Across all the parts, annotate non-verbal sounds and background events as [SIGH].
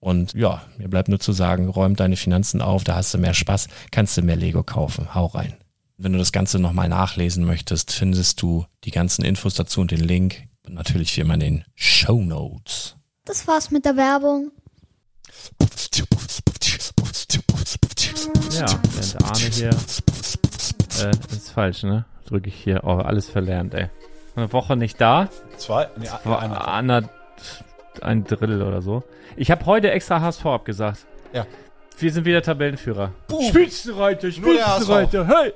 Und ja, mir bleibt nur zu sagen, räum deine Finanzen auf, da hast du mehr Spaß, kannst du mehr Lego kaufen. Hau rein. Wenn du das Ganze nochmal nachlesen möchtest, findest du die ganzen Infos dazu und den Link. Und natürlich wie immer in den Show Notes. Das war's mit der Werbung. Ja, während Arne hier. Äh, ist falsch, ne? Drücke ich hier. Oh, alles verlernt, ey. Eine Woche nicht da. Zwei? Nee, eine ein Drittel oder so. Ich habe heute extra HSV abgesagt. Ja. Wir sind wieder Tabellenführer. Boom. Spitzenreiter, Spitzenreiter, hey!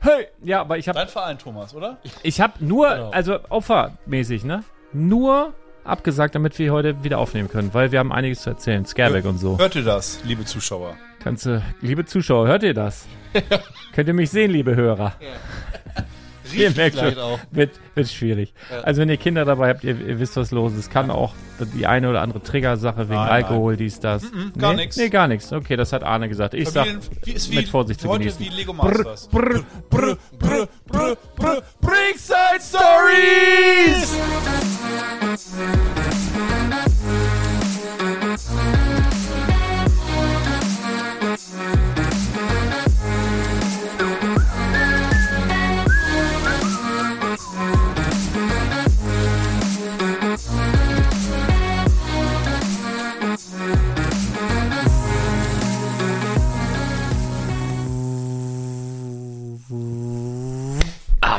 Hey! Ja, aber ich habe. Dein Verein, Thomas, oder? Ich habe nur, genau. also opfermäßig, ne? Nur abgesagt, damit wir heute wieder aufnehmen können, weil wir haben einiges zu erzählen. Scareback und so. Hört ihr das, liebe Zuschauer? Kannst du, liebe Zuschauer, hört ihr das? [LAUGHS] Könnt ihr mich sehen, liebe Hörer? Ja. [LAUGHS] Riecht ihr vielleicht auch. Wird, wird schwierig. Ja. Also wenn ihr Kinder dabei habt, ihr, ihr, wisst, was los ist. Es kann auch die eine oder andere Triggersache wegen nein, Alkohol, nein. dies, das. Mm -mm, gar nee? nichts. Nee, gar nichts. Okay, das hat Arne gesagt. Ich Familien, sag, wie, ist wie, mit Vorsicht zu genießen. wie Lego Masters. Brr, brr, brr, brr, brr, Brickside Stories!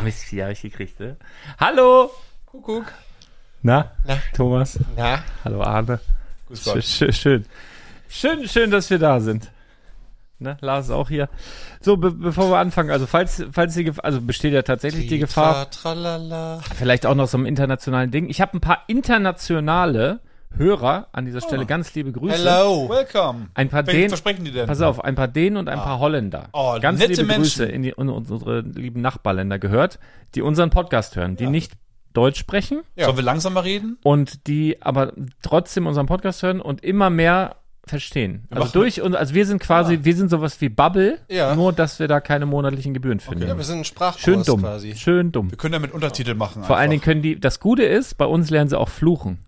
Mist, die habe ich gekriegt, ne? Hallo! Kuckuck. Na, Na, Thomas? Na? Hallo, Arne. Grüß Gott. Schön, schön, schön, schön, dass wir da sind. Ne, Lars ist auch hier. So, be bevor wir anfangen, also falls, falls die Gefahr, also besteht ja tatsächlich die Gefahr. Tralala. Vielleicht auch noch so einem internationalen Ding. Ich habe ein paar internationale Hörer an dieser Stelle ganz liebe Grüße. Hello. Welcome. Ein paar Dänen, versprechen die denn? pass auf, ein paar Dänen und ein paar Holländer. Oh, ganz nette liebe Menschen. Grüße in, die, in unsere lieben Nachbarländer gehört, die unseren Podcast hören, die nicht Deutsch sprechen Ja. Sollen wir langsamer reden? und die aber trotzdem unseren Podcast hören und immer mehr verstehen. Also machen- durch und also wir sind quasi, wir sind sowas wie Bubble, Ja. nur dass wir da keine monatlichen Gebühren finden. Ja, wir sind ein Sprachkurs Schön dumm, quasi. schön dumm. Wir können ja mit Untertitel machen. Vor allen Dingen einfach. können die, das Gute ist, bei uns lernen sie auch fluchen.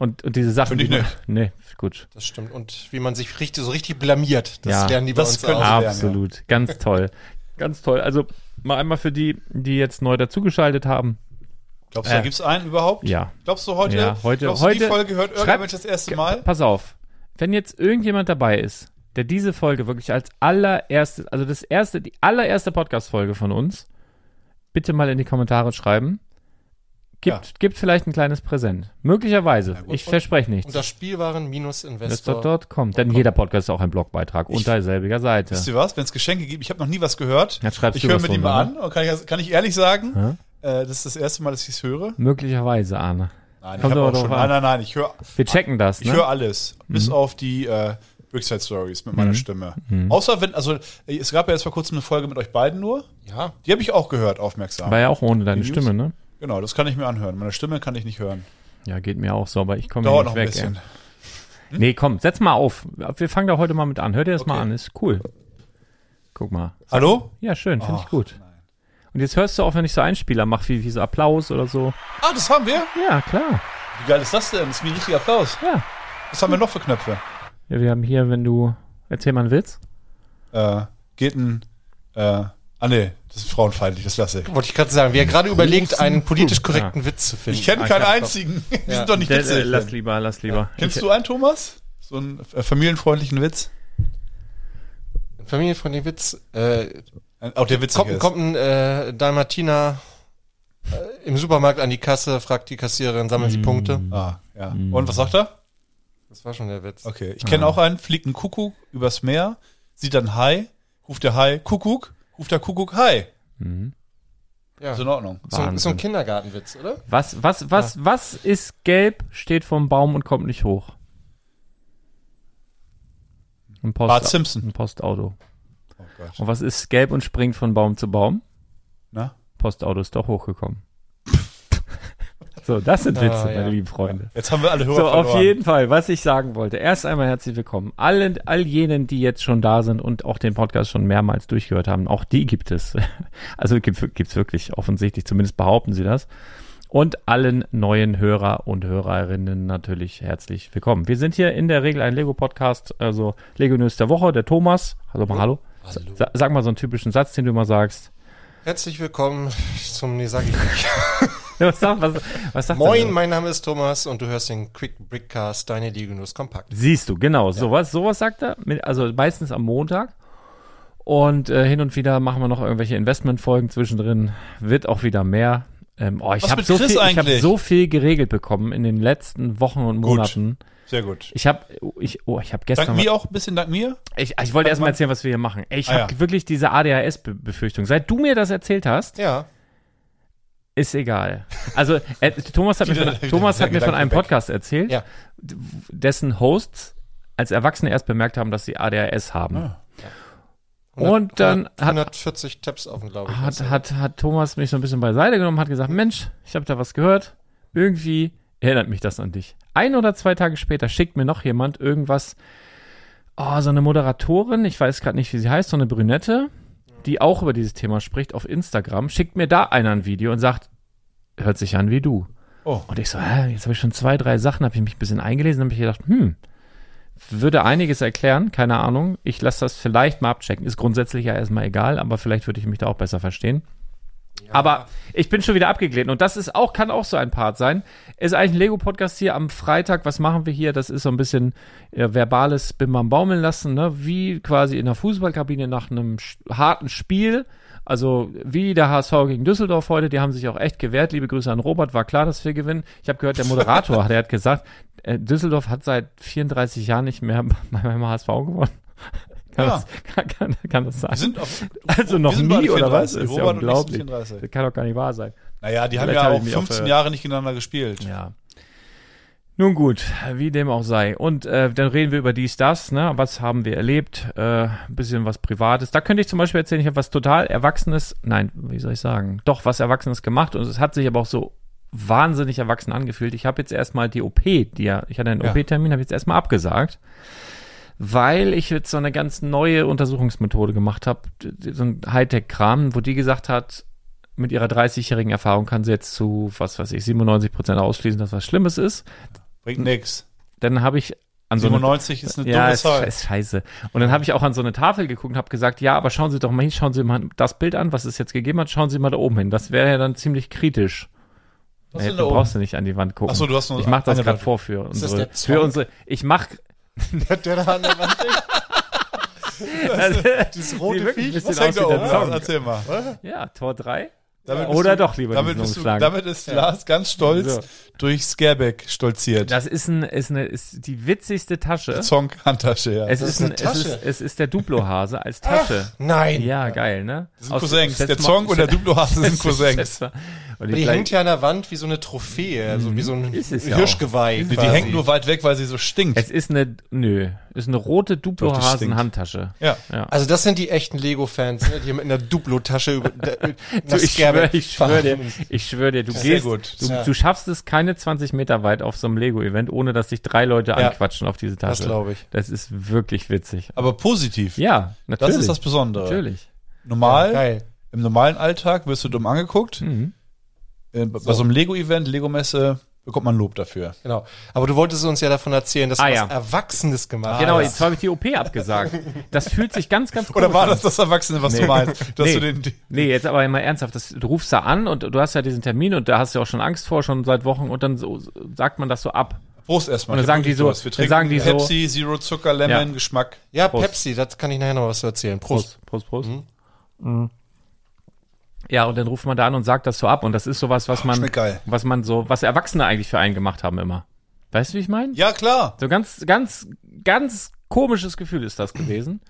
Und, und diese Sachen. Finde ich die man- nicht. Nee, gut. Das stimmt. Und wie man sich richtig, so richtig blamiert, das Ja. lernen die bei Das uns können auch. sie lernen, Absolut. Ganz toll. Ganz toll. Also mal einmal für die, die jetzt neu dazugeschaltet haben. Glaubst du, da Äh. gibt's einen überhaupt? Ja. Glaubst du heute? Ja, heute- glaubst du, die heute- Folge hört Mensch das erste Mal? Pass auf. Wenn jetzt irgendjemand dabei ist, der diese Folge wirklich als allererste, also das erste, die allererste Podcast-Folge von uns, bitte mal in die Kommentare schreiben. Gibt, Ja. gibt vielleicht ein kleines Präsent. Möglicherweise. ich verspreche nichts. Unter Spielwaren-Investor. Investor.com. Denn jeder Podcast ist auch ein Blogbeitrag unter selbiger Seite. Wisst ihr was? Wenn es Geschenke gibt, ich habe noch nie was gehört. Jetzt schreibst ich höre mir die mal an und kann ich, kann ich ehrlich sagen, Ja? äh, das ist das erste Mal, dass ich es höre. Möglicherweise, Arne. Nein, ich Kommt habe aber auch schon. an. Nein, nein, nein, ich höre Wir checken das, ich ne? höre alles, bis auf die äh, Brickside Stories mit Mhm. meiner Stimme. Außer wenn, also es gab ja jetzt vor kurzem eine Folge mit euch beiden nur. Ja. Die habe ich auch gehört, aufmerksam. War ja auch ohne deine? Stimme, ne? Genau, das kann ich mir anhören. Meine Stimme kann ich nicht hören. Ja, geht mir auch so, aber ich komme nicht noch weg. ein bisschen. Ey. Nee, komm, setz mal auf. Wir fangen da heute mal mit an. Hör dir das mal Okay. an, ist cool. Guck mal. Hallo? Ja, schön, finde ich gut. Und jetzt hörst du auch, wenn ich so Einspieler mache, wie, wie so Applaus oder so. Ah, das haben wir? Ja, klar. Wie geil ist das denn? Das ist wie ein richtiger Applaus. Ja. Was haben wir noch für Knöpfe? ja. Wir haben hier, wenn du. Erzähl mal einen Witz. Äh, geht ein, äh, ah nee, das ist frauenfeindlich, das lasse ich. Wollte ich gerade sagen. Wir gerade überlegt, einen [LAUGHS] politisch korrekten Witz zu finden. Ich kenne Ah, keinen einzigen. [LAUGHS] Die Ja. sind doch nicht Der, witzig. äh, lass lieber, lass lieber. Kennst Ich- du einen, Thomas? So einen äh, familienfreundlichen Witz? Familienfreundlichen Witz. Äh, Ein- Auch der witzig kommt, ist. kommt ein äh, Dalmatiner äh, im Supermarkt an die Kasse, fragt die Kassiererin, sammeln Sie Mm. Punkte? Ah, ja. Und was sagt er? Das war schon der Witz. Okay, ich kenne auch einen, fliegt ein Kuckuck übers Meer, sieht dann Hai, ruft der Hai Kuckuck, ruft der Kuckuck Hai. Ja. Ist in Ordnung. So, so Wahnsinn. ein Kindergartenwitz, oder? Was, was, was, was ist gelb, steht vom Baum und kommt nicht hoch? Ein, Post, Bart Simpson. ein Postauto. Oh Gott. Und was ist gelb und springt von Baum zu Baum? Na? Postauto ist doch hochgekommen. So, das sind Witze, Ah, ja. meine lieben Freunde. Jetzt haben wir alle Hörer So, auf verloren. jeden Fall, was ich sagen wollte. Erst einmal herzlich willkommen. Allen, all jenen, die jetzt schon da sind und auch den Podcast schon mehrmals durchgehört haben, auch die gibt es. [LAUGHS] Also gibt gibt's wirklich offensichtlich, zumindest behaupten sie das. Und allen neuen Hörer und Hörerinnen natürlich herzlich willkommen. Wir sind hier in der Regel ein Lego-Podcast, also Lego News der Woche, der Thomas. Hallo mal hallo. Hallo. Sa sag mal so einen typischen Satz, den du immer sagst. Herzlich willkommen zum, nee, sag ich nicht. [LAUGHS] [LAUGHS] Was sagt, was, was sagt Moin, mein Name ist Thomas und du hörst den Quick Brickcast, deine Lego-News kompakt. Siehst du, genau. Sowas, sowas sagt er. Mit, also meistens am Montag. Und äh, hin und wieder machen wir noch irgendwelche Investmentfolgen zwischendrin. Wird auch wieder mehr. Ähm, oh, ich habe so, viel- ich hab so viel geregelt bekommen in den letzten Wochen und Gut. Monaten. Sehr gut. Ich habe ich, oh, ich hab gestern. Dank mir auch ein bisschen, dank mir. ich, ich wollte erst mal erzählen, was wir hier machen. Ich Ah, habe ja. wirklich diese ADHS-Befürchtung. Seit du mir das erzählt hast, Ja. Ist egal. Also äh, Thomas hat [LAUGHS] mir von, Thomas hat mir von einem. Podcast erzählt, Ja. dessen Hosts als Erwachsene erst bemerkt haben, dass sie ADHS haben. Ah. Und dann hat- 140 Tabs offen, glaube ich. hat, hat, hat Thomas mich so ein bisschen beiseite genommen, hat gesagt, Mensch, ich habe da was gehört. Irgendwie erinnert mich das an dich. Ein oder zwei Tage später schickt mir noch jemand irgendwas, oh, so eine Moderatorin, ich weiß gerade nicht, wie sie heißt, so eine Brünette, die auch über dieses Thema spricht auf Instagram, schickt mir da einer ein Video und sagt, hört sich an wie du. Oh. Und ich so, hä, jetzt habe ich schon zwei, drei Sachen, habe ich mich ein bisschen eingelesen, habe ich gedacht, hm, würde einiges erklären, keine Ahnung. Ich lasse das vielleicht mal abchecken. Ist grundsätzlich ja erstmal egal, aber vielleicht würde ich mich da auch besser verstehen. Aber ich bin schon wieder abgeglitten und das ist auch, kann auch so ein Part sein. Ist eigentlich ein Lego-Podcast hier am Freitag. Was machen wir hier? Das ist so ein bisschen ja, verbales Bimbam baumeln lassen, ne? Wie quasi in der Fußballkabine nach einem harten Spiel. Also wie der HSV gegen Düsseldorf heute, die haben sich auch echt gewehrt. Liebe Grüße an Robert, war klar, dass wir gewinnen. Ich habe gehört, der Moderator, [LAUGHS] der hat gesagt, äh, Düsseldorf hat seit 34 Jahren nicht mehr [LAUGHS] beim HSV gewonnen. Kann, Ja. das, kann, kann, kann das sein? Wir sind auf, Also noch nie, oder was? 34. Ist ja Robert sind unglaublich. 34. Das kann doch gar nicht wahr sein. Naja, die haben Vielleicht ja habe ich auch mich auch 15 verirrt. Jahre nicht gegeneinander gespielt. Ja. Nun gut, wie dem auch sei. Und äh, dann reden wir über dies, das, ne? Was haben wir erlebt? Äh, ein bisschen was Privates. Da könnte ich zum Beispiel erzählen, ich habe was total Erwachsenes, nein, wie soll ich sagen? Doch, was Erwachsenes gemacht und es hat sich aber auch so wahnsinnig erwachsen angefühlt. Ich habe jetzt erstmal die OP, die ja, ich hatte einen Ja. OP-Termin, habe jetzt erstmal abgesagt, weil ich jetzt so eine ganz neue Untersuchungsmethode gemacht habe, so ein Hightech-Kram, wo die gesagt hat, mit ihrer 30-jährigen Erfahrung kann sie jetzt zu, was weiß ich, 97 Prozent ausschließen, dass was Schlimmes ist. Bringt nix. Dann habe ich an so eine 97 ist eine ja, dumme Zahl. ist scheiße. Und dann habe ich auch an so eine Tafel geguckt und habe gesagt, ja, aber schauen Sie doch mal hin, schauen Sie mal das Bild an, was es jetzt gegeben hat, schauen Sie mal da oben hin. Das wäre ja dann ziemlich kritisch. Was denn du brauchst du nicht an die Wand gucken. Ach so, du hast nur ich mache das gerade vor für unsere, für unsere, ich mach, [LAUGHS] Der, der da an der Wand [LAUGHS] also, Dieses rote Viech. Was hängt da oben? Zonk. Erzähl mal. ja, Tor 3. Damit Oder du, doch lieber damit bist du, damit ist Lars ganz stolz So. durch Scareback stolziert. Das ist ein, ist eine, ist die witzigste Tasche. Zonk Handtasche, ja. Es Das ist, ist ein, eine es Tasche. ist, es ist der Duplo-Hase als Tasche. Nein. Ja, geil, ne? Das sind Aus- Cousins. Der Zonk und der [LAUGHS] Duplo-Hase sind Cousins. Die ich hängt ja an der Wand wie so eine Trophäe, also wie so ein es ja Hirschgeweih. Die, die quasi. hängt nur weit weg, weil sie so stinkt. Es ist eine, nö, ist eine rote die. Duplo-Hasen-Handtasche. ja. Ja. Also das sind die echten Lego-Fans, ne, die mit einer Duplo-Tasche über der, [LAUGHS] Du, ich schwöre ich schwör dir, ich schwör dir, du Sehr gehst, gut. Du, Ja. du schaffst es keine 20 Meter weit auf so einem Lego-Event, ohne dass sich drei Leute Ja. anquatschen auf diese Das Tasche. glaube ich. Das ist wirklich witzig. Aber positiv. Ja, natürlich. Das ist das Besondere. Natürlich. Normal, Geil. im normalen Alltag wirst du dumm angeguckt. Mhm. Äh, Bei so einem Lego-Event, Lego-Messe, bekommt man Lob dafür. Genau. Aber du wolltest uns ja davon erzählen, dass du Ah, was ja. Erwachsenes gemacht Genau, hast. jetzt habe ich die OP abgesagt. Das fühlt sich ganz, ganz Oder komisch war an. das das Erwachsene, was Nee. du meinst? [LAUGHS] Dass Nee. du den, Nee, jetzt aber mal ernsthaft. Das, du rufst da an und du hast ja diesen Termin und da hast du ja auch schon Angst vor, schon seit Wochen und dann so, sagt man das so ab. Prost erstmal. Und dann sagen die so- Durst. Wir dann trinken sagen die so- Pepsi, Zero Zucker, Lemon, Ja. Geschmack. Ja, Prost. Pepsi, das kann ich nachher noch was zu erzählen. Prost. Prost, Prost, Prost. Mhm. Ja, und dann ruft man da an und sagt das so ab und das ist sowas, was man, was man so, was Erwachsene eigentlich für einen gemacht haben immer. Weißt du, wie ich meine? Ja, klar. So ganz, ganz, ganz komisches Gefühl ist das gewesen.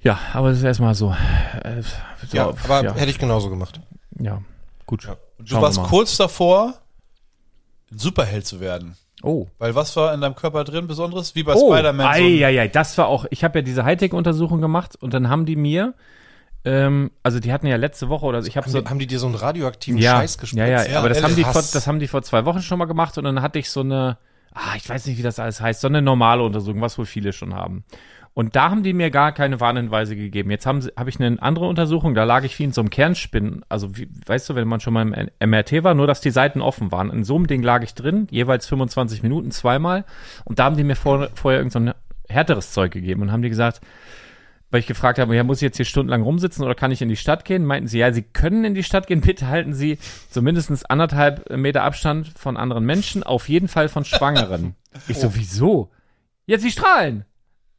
Ja, aber das ist erstmal so. Äh, so Ja, aber ja, hätte ich genauso gemacht. ja, gut. Du Schauen wir warst kurz davor, Superheld zu werden. Oh. Weil was war in deinem Körper drin Besonderes? Wie bei Oh, Spider-Man. so ei, ei, das war auch, ich habe ja diese Hightech-Untersuchung gemacht und dann haben die mir, ähm, also die hatten ja letzte Woche oder so, ich habe Haben, so, die, haben die dir so einen radioaktiven ja, Scheiß gespritzt? ja, ja, Ja, aber das haben die vor, das haben die vor zwei Wochen schon mal gemacht und dann hatte ich so eine, ah, ich weiß nicht, wie das alles heißt, so eine normale Untersuchung, was wohl viele schon haben. Und da haben die mir gar keine Warnhinweise gegeben. Jetzt habe ich eine andere Untersuchung, da lag ich wie in so einem Kernspinnen. Also, wie, weißt du, wenn man schon mal im MRT war, nur dass die Seiten offen waren. In so einem Ding lag ich drin, jeweils 25 Minuten, zweimal. Und da haben die mir vor, vorher irgend so ein härteres Zeug gegeben und haben die gesagt, weil ich gefragt habe, ja, muss ich jetzt hier stundenlang rumsitzen oder kann ich in die Stadt gehen? Meinten sie, ja, sie können in die Stadt gehen, [LAUGHS] bitte halten Sie so mindestens anderthalb Meter Abstand von anderen Menschen, auf jeden Fall von Schwangeren. [LAUGHS] Ich so, wieso? Ja, sie strahlen.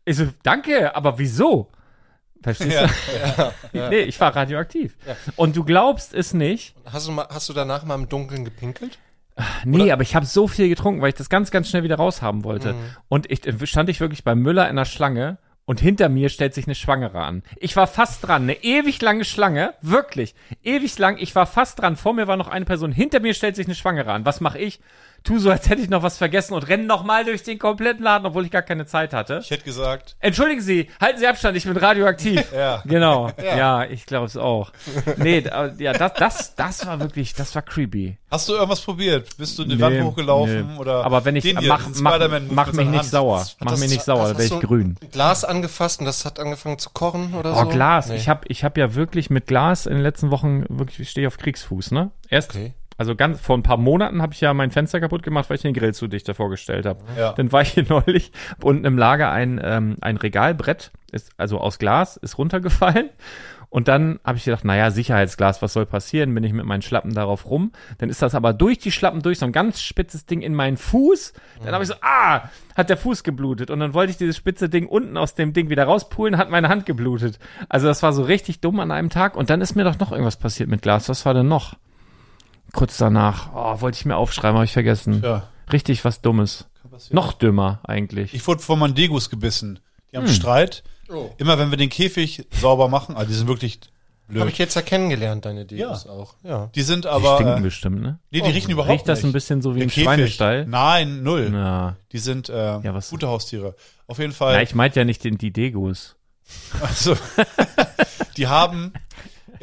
Ich so, danke, aber wieso? Verstehst du? [LAUGHS] Nee, ich war radioaktiv. Und du glaubst es nicht. Hast du, mal, hast du danach mal im Dunkeln gepinkelt? Nee, aber ich habe so viel getrunken, weil ich das ganz, ganz schnell wieder raushaben wollte. Und ich äh, stand ich wirklich beim Müller in der Schlange und hinter mir stellt sich eine Schwangere an. Ich war fast dran, eine ewig lange Schlange, wirklich, ewig lang. Ich war fast dran. Vor mir war noch eine Person, hinter mir stellt sich eine Schwangere an. Was mache ich? Tu so, als hätte ich noch was vergessen und renne noch mal durch den kompletten Laden, obwohl ich gar keine Zeit hatte. Ich hätte gesagt, Entschuldigen Sie, halten Sie Abstand, ich bin radioaktiv. [LAUGHS] Ja. Genau. [LAUGHS] Ja, ich glaube es auch. Nee, ja, das, das, das war wirklich, das war creepy. hast du irgendwas probiert? Bist du die Nee, Wand hochgelaufen? nee. Oder Aber wenn ich, hier, mach, mach, mach mich nicht sauer. Mach das- mich nicht sauer, hast da wäre ich grün. Glas angefasst und das hat angefangen zu kochen oder Oh, so? Glas. Nee. Ich habe ich hab ja wirklich mit Glas in den letzten Wochen wirklich, ich stehe auf Kriegsfuß, ne? Erst, Okay. Also ganz, vor ein paar Monaten habe ich ja mein Fenster kaputt gemacht, weil ich den Grill zu dicht davor gestellt habe. Ja. Dann war ich hier [LAUGHS] neulich unten im Lager ein, ähm, ein Regalbrett, ist also aus Glas, ist runtergefallen. Und dann habe ich gedacht, naja, Sicherheitsglas, was soll passieren? Bin ich mit meinen Schlappen darauf rum. Dann ist das aber durch die Schlappen durch so ein ganz spitzes Ding in meinen Fuß. Dann habe ich so, ah, hat der Fuß geblutet. Und dann wollte ich dieses spitze Ding unten aus dem Ding wieder rauspulen, hat meine Hand geblutet. Also das war so richtig dumm an einem Tag. Und dann ist mir doch noch irgendwas passiert mit Glas. Was war denn noch? Kurz danach, oh, wollte ich mir aufschreiben, habe ich vergessen. Ja. Richtig was Dummes. Noch dümmer eigentlich. Ich wurde von Mandegus gebissen. Die Hm. haben Streit. Oh. Immer wenn wir den Käfig sauber machen, also die sind wirklich blöd. Habe ich jetzt ja kennengelernt, deine Ja. Degos auch. Ja. Die sind Die aber. stinken äh, bestimmt, ne? nee, die riechen überhaupt Riecht das nicht. ein bisschen so wie Der ein Käfig. Schweinestall? Nein, null. Na, Die sind äh, Ja, was- gute Haustiere. Auf jeden Fall. na, ich meinte ja nicht den, die Degos. Also, [LAUGHS] die haben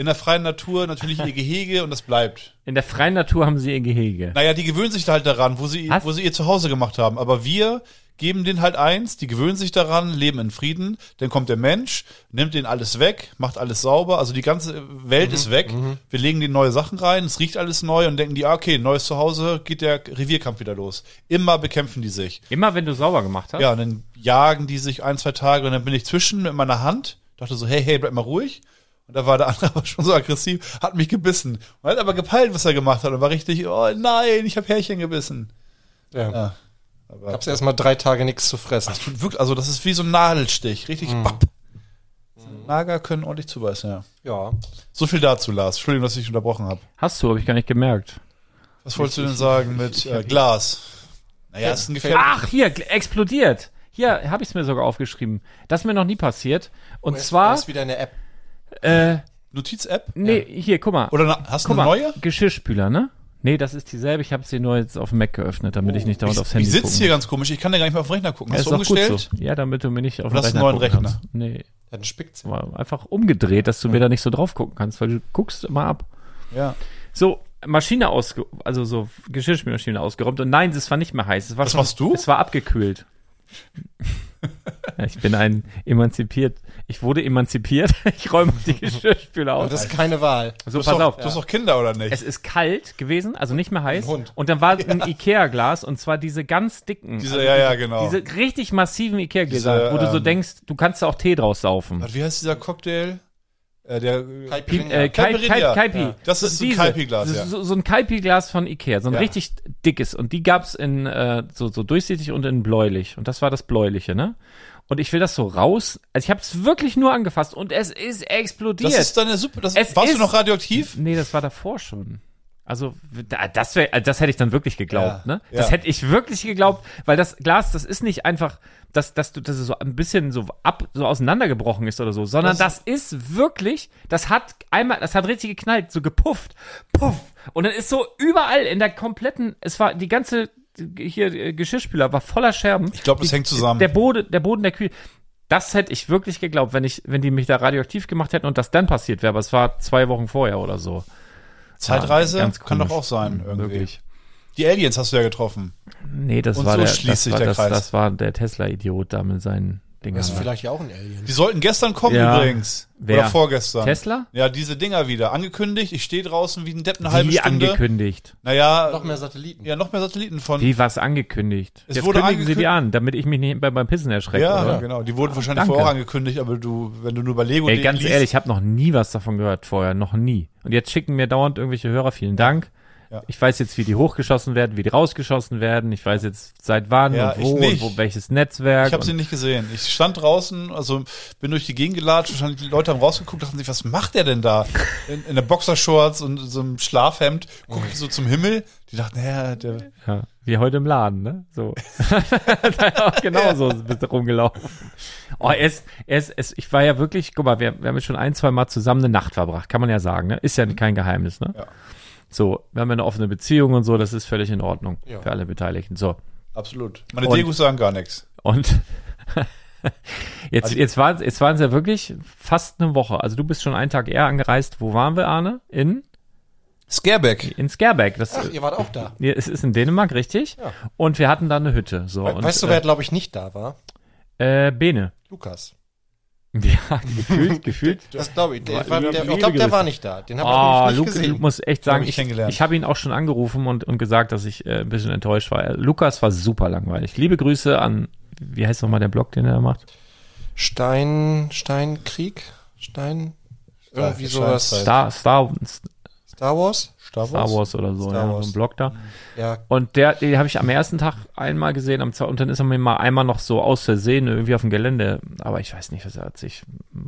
in der freien Natur natürlich ihr Gehege und das bleibt. In der freien Natur haben sie ihr Gehege. Naja, die gewöhnen sich da halt daran, wo sie, Was? wo sie ihr Zuhause gemacht haben. Aber wir geben denen halt eins, die gewöhnen sich daran, leben in Frieden. Dann kommt der Mensch, nimmt denen alles weg, macht alles sauber. Also die ganze Welt ist weg. Wir legen denen neue Sachen rein, es riecht alles neu und denken die, ah, okay, neues Zuhause, geht der Revierkampf wieder los. Immer bekämpfen die sich. Immer wenn du sauber gemacht hast? Ja, und dann jagen die sich ein, zwei Tage und dann bin ich zwischen mit meiner Hand, dachte so, hey, hey, bleib mal ruhig. Und da war der andere [LAUGHS] aber schon so aggressiv, hat mich gebissen. Und hat aber gepeilt, was er gemacht hat und war richtig, oh nein, ich habe Härchen gebissen. ja. Ja. Aber Gab's erstmal drei Tage nichts zu fressen. das tut wirklich, also das ist wie so ein Nadelstich, richtig Mhm. bapp. Nager können ordentlich zubeißen, ja. Ja. So viel dazu, Lars. Entschuldigung, dass ich unterbrochen habe. Hast du, habe ich gar nicht gemerkt. Was wolltest du denn sagen mit äh, Glas? Naja, ist ein gefährliches. Ach, hier, explodiert. Hier habe ich es mir sogar aufgeschrieben. Das ist mir noch nie passiert. Und zwar, Das ist wieder eine App. Äh, Notiz-App? nee, hier, guck mal. Oder na, hast du eine mal, neue? Geschirrspüler, ne? Nee, das ist dieselbe. Ich habe sie nur jetzt auf dem Mac geöffnet, damit ich nicht dauernd Ich, aufs ich Handy sitze gucken hier ganz komisch. Ich kann da gar nicht mehr auf den Rechner gucken. Ja, Hast ist du umgestellt? so. Ja, damit du mir nicht auf den Rechner einen neuen gucken Rechner? kannst. Nee, Dann spickt's. war einfach umgedreht, dass du mir da nicht so drauf gucken kannst, weil du guckst immer ab. Ja. So, Maschine ausge, also so Geschirrspülmaschine ausgeräumt und nein, es war nicht mehr heiß. Es war Was schon, machst du? Es war abgekühlt. [LAUGHS] ja, ich bin ein emanzipiert. Ich wurde emanzipiert. [LAUGHS] Ich räume die [LAUGHS] Geschirrspüler aus. Und das ist keine Wahl. So, Du hast, pass doch, auf. du hast doch Kinder, oder nicht? Es ist kalt gewesen, also nicht mehr heiß. Hund. Und dann war [LAUGHS] ein Ikea-Glas und zwar diese ganz dicken, Diese, also ja, ja, genau. diese richtig massiven Ikea-Gläser, wo du so ähm, denkst, du kannst da auch Tee draus saufen. Wie heißt dieser Cocktail? Äh, der Pi, äh, Kai, Caipirinha. Kai, Kaipi. Ja. Das ist so ein. Kaipi-Glas, ja. So, so ein Kaipi-Glas von Ikea, so ein Ja. richtig dickes. Und die gab's in äh, so, so durchsichtig und in bläulich. Und das war das bläuliche, ne? Und ich will das so raus. Also ich habe es wirklich nur angefasst und es ist explodiert. das ist dann eine super. Das, Es warst ist- du noch radioaktiv? Nee, das war davor schon. Also da- das wäre, das hätte ich dann wirklich geglaubt, Ja, ne? Das ja. hätte ich wirklich geglaubt, weil das Glas, das ist nicht einfach, dass, dass du, dass es so ein bisschen so ab, so auseinandergebrochen ist oder so, sondern das, ist wirklich, das hat einmal, das hat richtig geknallt, so gepufft, puff, und dann ist so überall in der kompletten, es war die ganze hier äh, Geschirrspüler war voller Scherben. Ich glaube, das Die- hängt zusammen. Der Boden, der Boden der Küche. Das hätte ich wirklich geglaubt, wenn ich, wenn die mich da radioaktiv gemacht hätten und das dann passiert wäre, aber es war zwei Wochen vorher oder so. Zeitreise Ja, kann doch auch sein, irgendwie. Wirklich. Die Aliens hast du ja getroffen. Nee, das Und war so der, das war, der das, Kreis. das war der Tesla-Idiot da mit seinen Dingern. Das ist vielleicht ja auch ein Alien. Die sollten gestern kommen Ja. übrigens. Wer? Oder vorgestern. Tesla? Ja, diese Dinger wieder. Angekündigt. Ich stehe draußen wie ein Depp eine halbe Wie Stunde. angekündigt. Naja, Noch mehr Satelliten. ja, noch mehr Satelliten von. Wie was angekündigt? Es Jetzt wurde kündigen sie die an, damit ich mich nicht beim, beim Pissen erschrecke, ja, oder? genau. Die wurden wahrscheinlich danke. vorher auch angekündigt, aber du, wenn du nur bei Lego Ey, ganz liest, ehrlich, ich habe noch nie was davon gehört vorher, noch nie. Und jetzt schicken mir dauernd irgendwelche Hörer, vielen Dank. Ja. Ich weiß jetzt, wie die hochgeschossen werden, wie die rausgeschossen werden. Ich weiß jetzt seit wann Ja, und wo und wo welches Netzwerk. Ich habe sie nicht gesehen. Ich stand draußen, also bin durch die Gegend gelatscht, wahrscheinlich die Leute haben rausgeguckt, dachten sich, was macht der denn da? [LAUGHS] In, in der Boxershorts und so einem Schlafhemd, gucke ich so zum Himmel. Die dachten, ja, der, ja, wie heute im Laden, ne? So. [LAUGHS] genau so bist du rumgelaufen. Oh, er ist, er ist, es, ich war ja wirklich, guck mal, wir, wir haben jetzt schon ein, zwei Mal zusammen eine Nacht verbracht, kann man ja sagen, ne? Ist ja kein Geheimnis, ne? Ja. So, wir haben ja eine offene Beziehung und so, das ist völlig in Ordnung Ja. für alle Beteiligten. So. absolut. Meine Und- Degus sagen gar nichts. Und [LAUGHS] jetzt, Also- jetzt waren jetzt waren es ja wirklich fast eine Woche. Also du bist schon einen Tag eher angereist. Wo waren wir, Arne? In, Scareback. in Skerbeck. Das, Ach, ihr wart auch da. es ist in Dänemark, richtig? Ja. Und wir hatten da eine Hütte. So, We und, weißt du, wer, glaube ich, nicht da war? äh, äh, Bene. Lukas. [LAUGHS] Ja, gefühlt, [LAUGHS] gefühlt. Das glaube ich. Der, war, der, ich glaube, der war nicht da. Den habe Ah, ich Luke, nicht ich gesehen. muss echt sagen, ich ich, ich habe ihn auch schon angerufen und, und gesagt, dass ich äh, ein bisschen enttäuscht war. Äh, Lukas war super langweilig. Liebe Grüße an, wie heißt nochmal der Blog, den er da macht? Stein, Steinkrieg? Stein? Irgendwie sowas. Steinzeit. Star, Star, Star Wars? Star Star Wars oder so, Star ja, so Wars. ein Blog da. Ja, Und der, den habe ich am ersten Tag einmal gesehen, am zweiten, und dann ist er mir mal einmal noch so aus Versehen irgendwie auf dem Gelände. Aber ich weiß nicht, was er hat sich.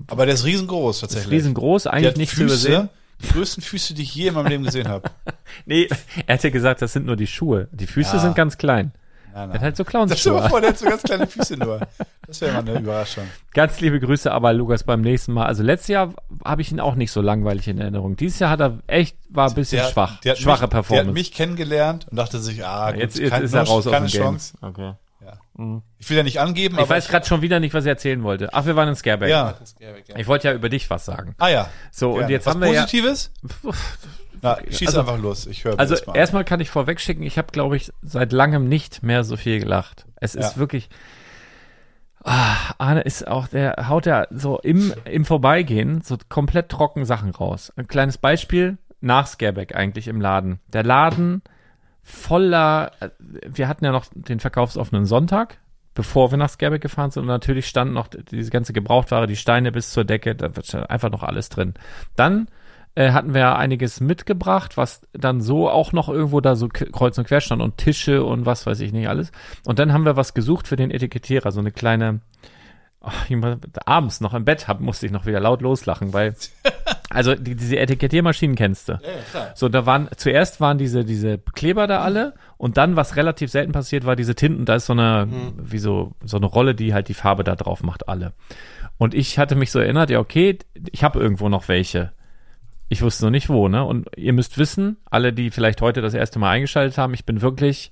Aber der ist riesengroß tatsächlich. ist riesengroß, eigentlich nicht zu übersehen. die größten Füße, die ich je in meinem Leben gesehen habe. [LAUGHS] Nee, er hat ja gesagt, das sind nur die Schuhe. Die Füße Ja. sind ganz klein. Nein. Er hat halt so Clowns. Das stell mal vor, der hat so ganz kleine Füße nur. Das wäre mal eine Überraschung. Ganz liebe Grüße aber Lukas beim nächsten Mal. Also letztes Jahr habe ich ihn auch nicht so langweilig in Erinnerung. Dieses Jahr hat er echt, war ein bisschen Der- schwach. der Schwache mich, Performance. Der hat mich kennengelernt und dachte sich, ah, gut, jetzt, jetzt kein- ist er raus keine aus dem Chance. Game. Okay. Ich will ja nicht angeben, Ich aber weiß gerade schon wieder nicht, was ich erzählen wollte. Ach, wir waren in Scareback. Ja. Ich wollte ja über dich was sagen. Ah ja. So, und Gerne. jetzt Was haben wir ja, Positives? Na, schieß Also- einfach los. Ich höre Also erstmal kann ich vorweg schicken, ich habe, glaube ich, seit langem nicht mehr so viel gelacht. Es ist Ja. wirklich. Ah, Arne ist auch, der haut ja so im, im Vorbeigehen so komplett trocken Sachen raus. Ein kleines Beispiel, nach Scareback eigentlich im Laden. Der Laden voller, äh, wir hatten ja noch den verkaufsoffenen Sonntag, bevor wir nach Scareback gefahren sind und natürlich stand noch diese ganze Gebrauchtware, die Steine bis zur Decke, da wird einfach noch alles drin. Dann äh, hatten wir einiges mitgebracht, was dann so auch noch irgendwo da so kreuz und quer stand und Tische und was weiß ich nicht alles. Und dann haben wir was gesucht für den Etikettierer, so eine kleine, ach, ich muss- abends noch im Bett hab, musste ich noch wieder laut loslachen, weil, [LAUGHS] also die, diese Etikettiermaschinen kennst du. So, da waren, zuerst waren diese, diese Kleber da alle und dann, was relativ selten passiert, war diese Tinten, da ist so eine, wie so, so eine Rolle, die halt die Farbe da drauf macht, alle. Und ich hatte mich so erinnert, ja, okay, ich habe irgendwo noch welche. Ich wusste noch nicht wo, ne? Und ihr müsst wissen, alle, die vielleicht heute das erste Mal eingeschaltet haben, ich bin wirklich,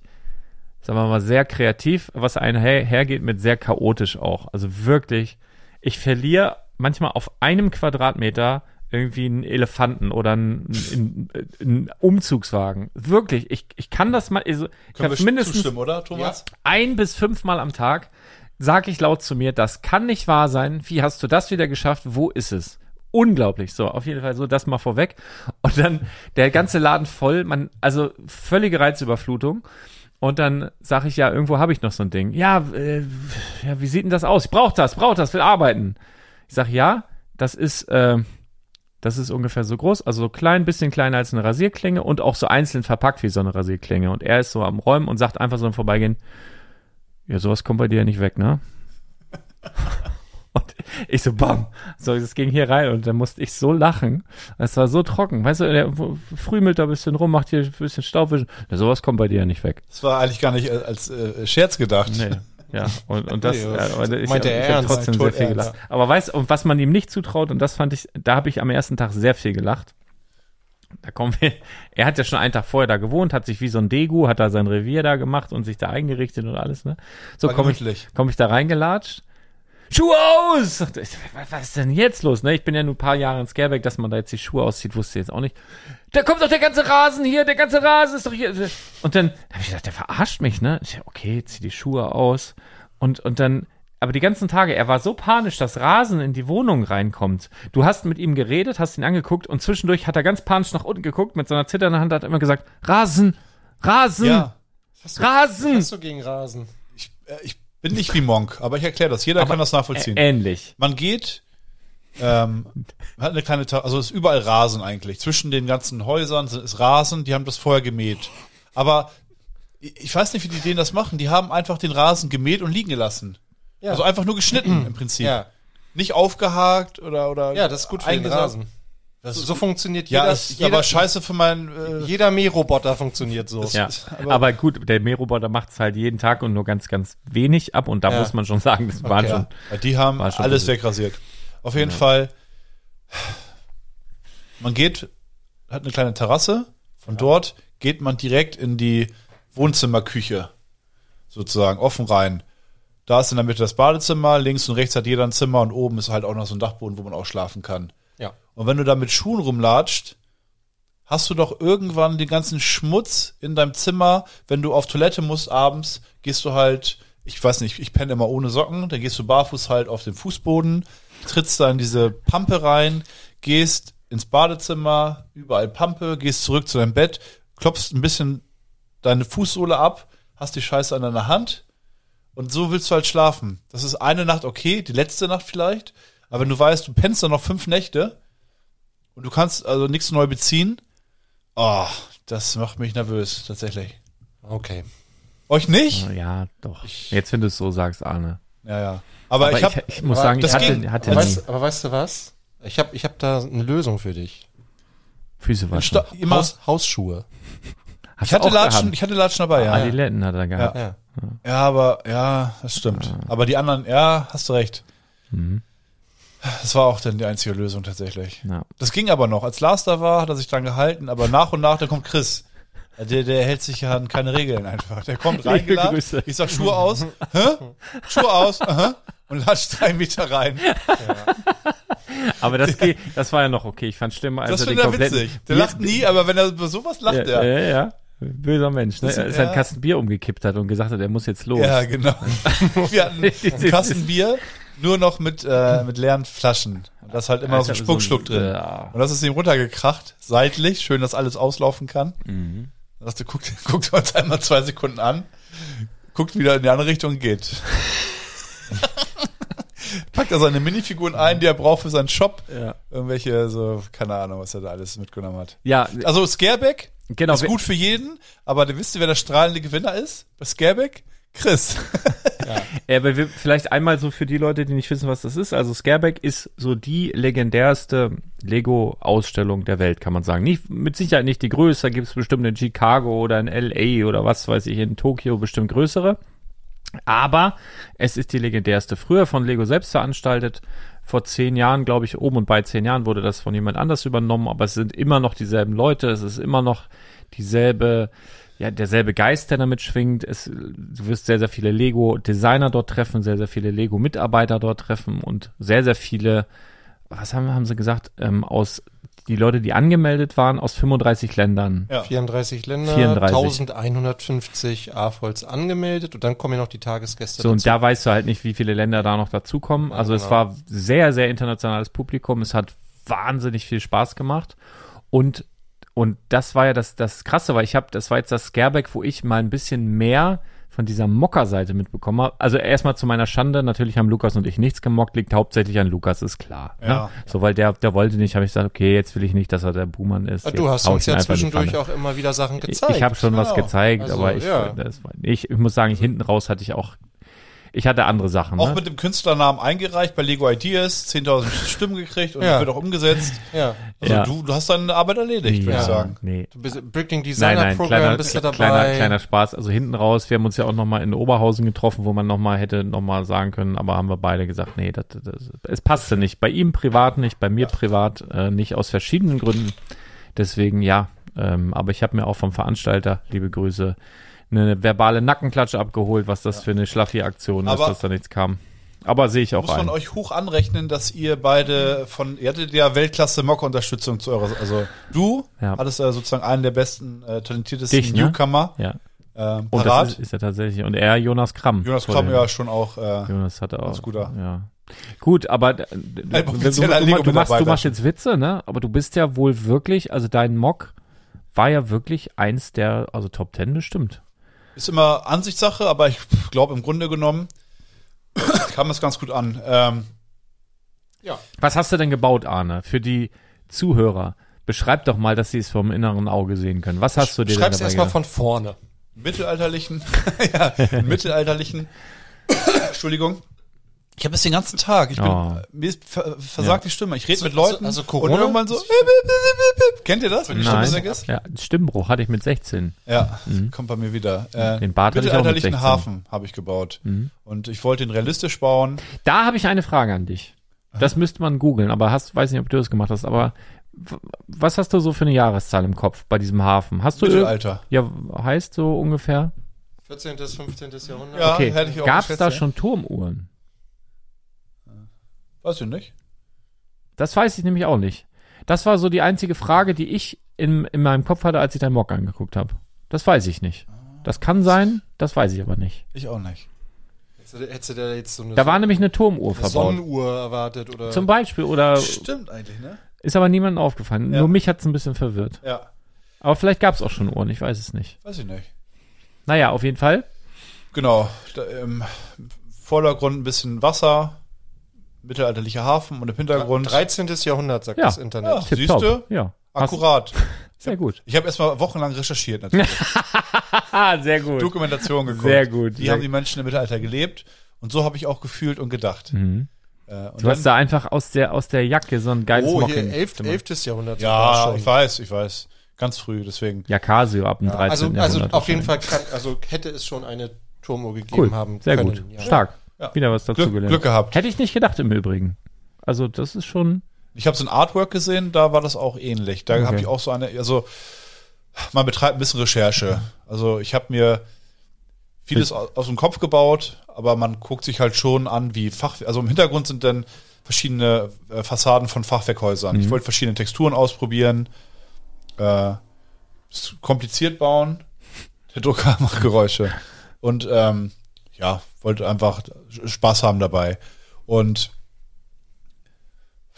sagen wir mal, sehr kreativ, was einher hergeht mit sehr chaotisch auch. Also wirklich, ich verliere manchmal auf einem Quadratmeter irgendwie einen Elefanten oder einen, einen, einen Umzugswagen. Wirklich, ich, ich kann das mal, also ich habe mindestens zustimmen, oder, Thomas? ein bis fünfmal am Tag sage ich laut zu mir, das kann nicht wahr sein. Wie hast du das wieder geschafft? Wo ist es? Unglaublich. So, auf jeden Fall so das mal vorweg. Und dann der ganze Laden voll, man, also völlige Reizüberflutung. Und dann sage ich ja, irgendwo habe ich noch so ein Ding. Ja, äh, ja, wie sieht denn das aus? Ich brauche das, brauche das, will arbeiten. Ich sage ja, das ist, äh, das ist ungefähr so groß, also so klein, bisschen kleiner als eine Rasierklinge und auch so einzeln verpackt wie so eine Rasierklinge. Und er ist so am Räumen und sagt einfach so im Vorbeigehen, ja, sowas kommt bei dir ja nicht weg, ne? Und ich so, bam. So, es ging hier rein und dann musste ich so lachen. Es war so trocken. Weißt du, der frühmelt da ein bisschen rum, macht hier ein bisschen Staubwischen. Ja, sowas kommt bei dir ja nicht weg. Das war eigentlich gar nicht äh, als äh, Scherz gedacht. Nee. Ja, und, und das, [LAUGHS] Nee, ja, ich, meinte er ich ernst, trotzdem sehr viel ernst. gelacht. Aber weißt und was man ihm nicht zutraut, und das fand ich, da habe ich am ersten Tag sehr viel gelacht. Da kommen wir, er hat ja schon einen Tag vorher da gewohnt, hat sich wie so ein Degu, hat da sein Revier da gemacht und sich da eingerichtet und alles, ne? So komme ich, komm ich da reingelatscht. Schuhe aus! Er, Was ist denn jetzt los? Ne? Ich bin ja nur ein paar Jahre in Scareback, dass man da jetzt die Schuhe auszieht, wusste ich jetzt auch nicht. Da kommt doch der ganze Rasen hier, der ganze Rasen ist doch hier. Und dann habe ich gedacht, der verarscht mich, ne? Ich, okay, zieh die Schuhe aus. Und, und dann, aber die ganzen Tage, er war so panisch, dass Rasen in die Wohnung reinkommt. Du hast mit ihm geredet, hast ihn angeguckt und zwischendurch hat er ganz panisch nach unten geguckt mit so einer zitternden Hand, hat immer gesagt, Rasen, Rasen, Ja. Rasen. Was hast du gegen Rasen? Ich, äh, ich bin nicht wie Monk, aber ich erkläre das. Jeder kann das nachvollziehen. Ähnlich. Man geht, ähm, hat eine kleine, Ta also es ist überall Rasen eigentlich. Zwischen den ganzen Häusern ist Rasen, die haben das vorher gemäht. Aber ich weiß nicht, wie die denen das machen. Die haben einfach den Rasen gemäht und liegen gelassen. Ja. Also einfach nur geschnitten im Prinzip. Ja. Nicht aufgehakt oder, oder Ja, das ist gut für den. Rasen. Das, so funktioniert Ja, jeder, ist jeder, aber scheiße für meinen, äh, jeder Mähroboter funktioniert so. Ja, aber- aber, gut, der Mähroboter macht es halt jeden Tag und nur ganz, ganz wenig ab und da Ja. muss man schon sagen, das waren Okay. schon. Ja, die haben schon alles wegrasiert. Auf jeden Fall, man geht, hat eine kleine Terrasse. Von dort geht man direkt in die Wohnzimmerküche. Sozusagen, offen rein. Da ist in der Mitte das Badezimmer, links und rechts hat jeder ein Zimmer und oben ist halt auch noch so ein Dachboden, wo man auch schlafen kann. Ja. Und wenn du da mit Schuhen rumlatscht, hast du doch irgendwann den ganzen Schmutz in deinem Zimmer. Wenn du auf Toilette musst abends, gehst du halt, ich weiß nicht, ich penne immer ohne Socken, dann gehst du barfuß halt auf den Fußboden, trittst da in diese Pampe rein, gehst ins Badezimmer, überall Pampe, gehst zurück zu deinem Bett, klopfst ein bisschen deine Fußsohle ab, hast die Scheiße an deiner Hand und so willst du halt schlafen. Das ist eine Nacht okay, die letzte Nacht vielleicht, aber wenn du weißt, du pennst dann noch fünf Nächte und du kannst also nichts neu beziehen, oh, das macht mich nervös, tatsächlich. Okay. Euch nicht? Ja, doch. Jetzt, wenn du es so sagst, Arne. Ja, ja. Aber, Aber ich hab, ich, ich muss aber sagen, ich das ging. hatte, hatte Aber nie weißt, aber weißt du was? Ich habe ich hab da eine Lösung für dich. Füße waschen. Sta- immer, Haus, Hausschuhe. Hast ich hatte du auch Latschen, gehabt? ich hatte Latschen dabei, ja. Adiletten hat er gehabt. Ja. Ja, aber, ja, das stimmt. Aber die anderen, ja, hast du recht. Mhm. Das war auch dann die einzige Lösung tatsächlich. Ja. Das ging aber noch. Als Lars da war, hat er sich dran gehalten, aber nach und nach, dann kommt Chris. Der, der hält sich ja an keine Regeln einfach. Der kommt [LAUGHS] reingeladen. Ich sag Schuhe aus. Hä? Schuhe aus. Aha. Und latscht drei Meter rein. [LAUGHS] Aber das, geht, das war ja noch okay. Ich fand schlimmer, als Das er er kompletten witzig. Der lacht nie, aber wenn er über sowas lacht, ja, er. ja, ja. Böser Mensch, ne? Er ist einen ja. Kasten Bier umgekippt hat und gesagt hat, er muss jetzt los. Ja, genau. [LAUGHS] Wir hatten einen Kasten Bier, nur noch mit, äh, [LAUGHS] mit leeren Flaschen. Und das halt immer Also so ein Spuckschluck so ein- drin. ja. Und das ist ihm runtergekracht, seitlich, schön, dass alles auslaufen kann. Mhm. Dann sagst du, guckt, [LAUGHS] guckt uns einmal zwei Sekunden an, guckt wieder in die andere Richtung und geht. [LAUGHS] Packt er seine Minifiguren ein, die er braucht für seinen Shop. Ja. Irgendwelche, so, keine Ahnung, was er da alles mitgenommen hat. Ja, Also Scareback genau. ist gut für jeden, aber du wisst ihr, wer der strahlende Gewinner ist? Bei Scareback? Chris. Ja, aber wir, vielleicht einmal so für die Leute, die nicht wissen, was das ist. Also Scareback ist so die legendärste Lego-Ausstellung der Welt, kann man sagen. Nicht, mit Sicherheit nicht die größte, gibt es bestimmt in Chicago oder in LA oder was weiß ich, in Tokio bestimmt größere. Aber es ist die legendärste. Früher von Lego selbst veranstaltet. Vor zehn Jahren, glaube ich, oben und bei zehn Jahren wurde das von jemand anders übernommen, aber es sind immer noch dieselben Leute, es ist immer noch dieselbe, ja, derselbe Geist, der damit schwingt. Es, du wirst sehr, sehr viele Lego-Designer dort treffen, sehr, sehr viele Lego-Mitarbeiter dort treffen und sehr, sehr viele, was haben, haben sie gesagt, ähm, aus, die Leute, die angemeldet waren, aus 35 Ländern. Ja. 34 Länder, 34. 1150 AFOLs angemeldet und dann kommen ja noch die Tagesgäste So, und dazu. da weißt du halt nicht, wie viele Länder da noch dazukommen. Also es genau. war sehr, sehr internationales Publikum. Es hat wahnsinnig viel Spaß gemacht. Und, und das war ja das, das Krasse, weil ich habe, das war jetzt das Scareback, wo ich mal ein bisschen mehr von dieser Mocker-Seite mitbekommen habe. Also erstmal zu meiner Schande, natürlich haben Lukas und ich nichts gemockt, liegt hauptsächlich an Lukas, ist klar. Ja. Ne? So, weil der, der wollte nicht, habe ich gesagt, okay, jetzt will ich nicht, dass er der Buhmann ist. Ja, du hast uns ich ja zwischendurch auch immer wieder Sachen Ich, gezeigt. ich habe schon was Genau. gezeigt, Also, aber ich, ja. das ich, ich muss sagen, hinten raus hatte ich auch, ich hatte andere Sachen. Auch ne? mit dem Künstlernamen eingereicht bei Lego Ideas, 10.000 [LAUGHS] Stimmen gekriegt und Ja. wird auch umgesetzt. ja. Also Ja. du, du hast deine Arbeit erledigt, würde ich sagen. Nee. Du bist Bricking Nein, Designer nein, Program kleiner, bist du dabei. kleiner, kleiner Spaß. Also hinten raus, wir haben uns ja auch nochmal in Oberhausen getroffen, wo man nochmal hätte nochmal sagen können, aber haben wir beide gesagt, nee, das, das, es passte nicht. Bei ihm privat nicht, bei mir privat äh, nicht, aus verschiedenen Gründen. Deswegen ja, ähm, aber ich habe mir auch vom Veranstalter, liebe Grüße, eine verbale Nackenklatsche abgeholt, was das für eine Schlaffi-Aktion ist, Aber- dass da nichts kam. Aber sehe ich auch Muss man ein. euch hoch anrechnen, dass ihr beide von, ihr hattet ja Weltklasse Mock-Unterstützung zu eurer, also du Ja. hattest ja sozusagen einen der besten, äh, talentiertesten Dich, ne? Newcomer Ja, ähm, und parat. das ist, ist ja tatsächlich. Und er, Jonas Kramm. Jonas Kramm dem- ja schon auch, äh, Jonas hatte auch. Ganz guter. Ja. Gut, aber d- du, du, du, machst, du machst jetzt Witze, ne? Aber du bist ja wohl wirklich, also dein Mock war ja wirklich eins der, also Top Ten bestimmt. Ist immer Ansichtssache, aber ich glaube im Grunde genommen [COUGHS] kam das ganz gut an. Ähm, Was hast du denn gebaut, Arne? Für die Zuhörer. Beschreib doch mal, dass sie es vom inneren Auge sehen können. Was hast du dir denn Schreib's erstmal von vorne. mittelalterlichen, [LAUGHS] ja, mittelalterlichen, [COUGHS] Entschuldigung. Ich habe es den ganzen Tag. Ich bin, Oh. mir ist ver versagt die Stimme. Ich rede Also- mit Leuten also Corona? und irgendwann so. Kennt ihr das, wenn die Stimme Nein. weg ist? Ja, Stimmbruch hatte ich mit 16. Ja, kommt bei mir wieder. Äh, Den Bart hatte ich auch mit mittelalterlichen 16. Hafen habe ich gebaut. Und ich wollte ihn realistisch bauen. Da habe ich eine Frage an dich. Das müsste man googeln, aber hast, weiß nicht, ob du das gemacht hast, aber was hast du so für eine Jahreszahl im Kopf bei diesem Hafen? Hast du Mittelalter. Ja, heißt so ungefähr? 14. bis 15. Jahrhundert. Ja, Okay, hätte ich auch gab es da ja. schon Turmuhren? Weiß ich nicht. Das weiß ich nämlich auch nicht. Das war so die einzige Frage, die ich in, in meinem Kopf hatte, als ich deinen Mock angeguckt habe. Das weiß ich nicht. Das kann sein, das weiß ich aber nicht. Ich auch nicht. Hättest du, da jetzt so eine, Da war nämlich eine Turmuhr eine verbaut. Sonnenuhr erwartet oder Zum Beispiel, oder Stimmt eigentlich, ne? ist aber niemandem aufgefallen. Ja. Nur mich hat es ein bisschen verwirrt. Ja, Aber vielleicht gab es auch schon Uhren, ich weiß es nicht. weiß ich nicht. Naja, auf jeden Fall. Genau. Da, Im Vordergrund ein bisschen Wasser, mittelalterlicher Hafen und im Hintergrund. 13. Jahrhundert, sagt Ja. das Internet. Ja. Siehste? Ja. Akkurat. [LAUGHS] Sehr gut. Ich habe erstmal wochenlang recherchiert natürlich. Ah, [LAUGHS] sehr gut. Dokumentation geguckt. Sehr gut. Wie Sehr haben die Menschen im Mittelalter gelebt? Und so habe ich auch gefühlt und gedacht. Mhm. Äh, und Du hast da einfach aus der, aus der Jacke so ein geiles Oh, Mocking. hier 11. 11. Jahrhundert. ja, ich weiß, ich weiß. Ganz früh, deswegen. Ja, Casio ab dem 13. Also, also Jahrhundert auf jeden Fall kann, also hätte es schon eine Turmuhr gegeben Cool. haben. Sehr können. gut. Ja. Stark. Ja. Wieder was dazu Glück, gelernt. Glück gehabt. Hätte ich nicht gedacht im Übrigen. Also das ist schon. Ich habe so ein Artwork gesehen, da war das auch ähnlich. Da Okay. habe ich auch so eine, also man betreibt ein bisschen Recherche. Also ich habe mir vieles aus, aus dem Kopf gebaut, aber man guckt sich halt schon an, wie Fach, also im Hintergrund sind dann verschiedene äh, Fassaden von Fachwerkhäusern. Ich wollte verschiedene Texturen ausprobieren, äh, kompliziert bauen. Der Drucker [LAUGHS] macht Geräusche und ähm, ja, wollte einfach Spaß haben dabei und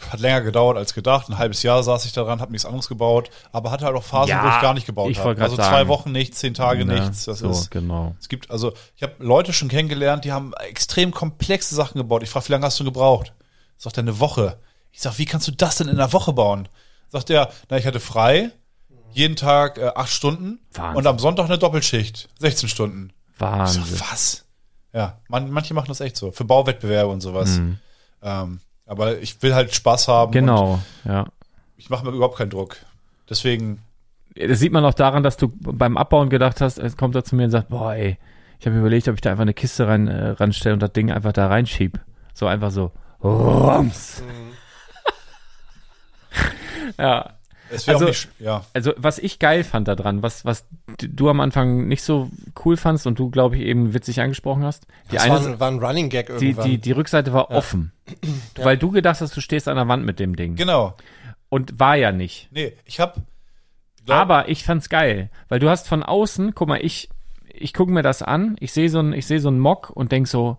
hat länger gedauert als gedacht. Ein halbes Jahr saß ich daran, habe nichts anderes gebaut, aber hatte halt auch Phasen, Ja, wo ich gar nicht gebaut ich habe. Also sagen. zwei Wochen nichts, zehn Tage Ne, nichts. Das so, ist. genau. Es gibt also, ich habe Leute schon kennengelernt, die haben extrem komplexe Sachen gebaut. Ich frage, wie lange hast du gebraucht? Sagt er eine Woche. Ich sag, wie kannst du das denn in einer Woche bauen? Sagt er, na, ich hatte frei, jeden Tag äh, acht Stunden Wahnsinn. und am Sonntag eine Doppelschicht, 16 Stunden. Ich Wahnsinn. sag, was? Ja, man, manche machen das echt so, für Bauwettbewerbe und sowas. Ähm, aber ich will halt Spaß haben. Und Mhm. Genau, ja. ich mache mir überhaupt keinen Druck. Deswegen, Das sieht man auch daran, dass du beim Abbauen gedacht hast, es kommt er zu mir und sagt, boah, ey, ich habe mir überlegt, ob ich da einfach eine Kiste rein äh, ranstelle und das Ding einfach da reinschieb. So einfach so. Rums. [LAUGHS] ja. Es wäre Also- auch nicht, ja. Also, was ich geil fand daran, was, was du am Anfang nicht so cool fandst und du, glaube ich, eben witzig angesprochen hast. Die Das eine, war, ein- war ein Running Gag die, irgendwann. die, die Rückseite war offen. [CLEARS THROAT] Weil du gedacht hast, du stehst an der Wand mit dem Ding. Genau. Und war ja nicht. Nee, ich habe Aber ich fand's geil, weil du hast von außen, guck mal, ich ich gucke mir das an, ich sehe so ein ich sehe so ein Mock und denk so,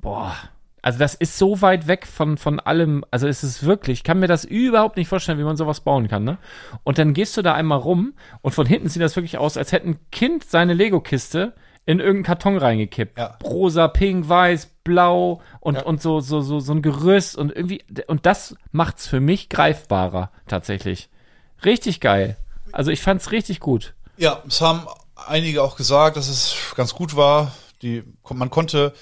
boah, also das ist so weit weg von von allem, also es ist wirklich, ich kann mir das überhaupt nicht vorstellen, wie man sowas bauen kann, ne? Und dann gehst du da einmal rum und von hinten sieht das wirklich aus, als hätte ein Kind seine Lego Kiste in irgendeinen Karton reingekippt. Ja. Rosa, pink, weiß, blau und und so so so so ein Gerüst und irgendwie und das macht's für mich greifbarer tatsächlich. Richtig geil. Also ich fand's richtig gut. Ja, es haben einige auch gesagt, dass es ganz gut war. Die, man konnte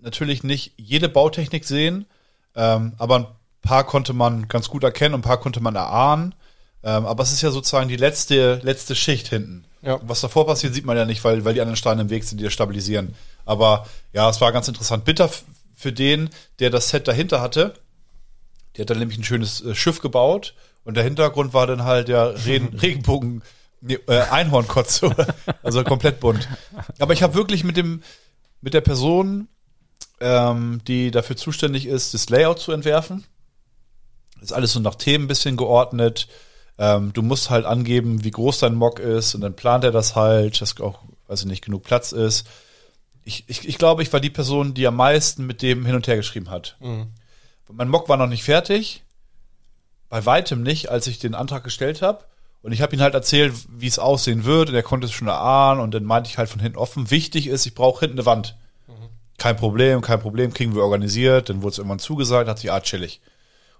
natürlich nicht jede Bautechnik sehen, ähm, aber ein paar konnte man ganz gut erkennen und ein paar konnte man erahnen. Ähm, aber es ist ja sozusagen die letzte, letzte Schicht hinten. Ja. Was davor passiert, sieht man ja nicht, weil, weil die anderen Steine im Weg sind, die das stabilisieren. Aber ja, es war ganz interessant. Bitter für den, der das Set dahinter hatte. Der hat dann nämlich ein schönes äh, Schiff gebaut und der Hintergrund war dann halt der Regen, [LAUGHS] Regenbogen, nee, äh, Einhornkotze, [LAUGHS] also komplett bunt. Aber ich habe wirklich mit dem, mit der Person, ähm, die dafür zuständig ist, das Layout zu entwerfen. Ist alles so nach Themen ein bisschen geordnet. Ähm, du musst halt angeben, wie groß dein Mock ist und dann plant er das halt, dass auch, weiß ich nicht, genug Platz ist. Ich, ich, ich glaube, ich war die Person, die am meisten mit dem hin und her geschrieben hat. Mein Mock war noch nicht fertig. Bei weitem nicht, als ich den Antrag gestellt habe. Und ich habe ihm halt erzählt, wie es aussehen wird. Und er konnte es schon erahnen. Und dann meinte ich halt von hinten offen, wichtig ist, ich brauche hinten eine Wand. Kein Problem, kein Problem, kriegen wir organisiert. Dann wurde es irgendwann zugesagt, hat sich, ah, chillig.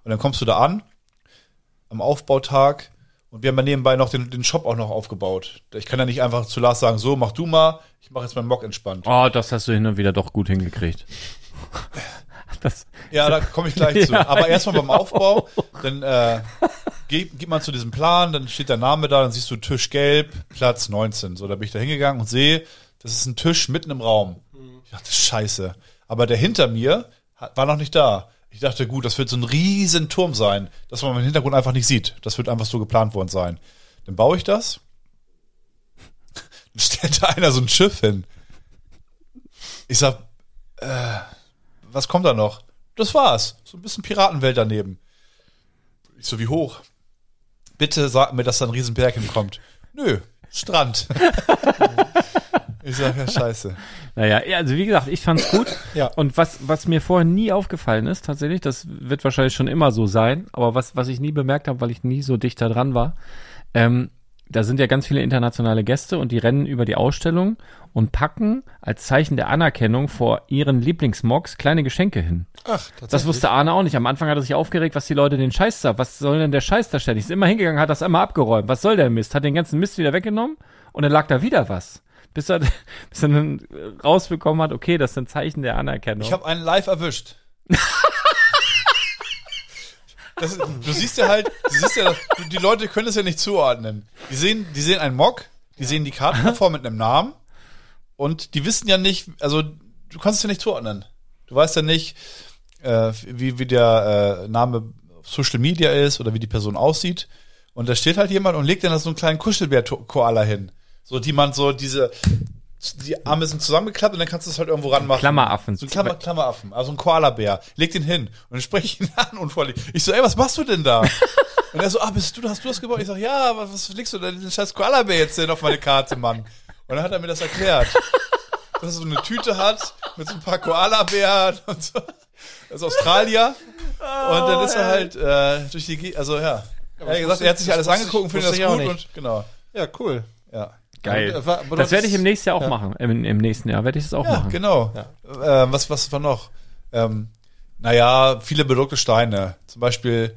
Und dann kommst du da an, am Aufbautag. Und wir haben ja nebenbei noch den, den Shop auch noch aufgebaut. Ich kann ja nicht einfach zu Lars sagen, so, mach du mal, ich mache jetzt meinen Mock entspannt. Oh, das hast du hin und wieder doch gut hingekriegt. [LAUGHS] Das, Ja, da komme ich gleich zu. [LAUGHS] Ja, Aber erstmal beim Aufbau, dann äh, geht, geht man zu diesem Plan, dann steht der Name da, dann siehst du Tisch gelb, Platz 19. So, da bin ich da hingegangen und sehe, das ist ein Tisch mitten im Raum. Ich dachte, scheiße. Aber der hinter mir war noch nicht da. Ich dachte, gut, das wird so ein riesen Turm sein, dass man im Hintergrund einfach nicht sieht. Das wird einfach so geplant worden sein. Dann baue ich das. Dann stellt da einer so ein Schiff hin. Ich sag, äh, was kommt da noch? Das war's. So ein bisschen Piratenwelt daneben. Ich so, wie hoch? Bitte sag mir, dass da ein Riesenberg hinkommt. Nö, Strand. [LAUGHS] ich sag, ja, scheiße. [LAUGHS] naja, ja, also wie gesagt, ich fand's gut. Ja. Und was, was mir vorher nie aufgefallen ist, tatsächlich, das wird wahrscheinlich schon immer so sein, aber was, was ich nie bemerkt habe, weil ich nie so dicht da dran war, ähm, da sind ja ganz viele internationale Gäste und die rennen über die Ausstellung und packen als Zeichen der Anerkennung vor ihren Lieblingsmocks kleine Geschenke hin. Ach, tatsächlich. Das wusste Arne auch nicht. Am Anfang hat er sich aufgeregt, was die Leute den Scheiß da, was soll denn der Scheiß da stellen? Ich ist immer hingegangen, hat das einmal abgeräumt. Was soll der Mist? Hat den ganzen Mist wieder weggenommen und dann lag da wieder was. Bis er, [LAUGHS] bis er dann rausbekommen hat, okay, das sind Zeichen der Anerkennung. Ich habe einen live erwischt. [LAUGHS] Das, du siehst ja halt, du siehst ja, die Leute können es ja nicht zuordnen. Die sehen, die sehen einen Mock, die sehen die Karten davor mit einem Namen und die wissen ja nicht, also du kannst es ja nicht zuordnen. Du weißt ja nicht, äh, wie, wie der äh, Name Social Media ist oder wie die Person aussieht. Und da steht halt jemand und legt dann so einen kleinen Kuschelbär-Koala hin. So, die man so diese, die Arme sind zusammengeklappt und dann kannst du es halt irgendwo ranmachen. Klammeraffen. So ein Klammer, Klammeraffen, also ein Koala-Bär. Leg den hin. Und dann spreche ich ihn [LAUGHS] an und vorlieg. Ich so, ey, was machst du denn da? [LAUGHS] und er so, ah, bist du, hast du das gebaut? Ich sag, ja, was, was legst du denn den scheiß Koala-Bär jetzt denn auf meine Karte, Mann? Und dann hat er mir das erklärt. [LAUGHS] Dass er so eine Tüte hat mit so ein paar Koala-Bären und so. Das ist Australier. und dann ist er halt äh, durch die, Ge also ja. Er hat gesagt, er hat sich alles angeguckt und findet das gut und genau. Ja, cool. Ja. Geil. Aber- aber das das werde ich im nächsten Jahr auch ja. machen. Im, Im nächsten Jahr werde ich das auch Ja, machen. genau. Äh, was, was war noch? Ähm, naja, viele bedruckte Steine. Zum Beispiel,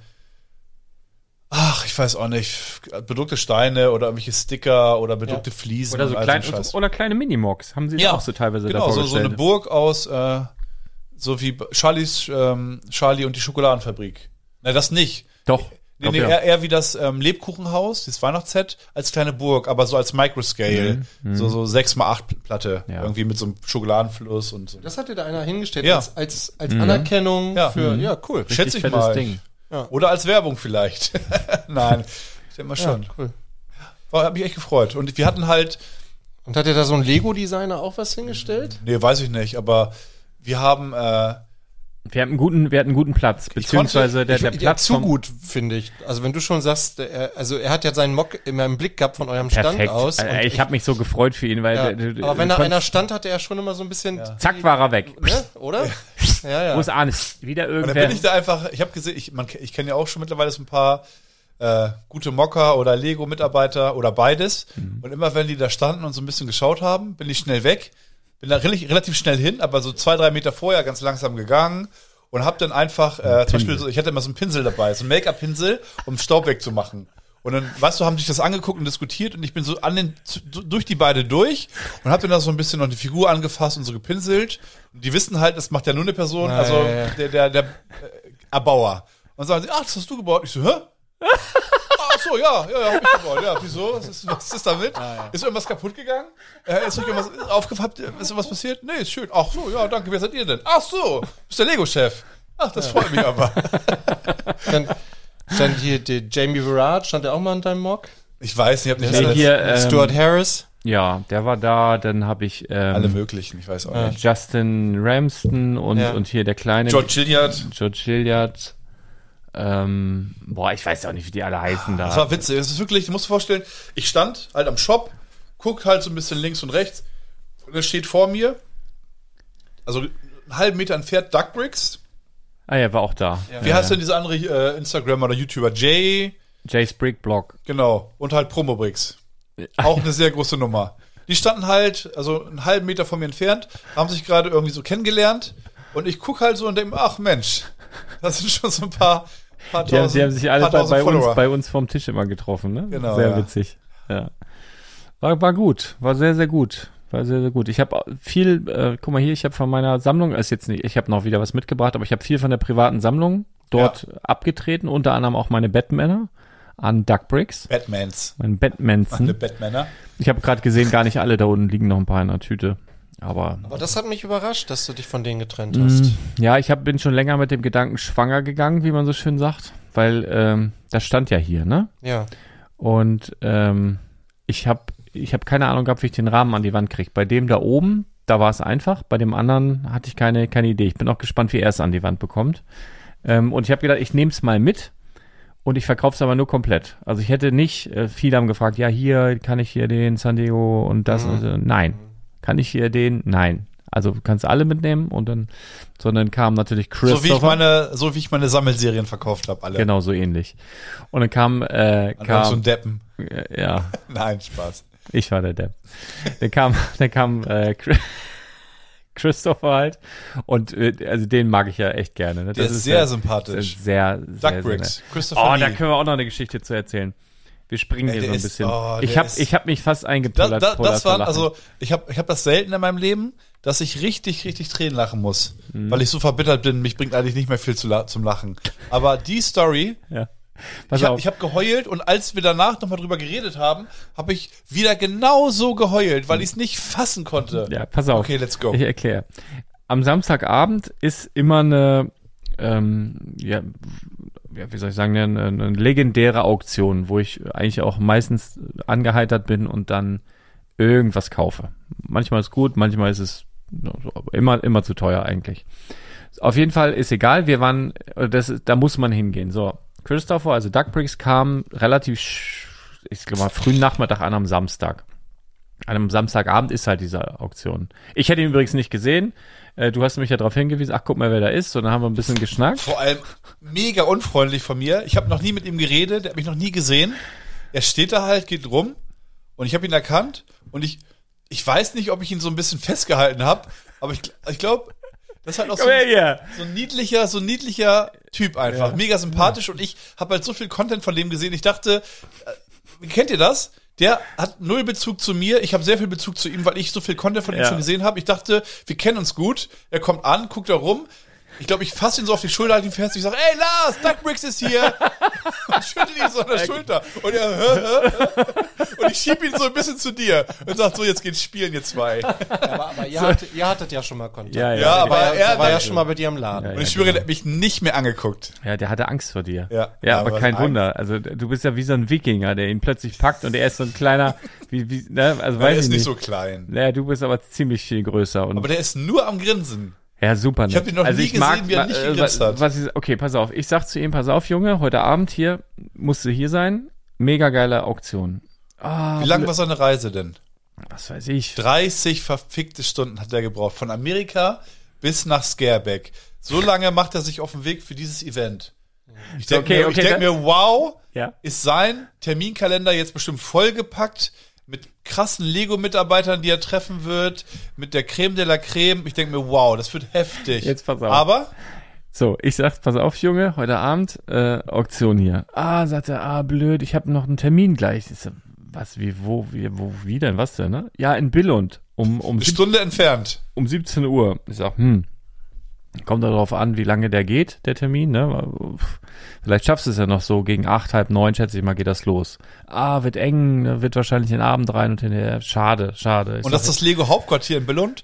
ach, ich weiß auch nicht, bedruckte Steine oder irgendwelche Sticker oder bedruckte Fliesen. Oder so klein, ein Scheiß. oder kleine Minimogs. Haben sie da auch so teilweise genau, davor so, so eine. Burg aus, äh, so wie Charlies, ähm, Charlie und die Schokoladenfabrik. Na, das nicht. Doch. Nee, nee, ja. eher, eher wie das ähm, Lebkuchenhaus, das Weihnachtsset, als kleine Burg, aber so als Microscale. So, so 6 mal 8 Platte. Mhm, Ja. Irgendwie mit so einem Schokoladenfluss und so. Das hat dir da einer hingestellt Ja. als, als, als Anerkennung Ja. für, ja, cool. Schätze ich mal. Ding. Oder als Werbung vielleicht. [LAUGHS] Nein, ich denke mal Ja, schon. cool. War, hab mich echt gefreut. Und wir hatten halt, Und hat dir da so ein Lego-Designer auch was hingestellt? nee, weiß ich nicht, aber wir haben, äh, Wir hatten einen guten, wir hatten einen guten Platz, beziehungsweise der, der Ich- Platz zu vom- gut, finde ich. Also wenn du schon sagst, er, also er hat ja seinen Mock immer im Blick gehabt von eurem Stand Perfekt. aus. Und ich habe mich so gefreut für ihn, weil ja, der- der- aber wenn da einer stand, hatte er schon immer so ein bisschen, zack war er weg. ne? oder? Ja, ja. Wo ist Arnes? Wieder und dann irgendwer. bin ich da einfach, ich habe gesehen, ich, man, ich kenne ja auch schon mittlerweile so ein paar äh, gute Mocker oder Lego-Mitarbeiter oder beides. Mhm. Und immer wenn die da standen und so ein bisschen geschaut haben, bin ich schnell weg, bin da relativ, schnell hin, aber so zwei, drei Meter vorher ganz langsam gegangen und habe dann einfach, äh, zum Beispiel, so, ich hatte immer so einen Pinsel dabei, so einen Make-up-Pinsel, um Staub wegzumachen. Und dann, weißt du, haben sich das angeguckt und diskutiert und ich bin so an den, durch die beide durch und habe dann da so ein bisschen noch die Figur angefasst und so gepinselt. Und die wissen halt, das macht ja nur eine Person, also ja, ja. der, der, der äh, Erbauer. Und sagen sie, ach, das hast du gebaut. Ich so, hä? Ach so, ja, ja, ja, hab ich gebaut. Ja, wieso? Was ist, was ist damit? Ist irgendwas kaputt gegangen? Äh, ist euch irgendwas aufgefallen? Ist irgendwas passiert? Nee, ist schön. Ach so, ja, danke. Wer seid ihr denn? Ach so, bist der Lego-Chef. Ach, das freut mich aber. [LAUGHS] Dann stand hier der Jamie Verard, stand der auch mal in deinem Mock? Ich weiß ich hab nicht Nee, alles, hier, ähm, Stuart Harris. Ja, der war da, dann habe ich ähm, alle möglichen, ich weiß auch nicht. Justin Ramston und, Ja. und hier der kleine George Gilliard. George Hilliard. Ähm, boah, ich weiß auch nicht, wie die alle heißen da. Das war witzig. Es ist wirklich, du musst dir vorstellen, ich stand halt am Shop, guck halt so ein bisschen links und rechts und es steht vor mir, also einen halben Meter entfernt, Duckbricks. ah, ja, war auch da. Wie heißt denn dieser andere äh, Instagrammer oder YouTuber? Jay, Jay Sprigg Blog. genau. Und halt Promobricks. Auch eine sehr große Nummer. Die standen halt, also einen halben Meter von mir entfernt, haben sich gerade irgendwie so kennengelernt und ich guck halt so und denke, ach Mensch, das sind schon so ein paar, paar Die haben, tausend, die haben sich alle bei, bei, uns, bei uns vom Tisch immer getroffen, ne? Genau, Sehr ja. witzig. Ja. War, war gut, war sehr, sehr gut. War sehr, sehr gut. Ich habe viel, äh, guck mal hier, ich habe von meiner Sammlung, ist jetzt nicht, ich habe noch wieder was mitgebracht, aber ich habe viel von der privaten Sammlung dort abgetreten, unter anderem auch meine Batmaner an Duckbricks, Batmans. mein Eine Batmanson. Batmaner. Ich habe gerade gesehen, gar nicht alle da unten liegen noch ein paar in der Tüte. Aber Aber das hat mich überrascht, dass du dich von denen getrennt hast. Mm, Ja, ich hab, bin schon länger mit dem Gedanken schwanger gegangen, wie man so schön sagt, weil ähm, das stand ja hier, ne? Ja. Und ähm, ich habe ich hab keine Ahnung gehabt, wie ich den Rahmen an die Wand kriege. Bei dem da oben, da war es einfach, bei dem anderen hatte ich keine, keine Idee. Ich bin auch gespannt, wie er es an die Wand bekommt. Ähm, und ich habe gedacht, ich nehme es mal mit und ich verkaufe es aber nur komplett. Also ich hätte nicht, äh, viele haben gefragt, ja hier kann ich hier den San Diego und das. Mhm. Also, nein. Kann ich hier den? Nein. Also du kannst alle mitnehmen und dann, sondern kam natürlich Christopher. So wie ich meine, so wie ich meine Sammelserien verkauft habe, alle. Genau, so ähnlich. Und dann kam, äh, An kam so ein Deppen. äh, ja, [LAUGHS] Nein, Spaß. ich war der Depp. Dann kam, [LAUGHS] dann kam äh, Chris- [LAUGHS] Christopher halt. Und äh, also den mag ich ja echt gerne. Ne? Der ist sehr ja- sympathisch. Sehr, sehr, Duckbricks. sehr Christopher Oh, Lee. da können wir auch noch eine Geschichte zu erzählen. Wir springen hier so ein ist- bisschen. oh, ich habe ich hab mich fast Das, eingepullert. das, pullert das war, also ich habe ich hab das selten in meinem Leben, dass ich richtig, richtig Tränen lachen muss, Mhm. weil ich so verbittert bin. Mich bringt eigentlich nicht mehr viel zu zum Lachen. Aber die Story, [LAUGHS] Ja. ich habe hab geheult und als wir danach nochmal drüber geredet haben, habe ich wieder genauso geheult, weil ich es nicht fassen konnte. Ja, pass auf. Okay, let's go. Ich erkläre. Am Samstagabend ist immer eine, ähm, ja, ja, wie soll ich sagen, eine, eine legendäre Auktion, wo ich eigentlich auch meistens angeheitert bin und dann irgendwas kaufe. Manchmal ist gut, manchmal ist es immer, immer zu teuer eigentlich. Auf jeden Fall ist egal, wir waren, das, da muss man hingehen. So, Christopher, also Duckbricks kam relativ, ich glaube mal, frühen Nachmittag an am Samstag. An einem Samstagabend ist halt diese Auktion. Ich hätte ihn übrigens nicht gesehen. Äh, du hast mich ja darauf hingewiesen, ach guck mal, wer da ist. Und dann haben wir ein bisschen geschnackt. Vor allem mega unfreundlich von mir. Ich habe noch nie mit ihm geredet, der hat mich noch nie gesehen. Er steht da halt, geht rum und ich habe ihn erkannt und ich, ich weiß nicht, ob ich ihn so ein bisschen festgehalten habe, aber ich, ich glaube, das ist halt auch so, so, ein niedlicher, so ein niedlicher Typ einfach. Ja. Mega sympathisch und ich habe halt so viel Content von dem gesehen. Ich dachte, äh, kennt ihr das? Der hat null Bezug zu mir. Ich habe sehr viel Bezug zu ihm, weil ich so viel Content von ihm ja. schon gesehen habe. Ich dachte, wir kennen uns gut. Er kommt an, guckt da rum. Ich glaube, ich fasse ihn so auf die Schulter, halte ihn fest. Ich sage, ey Lars, Duckbricks ist hier. [LAUGHS] und schüttel ihn so an der Schulter. Und er, hä, hä, Und ich schieb ihn so ein bisschen zu dir. Und sag so, jetzt geht's spielen, ihr zwei. Ja, aber, aber ihr, hattet, ihr, hattet, ja schon mal Kontakt. Ja, ja, ja aber war, er war ja schon mal bei dir im Laden. und ich schwöre, genau. der hat mich nicht mehr angeguckt. Ja, der hatte Angst vor dir. Ja, ja aber, aber kein Wunder. Also du bist ja wie so ein Wikinger, der ihn plötzlich packt und er ist so ein kleiner, wie, wie, ne? also weiß er ist ich nicht so klein. Naja, du bist aber ziemlich viel größer. Und aber der ist nur am Grinsen. Ja, super. Ich habe ihn noch also nie gesehen, mag, wie er nicht äh, gegrinst hat. Was ich, okay, pass auf. Ich sag zu ihm, pass auf, Junge, heute Abend hier, musst du hier sein. Mega geile Auktion. Ah, wie lang war seine Reise denn? Was weiß ich. 30 verfickte Stunden hat er gebraucht. Von Amerika bis nach Scareback. So lange macht er sich auf den Weg für dieses Event. Ich denke okay, mir, okay, denk mir, wow, ja. ist sein Terminkalender jetzt bestimmt vollgepackt mit krassen Lego-Mitarbeitern, die er treffen wird, mit der Creme de la Creme. Ich denke mir, wow, das wird heftig. Jetzt pass auf. Aber so, ich sag, pass auf, Junge, heute Abend äh, Auktion hier. Ah, sagt er, ah, blöd, ich habe noch einen Termin gleich. Ich so, was, wie, wo, wie, wo, wie denn, was denn, ne? Ja, in Billund. Um, um Eine Stunde entfernt. Um 17 Uhr. Ich sag, hm, kommt darauf an, wie lange der geht, der Termin, ne? Vielleicht schaffst du es ja noch so, gegen acht, halb neun, schätze ich mal, geht das los. Ah, wird eng, wird wahrscheinlich den Abend rein und hinterher, schade, schade. Ich und das ist das Lego-Hauptquartier in Billund?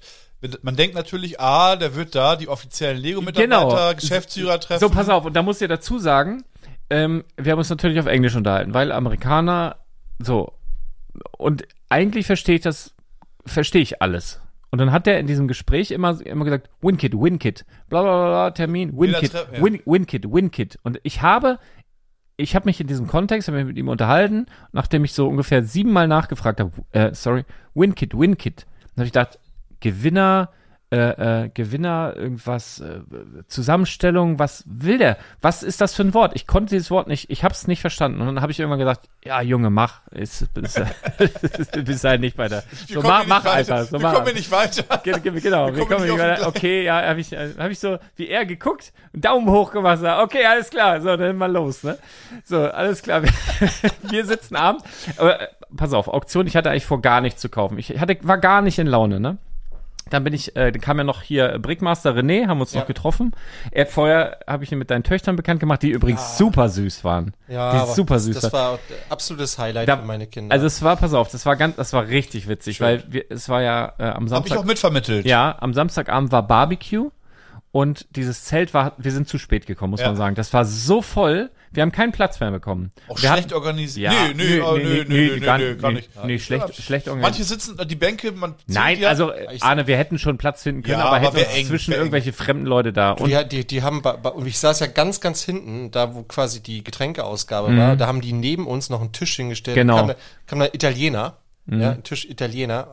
Man denkt natürlich, ah, der wird da die offiziellen Lego-Mitarbeiter, genau. Geschäftsführer treffen. So, pass auf, und da muss ich dazu sagen, ähm, wir haben uns natürlich auf Englisch unterhalten, weil Amerikaner, so, und eigentlich verstehe ich das, verstehe ich alles. Und dann hat er in diesem Gespräch immer, immer gesagt, Winkit, Winkit, bla bla bla, Termin, Winkit, ja. Win, Winkit, Winkit. Und ich habe, ich habe mich in diesem Kontext, habe mich mit ihm unterhalten, nachdem ich so ungefähr siebenmal nachgefragt habe, äh, sorry, Winkit, Winkit. Dann habe ich gedacht, Gewinner, äh, äh, Gewinner, irgendwas, äh, Zusammenstellung, was will der? Was ist das für ein Wort? Ich konnte dieses Wort nicht, ich habe es nicht verstanden. Und dann habe ich irgendwann gesagt, ja, Junge, mach. Ist, ist, ist, [LAUGHS] bist halt nicht bei der. So, mach, mach einfach. So, wir mach. kommen nicht weiter. Genau, wir, kommen nicht weiter. Okay, ja, habe ich, hab ich so wie er geguckt, Daumen hoch gemacht, sag, okay, alles klar, so, dann mal los, ne? So, alles klar. [LAUGHS] Wir, wir sitzen abends. Aber äh, pass auf, Auktion, ich hatte eigentlich vor, gar nichts zu kaufen. Ich hatte, war gar nicht in Laune, ne? Dann bin ich, äh, dann kam ja noch hier Brickmaster René, haben uns ja. noch getroffen. Er vorher habe ich ihn mit deinen Töchtern bekannt gemacht, die übrigens ja. super süß waren. Ja, die super süß. Das war absolutes Highlight da, für meine Kinder. Also es war, pass auf, das war ganz, das war richtig witzig, Schön. weil wir, es war ja äh, am Samstag. Hab ich auch mitvermittelt. Ja, am Samstagabend war Barbecue und dieses Zelt war, wir sind zu spät gekommen, muss ja. man sagen. Das war so voll, wir haben keinen Platz mehr bekommen. Auch wir schlecht organisiert. Ja, nee, nee, oh, nee, nee, nee, gar, nee, gar nicht. Nee, schlecht, schlecht organisiert. Manche sitzen, die Bänke, man Nein, ja, also, Arne, wir hätten schon Platz finden können, ja, aber, aber hätten eng, zwischen irgendwelche fremden Leute da. Und die, die, die haben, und ich saß ja ganz, ganz hinten, da wo quasi die Getränkeausgabe mhm. war, da haben die neben uns noch einen Tisch hingestellt. Genau. Kam, kam der Italiener, mhm. ja, ein Tisch Italiener,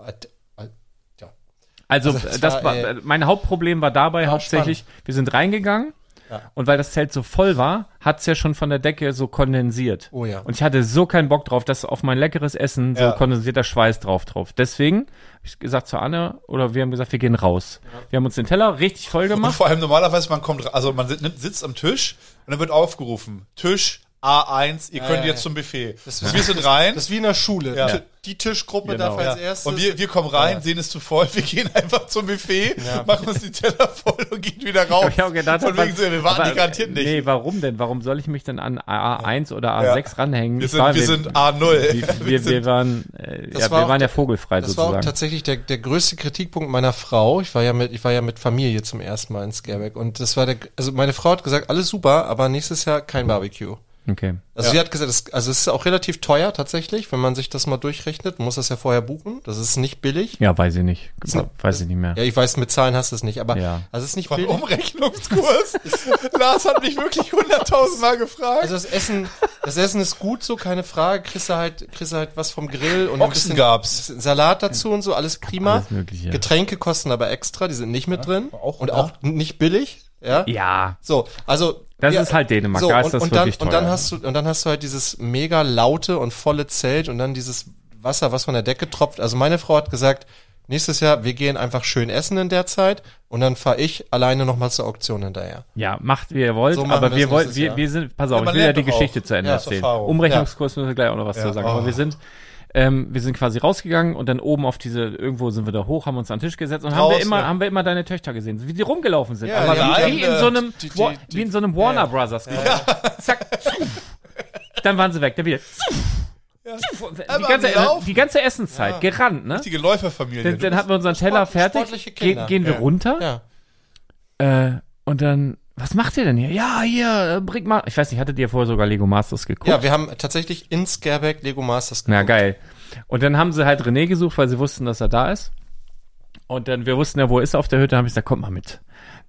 also, also das, das war, äh, mein Hauptproblem war dabei hauptsächlich, spannend. wir sind reingegangen ja. und weil das Zelt so voll war, hat's ja schon von der Decke so kondensiert. Oh ja. Und ich hatte so keinen Bock drauf, dass auf mein leckeres Essen ja. so kondensierter Schweiß drauf drauf. Deswegen habe ich gesagt zu Anne, oder wir haben gesagt, wir gehen raus. Ja. Wir haben uns den Teller richtig voll gemacht. Und vor allem normalerweise, man kommt, also man sitzt am Tisch und dann wird aufgerufen, Tisch A1, ihr könnt ja, jetzt zum Buffet. und wir sind rein. Das ist wie in der Schule. Ja. Die Tischgruppe Genau. darf als Ja. erstes. Und wir, wir kommen rein, sehen es zu voll, wir gehen einfach zum Buffet, Ja. machen uns die Teller voll und gehen wieder raus. [LAUGHS] Hab ich auch gedacht, Von wegen so, wir warten aber- die garantiert nicht. Nee, warum denn? Warum soll ich mich denn an A1 oder Ja. A6 ranhängen? wir sind, war- wir sind A0. wir, wir, wir waren, äh, Das ja, war wir auch waren ja der- vogelfrei das war auch sozusagen. tatsächlich der, der größte Kritikpunkt meiner Frau. Ich war ja mit, ich war ja mit Familie zum ersten Mal in Scareback und das war der, also meine Frau hat gesagt, alles super, aber nächstes Jahr kein Barbecue. Okay. Also Ja. sie hat gesagt, es, also es ist auch relativ teuer tatsächlich, wenn man sich das mal durchrechnet. Man muss das ja vorher buchen. Das ist nicht billig. Ja, weiß ich nicht. ein- weiß ich nicht mehr. Ja, ich weiß, mit Zahlen hast du es nicht, aber Ja. also es ist nicht Von billig. Umrechnungskurs. [LAUGHS] [LAUGHS] Lars hat mich wirklich hunderttausendmal gefragt. Also das Essen, das Essen ist gut, so keine Frage. Kriegst du halt, kriegst du halt was vom Grill und ein Ochsen bisschen gab's. Salat dazu und so, alles prima. Alles Mögliche. Getränke kosten aber extra, die sind nicht mit drin auch, und ja. auch nicht billig. Ja. Ja, So, also Das ist halt Dänemark, da ist und, das und dann, wirklich und dann teuer. hast du und dann hast du halt dieses mega laute und volle Zelt und dann dieses Wasser, was von der Decke tropft. Also meine Frau hat gesagt, nächstes Jahr wir gehen einfach schön essen in der Zeit und dann fahre ich alleine noch mal zur Auktion hinterher. ja, macht wie ihr wollt, So aber wir wollen, wir, wir sind, pass auf, Ja, ich will ja die doch auch. Geschichte zu Ende Ja, erzählen. Umrechnungskurs müssen wir gleich auch noch was Ja. zu sagen. Oh. Aber wir sind, ähm, wir sind quasi rausgegangen und dann oben auf diese, irgendwo sind wir da hoch, haben uns an den Tisch gesetzt und haben Raus, wir immer, ja. haben wir immer deine Töchter gesehen, wie die rumgelaufen sind. Ja, aber die wie, haben wie in so einem, die- die- die- wie in so einem Warner Brothers. Zack. Dann waren sie weg, dann wieder. Die Einmal ganze, die ganze Essenszeit, gerannt, ne? Richtige Läuferfamilie. Dann, dann hatten wir unseren Teller Sport- fertig, ge gehen wir Ja. runter Ja. äh, und dann, was macht ihr denn hier? Ja, hier, äh, bring mal. Ich weiß nicht, hattet ihr vorher sogar Lego Masters geguckt? Ja, wir haben tatsächlich in Scareback Lego Masters Na geil. Und dann haben sie halt René gesucht, weil sie wussten, dass er da ist. Und dann, wir wussten ja, wo er ist auf der Hütte, haben ich gesagt, kommt mal mit.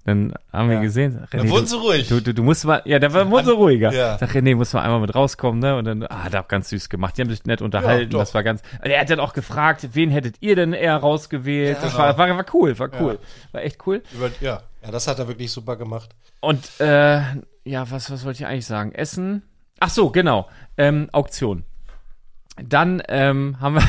Dann haben wir gesehen, René, Dann wurden sie ruhig. du, du, du musst mal, ja, dann wurden sie ruhiger. Ja. Sag, René, muss mal einmal mit rauskommen, ne? Und dann, ah, da ganz süß gemacht. Die haben sich nett unterhalten, doch. das war ganz, er hat dann auch gefragt, wen hättet ihr denn eher rausgewählt? das war, war, war cool, war cool. War echt cool. Über, ja. Ja, das hat er wirklich super gemacht. Und äh, ja, was, was wollte ich eigentlich sagen? Essen. Ach so, genau. Ähm, Auktion. Dann ähm, haben, wir,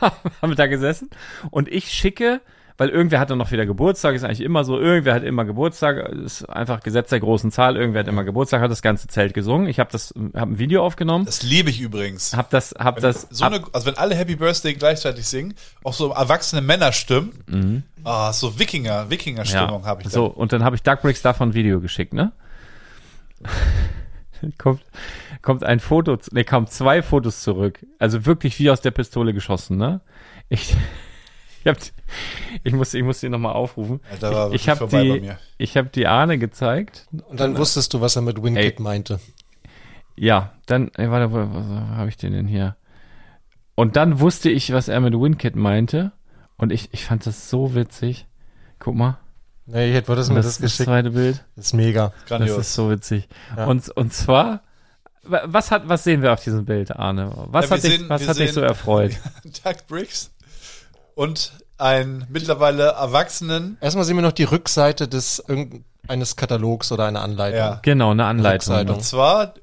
[LAUGHS] haben wir da gesessen und ich schicke, weil irgendwer hatte noch wieder Geburtstag, ist eigentlich immer so, irgendwer hat immer Geburtstag, ist einfach Gesetz der großen Zahl, irgendwer hat immer Geburtstag, hat das ganze Zelt gesungen. Ich habe das, habe ein Video aufgenommen, Das liebe ich übrigens. hab das, hab das, So hab, eine, also wenn alle Happy Birthday gleichzeitig singen, auch so erwachsene Männerstimmen, ah, so Wikinger, Wikinger-Stimmung habe ich So, und dann habe ich Duckbricks davon ein Video geschickt, ne? [LAUGHS] kommt, kommt ein Foto, ne, kamen zwei Fotos zurück. Also wirklich wie aus der Pistole geschossen, ne? Ich, ich hab, ich muss, ich muss die nochmal aufrufen. Ja, ich ich habe die, mir. ich habe die Ahne gezeigt. Und dann wusstest du, was er mit Winkit Ey. meinte. Ja, dann, ey, warte, wo, wo habe ich den denn hier? Und dann wusste ich, was er mit WinKit meinte. Und ich, ich fand das so witzig. Guck mal, Nee, ich hätte das mir das, das ist das geschickt. zweite Bild. Das ist mega. Grandios. Das ist so witzig. Ja. Und, und zwar, wa- was hat, was sehen wir auf diesem Bild, Arne? Was Ja, hat dich, sehen- was hat dich sehen- so erfreut? [LAUGHS] Doug Briggs und einen mittlerweile Erwachsenen, Erstmal sehen wir noch die Rückseite des irgendeines Katalogs oder einer Anleitung. Ja. Genau, eine Anleitung. Rückseite. und zwar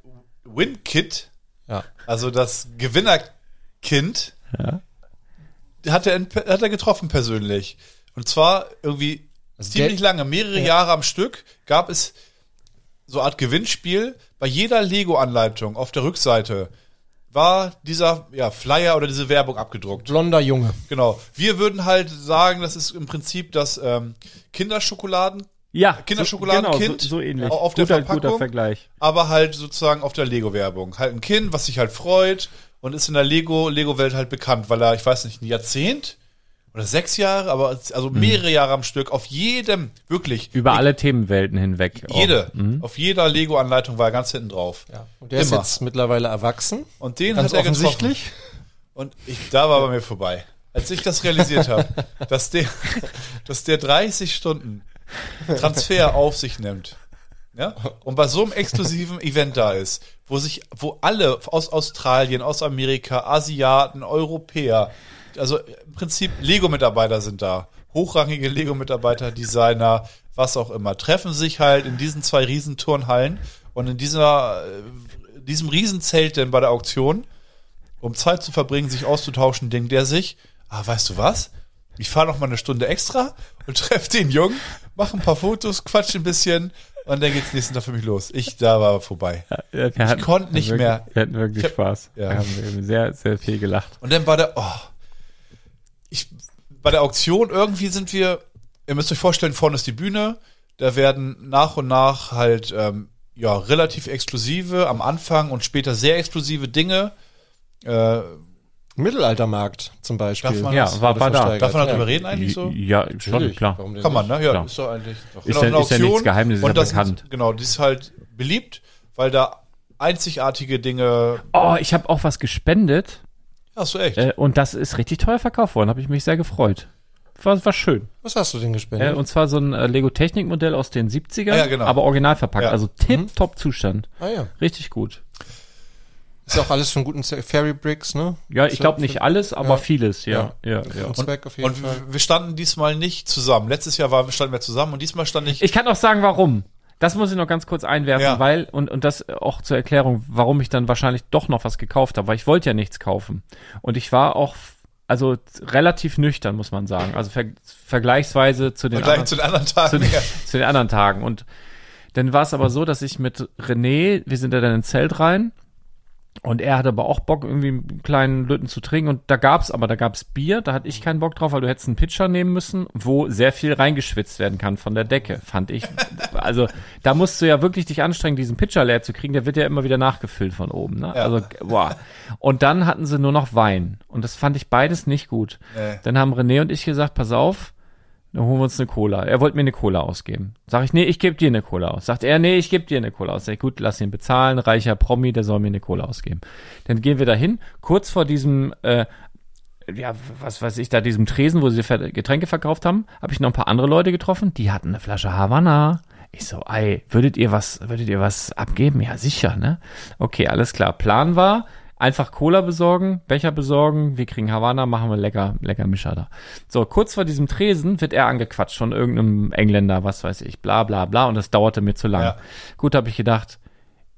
WinKit, Ja. also das Gewinnerkind, Ja. hat er, hat er getroffen persönlich. Und zwar irgendwie Also ziemlich der- lange, mehrere Jahre am Stück, gab es so eine Art Gewinnspiel. Bei jeder Lego-Anleitung auf der Rückseite war dieser ja, Flyer oder diese Werbung abgedruckt. Blonder Junge. Genau. Wir würden halt sagen, das ist im Prinzip das ähm, Kinderschokoladen, Ja, Kinderschokoladenkind so, genau, so, so ähnlich. auf der guter, Verpackung. guter Vergleich. aber halt sozusagen auf der Lego-Werbung. Halt ein Kind, was sich halt freut und ist in der Lego, Lego-Welt halt bekannt, weil er, ich weiß nicht, ein Jahrzehnt oder sechs Jahre, aber also mehrere Jahre am Stück auf jedem, wirklich, Über alle Themenwelten hinweg. auch. jede, Mhm. auf jeder Lego-Anleitung war er ganz hinten drauf. Ja. Und der ist Immer. jetzt mittlerweile erwachsen. Und den Ganz hat er getroffen. offensichtlich. Und ich, da war bei mir vorbei. Als ich das realisiert habe, [LAUGHS] dass der, dass der 30 Stunden Transfer auf sich nimmt. Ja? Und bei so einem exklusiven Event da ist, wo sich, wo alle aus Australien, aus Amerika, Asiaten, Europäer, also im Prinzip Lego-Mitarbeiter sind da. Hochrangige Lego-Mitarbeiter, Designer, was auch immer, treffen sich halt in diesen zwei Riesenturnhallen und in dieser, äh, diesem Riesenzelt denn bei der Auktion um Zeit zu verbringen, sich auszutauschen, denkt der sich, ah, weißt du was? Ich fahre noch mal eine Stunde extra und [LAUGHS] treffe den Jungen, mache ein paar Fotos, quatsch ein bisschen Und dann geht's nächsten Tag für mich los. Ich, da war vorbei. Ja, ich hatten, konnte nicht wirklich, mehr. Wir hatten wirklich hab, Spaß. Ja. Wir haben sehr, sehr viel gelacht. Und dann bei der, oh, ich, bei der Auktion irgendwie sind wir, ihr müsst euch vorstellen, vorne ist die Bühne, da werden nach und nach halt, ähm, ja, relativ exklusive, am Anfang und später sehr exklusive Dinge, äh, Mittelaltermarkt zum Beispiel. Darf man Ja, das- war, war da. Darf man Ja. darüber reden eigentlich so? Ja, schon, Natürlich. klar. Kann man, ne? Ja, Klar. ist doch eigentlich. Doch. Ist ja- eine ist ja nichts Geheimnis, ist und ja das bekannt. Ist, genau, die ist halt beliebt, weil da einzigartige Dinge. Oh, ich habe auch was gespendet Hast du echt? äh, und das ist richtig teuer verkauft worden. Habe ich mich sehr gefreut. War, war schön. Was hast du denn Äh, gespendet? und zwar so ein äh, Lego Technik Modell aus den 70ern, Ah, ja, genau. aber original verpackt. Ja. Also tip-top Zustand. ah ja. Richtig gut. Ist auch alles von guten Fairy Bricks, ne? Ja, ich So- glaube nicht alles, aber Ja. vieles, ja. Ja, ja. Jeden Und Fall. wir standen diesmal nicht zusammen. Letztes Jahr waren, standen wir zusammen und diesmal stand ich. Ich kann auch sagen, warum. Das muss ich noch ganz kurz einwerfen, Ja. weil, und, und das auch zur Erklärung, warum ich dann wahrscheinlich doch noch was gekauft habe, weil ich wollte ja nichts kaufen. Und ich war auch, also relativ nüchtern, muss man sagen. Also ver vergleichsweise zu den Vergleich anderen, zu den anderen zu Tagen. den, Ja. [LAUGHS] zu den anderen Tagen. Und dann war es aber so, dass ich mit René, wir sind da dann ins Zelt rein und er hatte aber auch Bock, irgendwie einen kleinen Lütten zu trinken. Und da gab's aber, da gab's Bier, da hatte ich keinen Bock drauf, weil du hättest einen Pitcher nehmen müssen, wo sehr viel reingeschwitzt werden kann von der Decke, fand ich. Also da musst du ja wirklich dich anstrengen, diesen Pitcher leer zu kriegen. Der wird ja immer wieder nachgefüllt von oben. Ne? Ja. Also, boah. Und dann hatten sie nur noch Wein. Und das fand ich beides nicht gut. Nee. Dann haben René und ich gesagt, pass auf, dann holen wir uns eine Cola. Er wollte mir eine Cola ausgeben. Sag ich, nee, ich gebe dir eine Cola aus. Sagt er, nee, ich gebe dir eine Cola aus. Sag ich, gut, lass ihn bezahlen, reicher Promi, der soll mir eine Cola ausgeben. Dann gehen wir dahin, kurz vor diesem, äh, ja, was weiß ich, da diesem Tresen, wo sie Getränke verkauft haben, habe ich noch ein paar andere Leute getroffen, die hatten eine Flasche Havanna. Ich so, ey, würdet ihr was, würdet ihr was abgeben? Ja, sicher, ne? Okay, alles klar. Plan war, einfach Cola besorgen, Becher besorgen, wir kriegen Havanna, machen wir lecker, lecker Mischer da. So, kurz vor diesem Tresen wird er angequatscht von irgendeinem Engländer, was weiß ich, bla bla bla, und das dauerte mir zu lang. Ja. Gut, habe ich gedacht,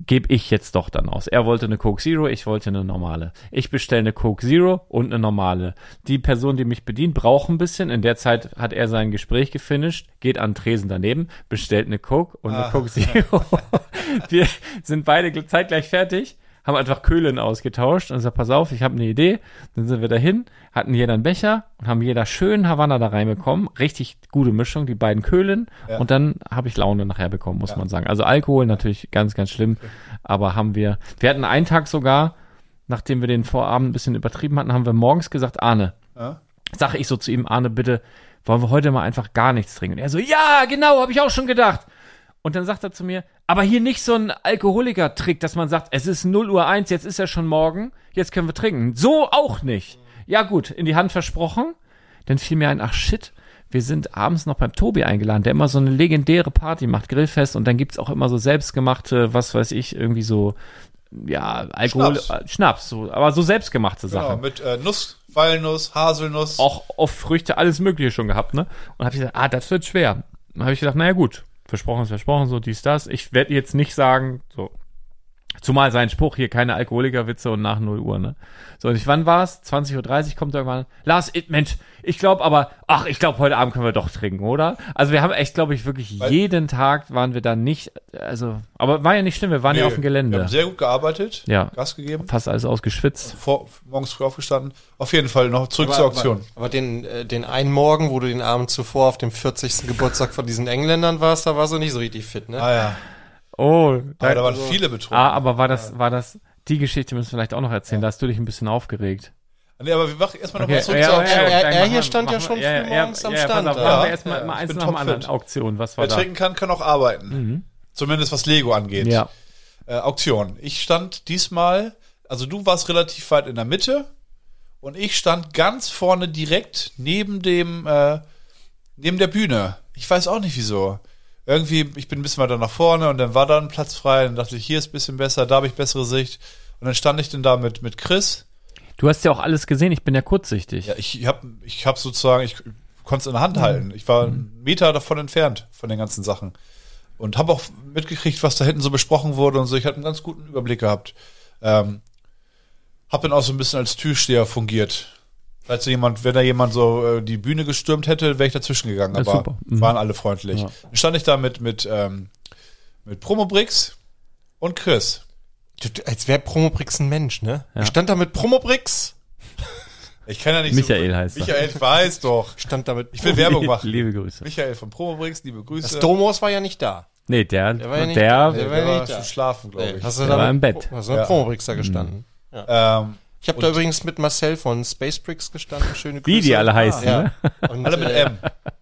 gebe ich jetzt doch dann aus. Er wollte eine Coke Zero, ich wollte eine normale. Ich bestelle eine Coke Zero und eine normale. Die Person, die mich bedient, braucht ein bisschen. In der Zeit hat er sein Gespräch gefinisht, geht an Tresen daneben, bestellt eine Coke und eine Ah. Coke Zero. [LAUGHS] Wir sind beide gl- zeitgleich fertig, haben einfach Köhlen ausgetauscht und gesagt, pass auf, ich habe eine Idee. Dann sind wir dahin, hatten jeder einen Becher und haben jeder schön Havanna da reinbekommen. Richtig gute Mischung, die beiden Köhlen. Ja. Und dann habe ich Laune nachher bekommen, muss man sagen. Also Alkohol natürlich ganz, ganz schlimm. Aber haben wir, wir hatten einen Tag sogar, nachdem wir den Vorabend ein bisschen übertrieben hatten, haben wir morgens gesagt, Arne, Ja? sage ich so zu ihm, Arne, bitte, wollen wir heute mal einfach gar nichts trinken? Und er so, ja, genau, habe ich auch schon gedacht. Und dann sagt er zu mir, aber hier nicht so ein Alkoholiker-Trick, dass man sagt, es ist 0 Uhr 1, jetzt ist ja schon morgen, jetzt können wir trinken. So auch nicht. Ja gut, in die Hand versprochen. Dann fiel mir ein, ach shit, wir sind abends noch beim Tobi eingeladen, der immer so eine legendäre Party macht, Grillfest und dann gibt's auch immer so selbstgemachte, was weiß ich, irgendwie so, ja, Alkohol, Schnaps. Schnaps, Schnaps so, aber so selbstgemachte Genau, Sachen mit äh, Nuss, Walnuss, Haselnuss. auch auf Früchte, alles Mögliche schon gehabt, ne? Und habe ich gesagt, ah, das wird schwer. Dann habe ich gedacht, naja gut, versprochen ist versprochen, so dies, das. Ich werde jetzt nicht sagen, so. Zumal sein Spruch hier, keine Alkoholikerwitze und nach 0 Uhr, ne? So, und ich, wann war's? 20.30 Uhr kommt irgendwann, Lars, ich, Mensch, ich glaube aber, ach, ich glaube, heute Abend können wir doch trinken, oder? Also wir haben echt, glaube ich, wirklich Weil- jeden Tag waren wir da nicht, also, aber war ja nicht schlimm, wir waren ja Nee, auf dem Wir Gelände. haben sehr gut gearbeitet, Ja. Gas gegeben, Fast alles ausgeschwitzt. vor, morgens früh aufgestanden. Auf jeden Fall noch zurück zur Auktion. Aber, aber den, äh, den einen Morgen, wo du den Abend zuvor auf dem 40. Geburtstag von diesen Engländern warst, da warst du nicht so richtig fit, ne? Ah ja, Oh, aber da waren viele betroffen. Ah, aber war das, war das, die Geschichte müssen wir vielleicht auch noch erzählen. Da hast du dich ein bisschen aufgeregt. Nee, aber wir machen erstmal noch Okay, mal zurück ja, zur ja, Auktion. Er- er- er hier stand ja schon früh morgens am Stand, auf, ja. wir erstmal Ja, mal eins nach dem anderen. Auktion, was war Wer da? trinken kann, kann auch arbeiten. Mhm. Zumindest was Lego angeht. Ja. Äh, Auktion. Ich stand diesmal, also du warst relativ weit in der Mitte und ich stand ganz vorne direkt neben dem, äh, neben der Bühne. Ich weiß auch nicht wieso. Irgendwie, ich bin ein bisschen weiter nach vorne und dann war da ein Platz frei. Dann dachte ich, hier ist ein bisschen besser, da habe ich bessere Sicht. Und dann stand ich dann da mit, mit Chris. Du hast ja auch alles gesehen, ich bin ja kurzsichtig. Ja, ich habe ich hab sozusagen, ich konnte es in der Mhm. Hand halten. Ich war einen Meter davon entfernt von den ganzen Sachen. Und habe auch mitgekriegt, was da hinten so besprochen wurde und so. Ich hatte einen ganz guten Überblick gehabt. Ähm, hab dann auch so ein bisschen als Türsteher fungiert. Falls da jemand, wenn da jemand so äh, die Bühne gestürmt hätte, wäre ich dazwischen gegangen. Ja, Aber. Mhm. waren alle freundlich. Ja. Dann stand ich da mit, mit, ähm, Mit Promobrix und Chris. Du, als wäre Promobrix ein Mensch, ne? Ich stand da mit Promobrix. Ich kann ja nicht Michael so, heißt. Michael, ich weiß doch. Ich stand da mit Ich will Werbung machen. Liebe Grüße. Michael von Promobrix, liebe Grüße. Das Domos war ja nicht da. Nee, der, Der war ja nicht der, da. der, Der war ja war nicht da. schon schlafen, glaube ich. Hast du Der da war mit, im Bett. Hast du mit Ja. Promobrix da gestanden? Ähm, Ich habe da übrigens mit Marcel von Spacebricks gestanden. Schöne Grüße. wie die alle heißen, Ja. ne? Und, alle mit äh, M.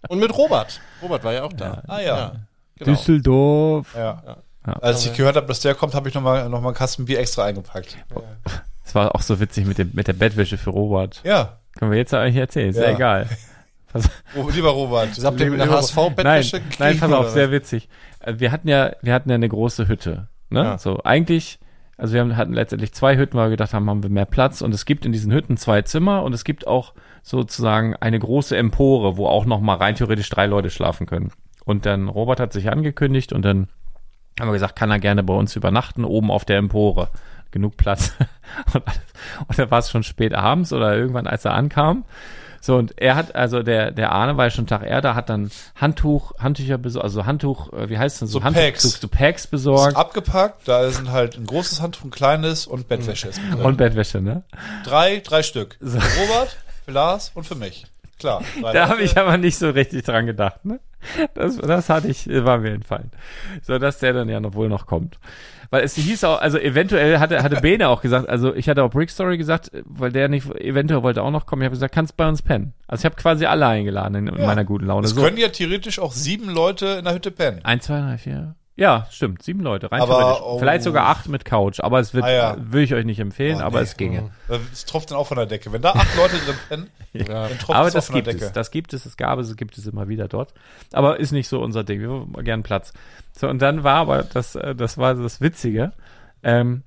Und mit Robert. Robert war ja auch da. Ah ja. Genau. Düsseldorf. Ja. Ja. Als ich gehört habe, dass der kommt, habe ich nochmal noch mal einen Kasten Bier extra eingepackt. Das war auch so witzig mit, dem, mit der Bettwäsche für Robert. Ja. Können wir jetzt eigentlich erzählen, ist ja, Ja. egal. Pass, [LAUGHS] Oh, lieber Robert. Habt ihr eine Nein, HSV-Bettwäsche nein, pass auf, sehr witzig. Äh, Wir hatten ja, wir hatten ja eine große Hütte. Ne? Ja. So, eigentlich, also wir haben, hatten letztendlich zwei Hütten, weil wir gedacht haben, haben wir mehr Platz. Und es gibt in diesen Hütten zwei Zimmer und es gibt auch sozusagen eine große Empore, wo auch noch mal rein theoretisch drei Leute schlafen können. Und dann Robert hat sich angekündigt und dann haben wir gesagt, kann er gerne bei uns übernachten, oben auf der Empore. Genug Platz. [LAUGHS] Und, alles. und dann war es schon spät abends oder irgendwann, als er ankam. So, und er hat, also der, der Arne war ja schon Tag er, da hat dann Handtuch, Handtücher besorgt, also Handtuch, äh, wie heißt denn so? So Handtuch, Packs. So, so Packs Ist besorgt abgepackt, da sind halt ein großes Handtuch, ein kleines und Bettwäsche ist mit drin. und Bettwäsche, ne? drei, drei Stück. Für Robert, für Lars und für mich. Klar. [LAUGHS] Da habe ich aber nicht so richtig dran gedacht, ne? Das, das hatte ich, war mir entfallen. So, dass der dann ja noch wohl noch kommt. Weil es hieß auch, also eventuell hatte, hatte Bene auch gesagt, also ich hatte auch Brick Story gesagt, weil der nicht, eventuell wollte auch noch kommen. Ich habe gesagt, kannst bei uns pennen. Also ich habe quasi alle eingeladen in, in Ja. meiner guten Laune. Es So, können ja theoretisch auch sieben Leute in der Hütte pennen. Eins, zwei, drei, vier. Ja, stimmt, sieben Leute, rein Aber, oh. Vielleicht sogar acht mit Couch, aber es wird, Ah, ja. würde ich euch nicht empfehlen, Oh, aber nee. es ginge. Es tropft dann auch von der Decke. Wenn da acht [LAUGHS] Leute drin pennen, dann tropft Aber es auch das von der gibt Decke. es, das gibt es, es gab es, es gibt es immer wieder dort. Aber ist nicht so unser Ding. Wir wollen gern Platz. So, und dann war aber das, äh, das war das Witzige. Ähm,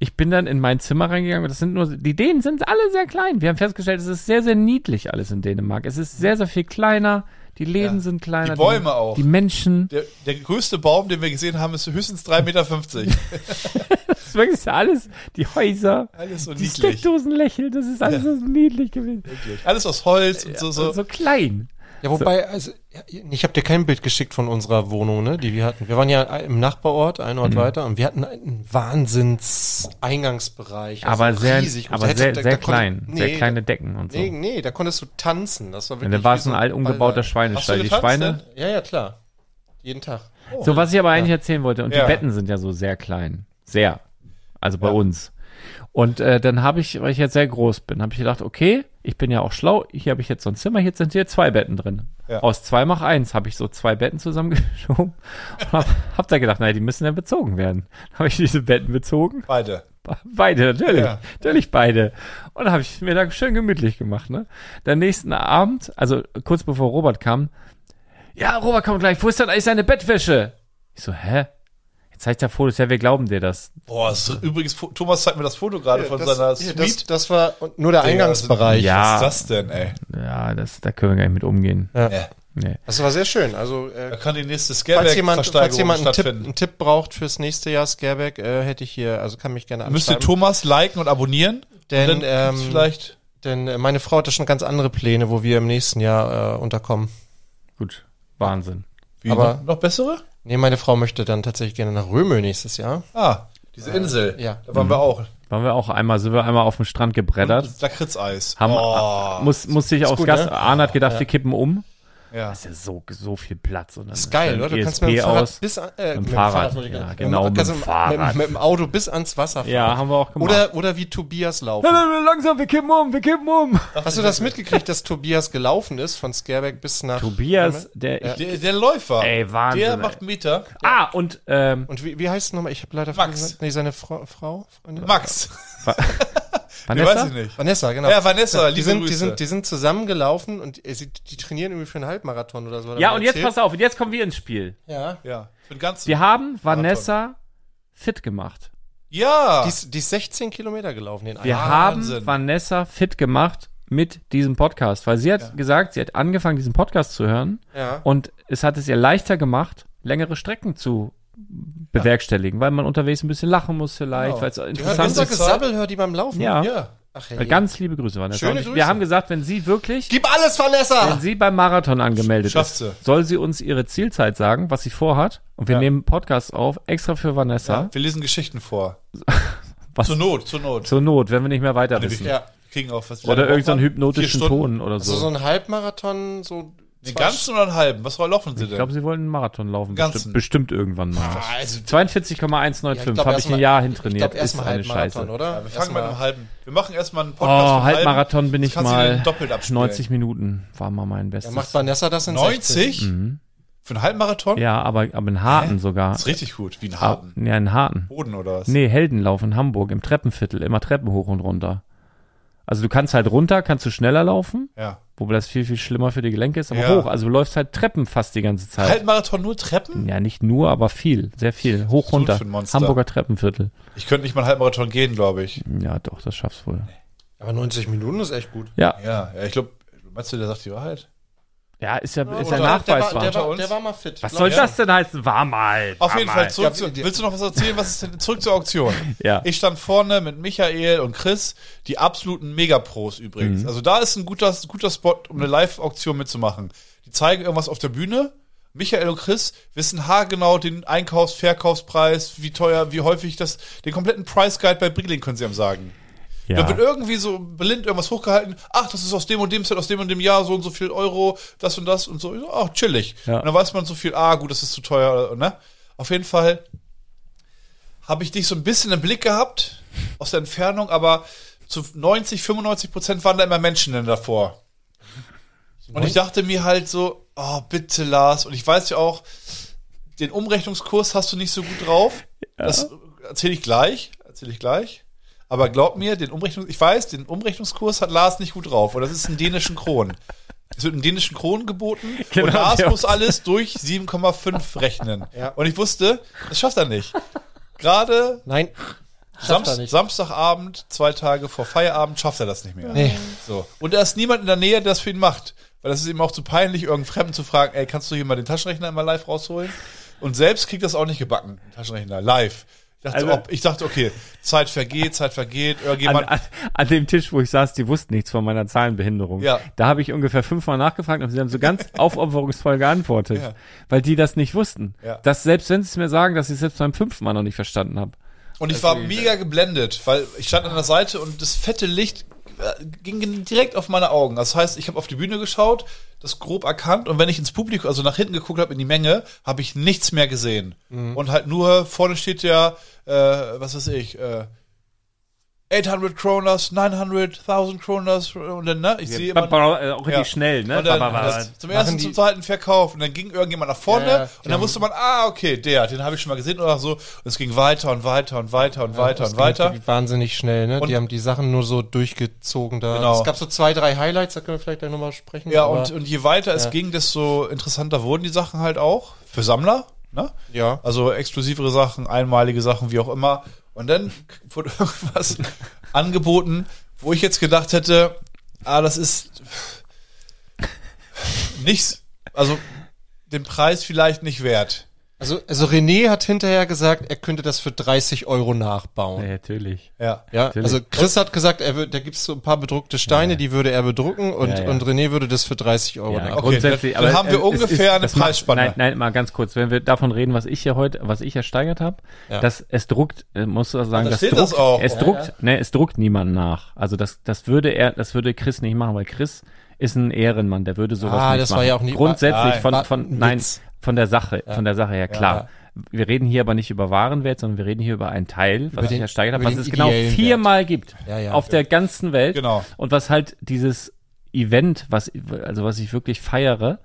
ich bin dann in mein Zimmer reingegangen und das sind nur, die Dänen sind alle sehr klein. Wir haben festgestellt, es ist sehr, sehr niedlich alles in Dänemark. Es ist sehr, sehr viel kleiner. Die Läden Ja. sind kleiner. Die Bäume auch. Die Menschen. Der, der größte Baum, den wir gesehen haben, ist höchstens 3,50 Meter. [LAUGHS] [LAUGHS] Das ist wirklich alles. Die Häuser. Alles so Die niedlich. Steckdosen lächeln. Das ist alles so niedlich gewesen. Alles aus Holz und so. So, so. klein. Ja, wobei, also, ich habe dir kein Bild geschickt von unserer Wohnung, ne, die wir hatten. Wir waren ja im Nachbarort, einen Mhm. Ort weiter, und wir hatten einen Wahnsinns-Eingangsbereich. also aber sehr, riesig. Und aber da sehr, da- sehr da klein. nee, sehr kleine Decken und so. Nee, nee, da konntest du tanzen. Das war Und wirklich. dann war wie es so ein alt umgebauter. Schweinestall. Die getanzt Schweine. Ja, ja, klar. Jeden Tag. So, was ich aber eigentlich erzählen wollte, und Ja. die Betten sind ja so sehr klein. Sehr. Also bei uns. Und äh, dann habe ich, weil ich jetzt sehr groß bin, habe ich gedacht, okay, ich bin ja auch schlau, hier habe ich jetzt so ein Zimmer, hier sind hier zwei Betten drin. Ja. Aus zwei mach eins habe ich so zwei Betten zusammengeschoben und hab, [LAUGHS] hab da gedacht, naja, die müssen ja bezogen werden. Dann habe ich diese Betten bezogen. Beide. Beide, natürlich. Ja. Natürlich beide. Und dann habe ich mir da schön gemütlich gemacht, ne? Dann nächsten Abend, also kurz bevor Robert kam, ja, Robert kommt gleich, wo ist denn eigentlich seine Bettwäsche? Ich so, hä? Jetzt zeigt er Fotos, ja, wir glauben dir das. Boah, das ist, übrigens, Thomas zeigt mir das Foto gerade von das, seiner Suite. das, das war nur der Eingangsbereich. Ja. Was ist das denn, ey? Ja, das, da können wir gar nicht mit umgehen. Ja. Ja. Nee. Das war sehr schön. Also, Da äh, kann die nächste falls jemand, falls jemand einen Tipp, einen Tipp braucht fürs nächste Jahr Scareback, äh, hätte ich hier, also kann mich gerne Müsste anschreiben. Thomas liken und abonnieren. Denn, und ähm, vielleicht. Denn äh, meine Frau hat da schon ganz andere Pläne, wo wir im nächsten Jahr äh, unterkommen. Gut. Wahnsinn. Wie, aber- noch, noch bessere? Nee, meine Frau möchte dann tatsächlich gerne nach Römel nächstes Jahr. Ah, diese Insel. ja. Da waren wir auch. Waren wir auch einmal, sind wir einmal auf dem Strand gebreddert. Lakritzeis. Haben, oh, muss, muss sich aufs gut, Gas, ne? Arne hat gedacht, wir kippen um. Ja. Das ist ja so, so viel Platz. Und Das ist geil, oder? Du kannst ESP mit dem Fahrrad aus. bis an, äh, Mit dem Fahrrad, ja, sagen. genau, mit Fahrrad. Mit, mit dem Auto bis ans Wasser fahren. Ja, haben wir auch gemacht. Oder, oder wie Tobias laufen. Langsam, wir kippen um, wir kippen um. Hast du das mitgekriegt, dass Tobias gelaufen ist von Scareback bis nach... Tobias, der, Ja. Der, der Läufer. Ey, Wahnsinn, Der macht Meter. ah, und, ähm, Und wie, wie heißt es nochmal? Ich habe leider Max. Nee, seine Frau, Frau Freundin? Max. Nee, Vanessa? weiß ich nicht. Vanessa, genau. Ja, Vanessa, die sind, Grüße. die sind, die sind zusammengelaufen und äh, sie, die trainieren irgendwie für einen Halbmarathon oder so. Ja, und jetzt pass auf, und jetzt kommen wir ins Spiel. Ja. Ja, für den ganzen. Wir haben Vanessa fit gemacht. ja. Die ist, die ist 16 Kilometer gelaufen, den Wir einen. Wahnsinn. haben Vanessa fit gemacht mit diesem Podcast, weil sie hat gesagt, sie hat angefangen, diesen Podcast zu hören Ja. und es hat es ihr leichter gemacht, längere Strecken zu bewerkstelligen, weil man unterwegs ein bisschen lachen muss vielleicht, Genau. weil es interessant ist. Gesabbel, hört die beim Laufen. Ja. ja. Ach, Ganz liebe Grüße, Vanessa. Schöne Grüße. Wir haben gesagt, wenn sie wirklich, Gib alles, Vanessa! wenn sie beim Marathon angemeldet Schafft ist, sie. soll sie uns ihre Zielzeit sagen, was sie vorhat. Und wir Ja. nehmen Podcast auf, extra für Vanessa. Wir lesen Geschichten vor. [LAUGHS] Was Zur Not, zur Not. zur Not, wenn wir nicht mehr weiter wissen. Ja. Kriegen auch was. Oder irgendeinen hypnotischen? Ton oder Also so. so ein Halbmarathon, so. Den ganzen oder einen halben? Was laufen sie ich denn? glaube, sie wollen einen Marathon laufen. Bestimmt, bestimmt irgendwann mal. Also, 42,195 Ja, ich glaub, habe ich ein mal- Jahr ich hintrainiert. glaube ist erstmal eine Scheiße. oder? Ja, wir fangen mit einem halben. Wir machen erstmal einen Oh, Podcast. vom Halbmarathon bin ich mal doppelt abspielen. 90 Minuten war mal mein Bestes. macht Vanessa das in 90? 60. Für einen Halbmarathon? ja, aber, aber in Harten sogar. Das ist richtig gut. Wie ein Ah, Harten. Ja, in Harten. Boden oder was? Nee, Heldenlauf in Hamburg, im Treppenviertel, immer Treppen hoch und runter. Also du kannst halt runter, kannst du schneller laufen, Ja. Wobei das viel, viel schlimmer für die Gelenke ist, aber Ja. hoch. Also du läufst halt Treppen fast die ganze Zeit. Halbmarathon nur Treppen? Ja, nicht nur, aber viel, sehr viel. Hoch, runter. Hamburger Treppenviertel. Ich könnte nicht mal einen Halbmarathon gehen, glaube ich. Ja, doch, das schaffst du wohl. Aber 90 Minuten ist echt gut. Ja, Ja, ja ich glaube, meinst du, der sagt die Wahrheit? Ja, ist ja, ist ja der, nachweisbar. war, der, war, Unter der uns? war mal fit. Was soll ich. das denn heißen? War mal. Auf war jeden mal. Fall, zurück Ja, zu, willst du noch was erzählen? Was ist denn, zurück zur Auktion. [LAUGHS] Ja. Ich stand vorne mit Michael und Chris, die absoluten Megapros übrigens. Mhm. Also da ist ein guter, guter Spot, um eine Live-Auktion mitzumachen. Die zeigen irgendwas auf der Bühne. Michael und Chris wissen haargenau den Einkaufs-, Verkaufspreis, wie teuer, wie häufig das, den kompletten Price Guide bei Brieling können sie ihm sagen. Da Ja. wird irgendwie so blind irgendwas hochgehalten. Ach, das ist aus dem und dem Set, aus dem und dem Jahr, so und so viel Euro, das und das und so. Ach, chillig. Ja. Und dann weiß man so viel, ah, gut, das ist zu teuer, ne? Auf jeden Fall habe ich dich so ein bisschen im Blick gehabt, aus der Entfernung, aber zu 90, 95 Prozent waren da immer Menschen denn davor. Und ich dachte mir halt so, oh, bitte Lars. Und ich weiß ja auch, den Umrechnungskurs hast du nicht so gut drauf. Das erzähle ich gleich, erzähle ich gleich. Aber glaub mir, den Umrechnungs ich weiß, den Umrechnungskurs hat Lars nicht gut drauf. Und das ist ein dänischen Kron. Es wird in dänischen Kronen geboten Genau, und Lars muss alles durch 7,5 rechnen. Ja. Und ich wusste, das schafft er nicht. Gerade Nein. Samst er nicht. Samstagabend, zwei Tage vor Feierabend, schafft er das nicht mehr. Nee. So. Und da ist niemand in der Nähe, der das für ihn macht. Weil das ist ihm auch zu peinlich, irgendeinen Fremden zu fragen, ey, kannst du hier mal den Taschenrechner immer live rausholen? Und selbst kriegt das auch nicht gebacken, den Taschenrechner, live. Ich dachte, Also- ob, ich dachte okay, Zeit vergeht, Zeit vergeht, An, irgendjemand. an, an dem Tisch, wo ich saß, die wussten nichts von meiner Zahlenbehinderung. Ja. Da habe ich ungefähr fünfmal nachgefragt und sie haben so ganz [LAUGHS] aufopferungsvoll geantwortet, Ja. weil die das nicht wussten. Ja. Dass selbst wenn sie es mir sagen, dass ich es selbst beim fünften Mal noch nicht verstanden habe. Und ich war mega geblendet, weil ich stand an der Seite und das fette Licht ging direkt auf meine Augen. Das heißt, ich habe auf die Bühne geschaut, das grob erkannt und wenn ich ins Publikum, also nach hinten geguckt habe in die Menge, habe ich nichts mehr gesehen. Und halt nur vorne steht ja, äh, was weiß ich, äh, 800 Kronas, 900, 1000 Kronas und dann, ne, ich sehe immer Äh, Auch richtig Ja. schnell, ne? und dann Ba, ba, ba. zum ersten, zum zweiten Verkauf und dann ging irgendjemand nach vorne Ja, ja, und dann haben- wusste man, ah, okay, der, den habe ich schon mal gesehen oder so. Und es ging weiter und weiter und weiter und weiter und weiter. Wahnsinnig schnell, ne? Und- die haben die Sachen nur so durchgezogen da. Genau. Es gab so zwei, drei Highlights, da können wir vielleicht gleich nochmal sprechen. Ja, aber- und, und je weiter es Ja. ging, desto interessanter wurden die Sachen halt auch. Für Sammler, ne? ja. Also exklusivere Sachen, einmalige Sachen, wie auch immer. Und dann wurde irgendwas angeboten, wo ich jetzt gedacht hätte, ah, das ist nichts, also den Preis vielleicht nicht wert. Also, also René hat hinterher gesagt, er könnte das für 30 Euro nachbauen. Ja, natürlich. Ja. Ja, Natürlich. also Chris hat gesagt, er wird, da gibt's so ein paar bedruckte Steine, die würde er bedrucken und, Ja, ja. und René würde das für 30 Euro Ja, nachbauen. Okay, grundsätzlich. dann- dann aber, haben wir äh, ungefähr ist, eine das macht- Preisspanne. Nein, nein, mal ganz kurz. Wenn wir davon reden, was ich hier heute, was ich ersteigert habe, Ja. dass es druckt, äh, musst du sagen, da das steht druckt, das auch. es Ja, druckt, ne, es druckt niemand nach. Also das, das würde er, das würde Chris nicht machen, weil Chris ist ein Ehrenmann, der würde sowas Ah, nicht das machen. war ja auch nie- grundsätzlich von, war von, ein nein, Witz. Von der Sache, von der Sache her, klar. Wir reden hier aber nicht über Warenwert, sondern wir reden hier über ein Teil, was den- ich ersteigert habe, über was es genau viermal gibt. Ja, ja. auf der ganzen Welt. Genau. Und was halt dieses Event, was, also was ich wirklich feiere,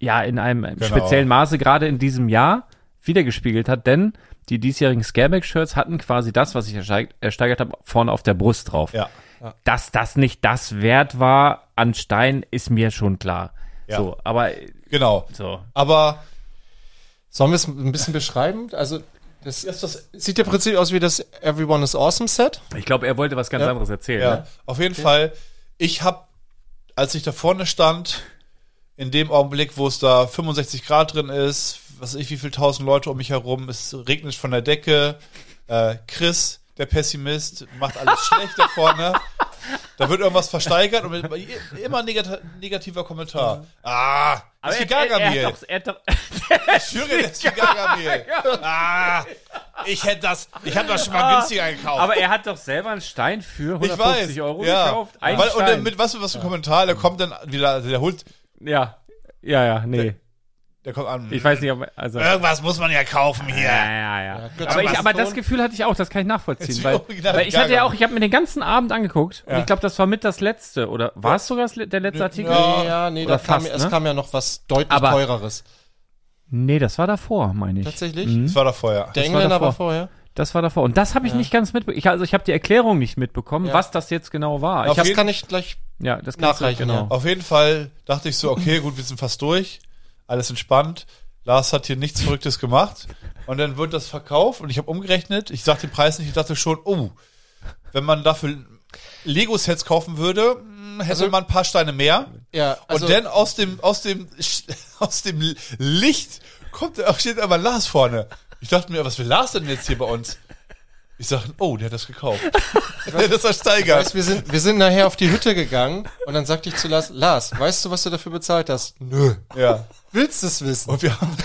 ja, in einem Genau. speziellen Maße gerade in diesem Jahr wiedergespiegelt hat, denn die diesjährigen Scareback-Shirts hatten quasi das, was ich ersteigert, ersteigert habe, vorne auf der Brust drauf. Ja. Dass das nicht das wert war an Stein, ist mir schon klar. Ja. So, aber Genau. so. Aber Sollen wir es ein bisschen beschreiben? Also, das ist das sieht ja prinzipiell aus wie das Everyone is Awesome Set. Ich glaube, er wollte was ganz anderes erzählen. Ja, Ne? auf jeden Fall. Ich habe, als ich da vorne stand, in dem Augenblick, wo es da 65 Grad drin ist, was weiß ich, wie viel tausend Leute um mich herum, es regnet von der Decke, äh, Chris, der Pessimist, macht alles [LAUGHS] schlecht da vorne. [LAUGHS] da wird irgendwas versteigert und immer negati negativer Kommentar. Ah, das doch, ich schwöre, [LAUGHS] das Gargamel. [LAUGHS] Ah, ich hätte das, ich habe das schon mal günstiger gekauft. Aber er hat doch selber einen Stein für 150 ich weiß, Euro ja. gekauft. Ein Weil, Stein. und mit was, was für ein Kommentar, der kommt dann wieder, der holt, ja, ja, ja, nee. der kommt an. Ich weiß nicht, ob, also. Irgendwas muss man ja kaufen hier. Ja, ja, ja. Aber, ich, aber das Gefühl hatte ich auch, das kann ich nachvollziehen. Weil, original weil ich hatte ja auch, ich habe mir den ganzen Abend angeguckt und Ja. ich glaube, das war mit das letzte. Oder war es sogar der letzte Artikel? Ja. Nee, ja, nee, da kam, fast, es ne? kam ja noch was deutlich Aber- teureres. Nee, das war davor, meine ich. Tatsächlich? Mhm. Das war doch vorher. Der Engländer war, davor. vorher. Das war davor. Und das habe ich nicht ganz mitbekommen. Ich, also ich habe die Erklärung nicht mitbekommen, Ja. was das jetzt genau war. Ich Das kann ich gleich ja, das nachreichen, genau. ja. Auf jeden Fall dachte ich so, okay, gut, wir sind fast durch. Alles entspannt. Lars hat hier nichts Verrücktes gemacht. Und dann wird das verkauft und ich habe umgerechnet. Ich sag den Preis nicht, ich dachte schon, oh, wenn man dafür Lego-Sets kaufen würde, hm, hätte Also- man ein paar Steine mehr. Ja, also, und dann aus dem, aus dem, [LAUGHS] aus dem Licht kommt, steht aber Lars vorne. Ich dachte mir, was will Lars denn jetzt hier bei uns? Ich sag, oh, der hat das gekauft. [LAUGHS] [LAUGHS] der hat das ersteigert. weißt, wir sind, wir sind nachher auf die Hütte gegangen und dann sagte ich zu Lars, Lars, weißt du, was du dafür bezahlt hast? Nö. Ja. Willst du es wissen? Und wir haben,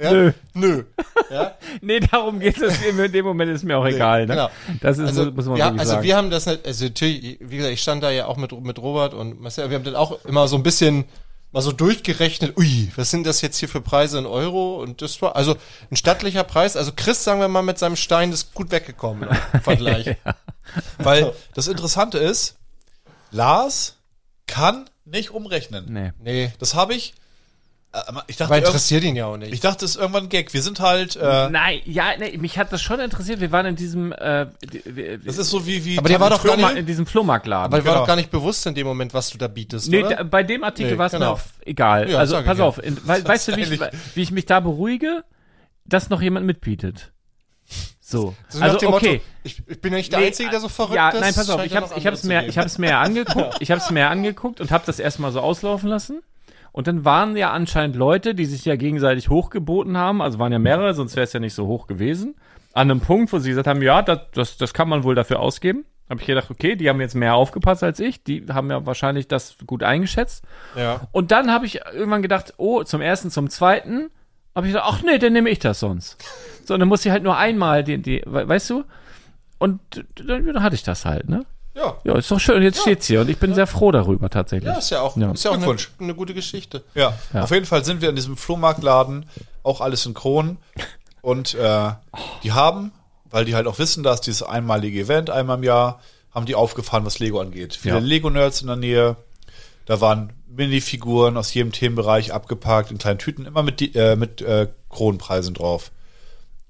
Ja? Nö. Nö. Ja? [LAUGHS] Nee, darum geht es. In dem Moment ist mir auch egal. Ne? genau. Das ist, Also, so, muss man wirklich also sagen. wir haben das nicht, also natürlich, wie gesagt, ich stand da ja auch mit, mit Robert und Marcel, wir haben dann auch immer so ein bisschen mal so durchgerechnet, ui, was sind das jetzt hier für Preise in Euro? Und das war, also ein stattlicher Preis, also Chris, sagen wir mal, mit seinem Stein ist gut weggekommen im [LAUGHS] Vergleich. Weil das Interessante ist, Lars kann nicht umrechnen. nee. Nee, Das habe ich. Äh, Ich dachte, aber interessiert ihn ja auch nicht. ich dachte, es ist irgendwann ein Gag. Wir sind halt. Äh, Nein, ja, nee, mich hat das schon interessiert. Wir waren in diesem, äh, das ist so wie wie. Aber der war doch Flohmarkt- in diesem Flohmarktladen. aber war genau. doch gar nicht bewusst in dem Moment, was du da bietest, Nee, oder? da, bei dem Artikel Nee, war es mir genau. auch egal. Ja, also pass ja. auf, in, we, [LAUGHS] weißt du, wie ich, wie ich mich da beruhige, dass noch jemand mitbietet. So, So also okay. Motto, ich, ich bin ja nicht der Nee, Einzige, der so verrückt ja, ist. nein, pass auf, ich ja hab's, noch ich hab's mir, ich hab's mir angeguckt, ich hab's [LAUGHS] mir angeguckt und hab das erstmal so auslaufen lassen. Und dann waren ja anscheinend Leute, die sich ja gegenseitig hochgeboten haben, also waren ja mehrere, sonst wäre es ja nicht so hoch gewesen. An einem Punkt, wo sie gesagt haben, ja, das, das, das kann man wohl dafür ausgeben. Habe ich gedacht, okay, die haben jetzt mehr aufgepasst als ich, die haben ja wahrscheinlich das gut eingeschätzt. Ja. Und dann habe ich irgendwann gedacht, oh, zum ersten, zum zweiten, habe ich gedacht, ach nee, dann nehme ich das sonst. So, und dann muss ich halt nur einmal die, die, we- weißt du? Und dann, dann hatte ich das halt, ne? Ja. Ja, ist doch schön, jetzt steht's hier und ich bin sehr froh darüber tatsächlich. Ja, ist ja auch, Ja. Ist ja auch eine, eine gute Geschichte. Ja, Ja. auf jeden Fall sind wir in diesem Flohmarktladen, auch alles synchron. Und äh, die haben, weil die halt auch wissen, dass dieses einmalige Event einmal im Jahr, haben die aufgefahren, was Lego angeht. Viele Ja. Lego-Nerds in der Nähe. Da waren Minifiguren aus jedem Themenbereich abgepackt in kleinen Tüten, immer mit, die, äh, mit äh, Kronpreisen drauf.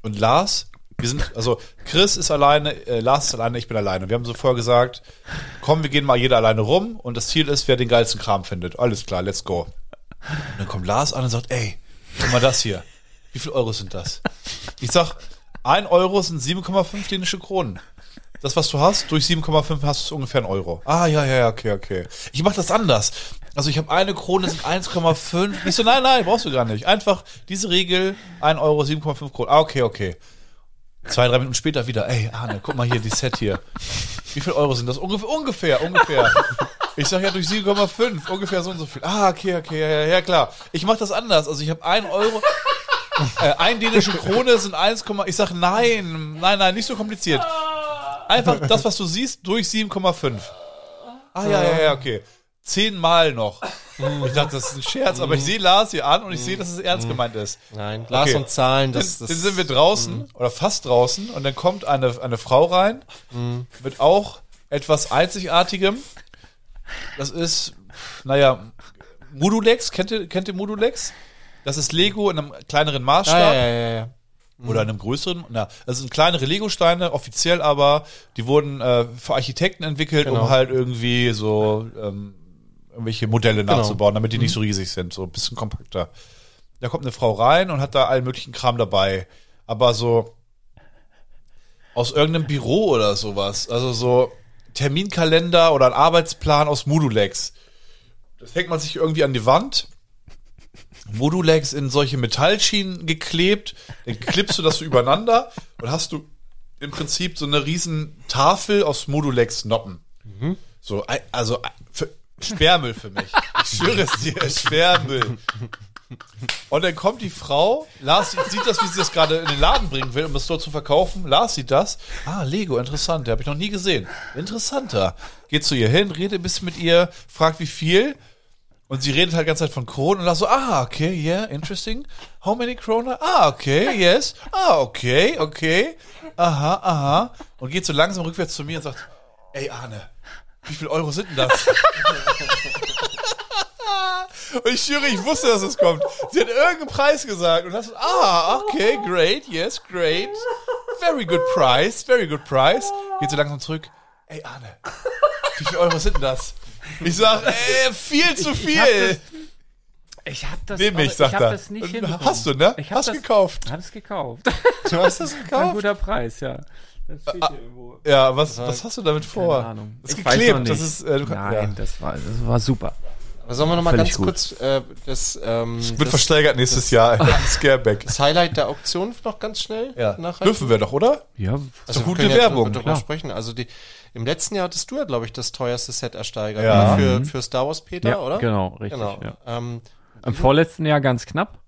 Und Lars, wir sind, also Chris ist alleine, äh, Lars ist alleine, ich bin alleine. Wir haben so vorher gesagt, komm, wir gehen mal jeder alleine rum und das Ziel ist, wer den geilsten Kram findet. Alles klar, let's go. Und dann kommt Lars an und sagt, ey, guck mal das hier. Wie viel Euro sind das? Ich sag, ein Euro sind 7,5 dänische Kronen. Das, was du hast, durch 7,5 hast du ungefähr ein Euro. Ah, ja, ja, ja, okay, okay. Ich mach das anders. Also ich habe eine Krone, sind 1,5. Ich so, nein, nein, brauchst du gar nicht. Einfach diese Regel, 1 Euro, 7,5 Kronen. Ah, okay, okay. Zwei, drei Minuten später wieder, ey, Arne, guck mal hier, die Set hier. Wie viel Euro sind das? Ungefähr, ungefähr, ungefähr. Ich sag ja durch 7,5, ungefähr so und so viel. Ah, okay, okay, ja, ja, ja klar. Ich mach das anders. Also ich habe 1 Euro, äh, ein dänische Krone sind 1, ich sag nein, nein, nein, nicht so kompliziert. Einfach das, was du siehst, durch 7,5. Ah, ja, ja, ja, okay. Zehnmal noch. Ich dachte, das ist ein Scherz, aber ich sehe Lars hier an und ich sehe, dass es ernst gemeint ist. Nein, Glas Okay. und Zahlen, Dann, das, das dann sind wir draußen oder fast draußen und dann kommt eine, eine Frau rein mit auch etwas Einzigartigem. Das ist, naja, Modulex. Kennt ihr, kennt ihr Modulex? Das ist Lego in einem kleineren Maßstab. Ah, ja, ja, ja. Oder einem größeren. Na, das sind kleinere Lego-Steine, offiziell aber, die wurden äh, für Architekten entwickelt, Genau. um halt irgendwie so ähm, irgendwelche Modelle Genau. nachzubauen, damit die nicht so riesig sind, so ein bisschen kompakter. Da kommt eine Frau rein und hat da allen möglichen Kram dabei. Aber so aus irgendeinem Büro oder sowas. Also so Terminkalender oder ein Arbeitsplan aus Modulex. Das hängt man sich irgendwie an die Wand. Modulex in solche Metallschienen geklebt, dann klippst du das so übereinander und hast du im Prinzip so eine riesen Tafel aus Modulex-Noppen. So, also für, Sperrmüll für mich. Ich schwöre es dir, Sperrmüll. Und dann kommt die Frau, Lars sieht das, wie sie das gerade in den Laden bringen will, um das dort zu verkaufen. Lars sieht das. Ah, Lego, interessant, der habe ich noch nie gesehen. Interessanter. Geht zu ihr hin, redet ein bisschen mit ihr, fragt wie viel. Und sie redet halt die ganze Zeit von Kronen und Lars so, ah, okay, yeah, interesting. How many Kronen? Ah, okay, yes. Ah, okay, okay. Aha, aha. Und geht so langsam rückwärts zu mir und sagt, ey Arne, wie viel Euro sind denn das? [LAUGHS] und ich schwöre, ich wusste, dass es kommt. Sie hat irgendeinen Preis gesagt und hast ah, okay, great, yes, great. Very good price, very good price. Geht so langsam zurück. Ey, Arne, wie viel Euro sind denn das? Ich sag, ey, viel zu viel. Ich hab das, Nehm mich, sagt ich hab er. das nicht Und hinbekommen. Hast du, ne? Ich hab Hast das, gekauft. Hab's gekauft. Du hast das Ein gekauft? guter Preis, ja. Das steht hier irgendwo. Ja, was, was hast du damit vor? Keine Ahnung. Das ist Ich weiß noch geklebt. Das nicht. ist, äh, du kann- Nein, ja. das, war, das war super. Aber sollen wir noch mal Völlig ganz gut. kurz äh, das, ähm, Wird das, versteigert nächstes Jahr. [LAUGHS] Scareback. das Highlight der Auktion noch ganz schnell Ja. nachreichen? Dürfen wir doch, oder? Ja, doch wir gute können Werbung, Ja, drüber klar. sprechen. Also die, im letzten Jahr hattest du ja, glaube ich, das teuerste Set ersteigert Ja. ne? für, für Star Wars Peter, ja oder? genau, richtig. Genau. Ja. Ähm, Im vorletzten Jahr ganz knapp.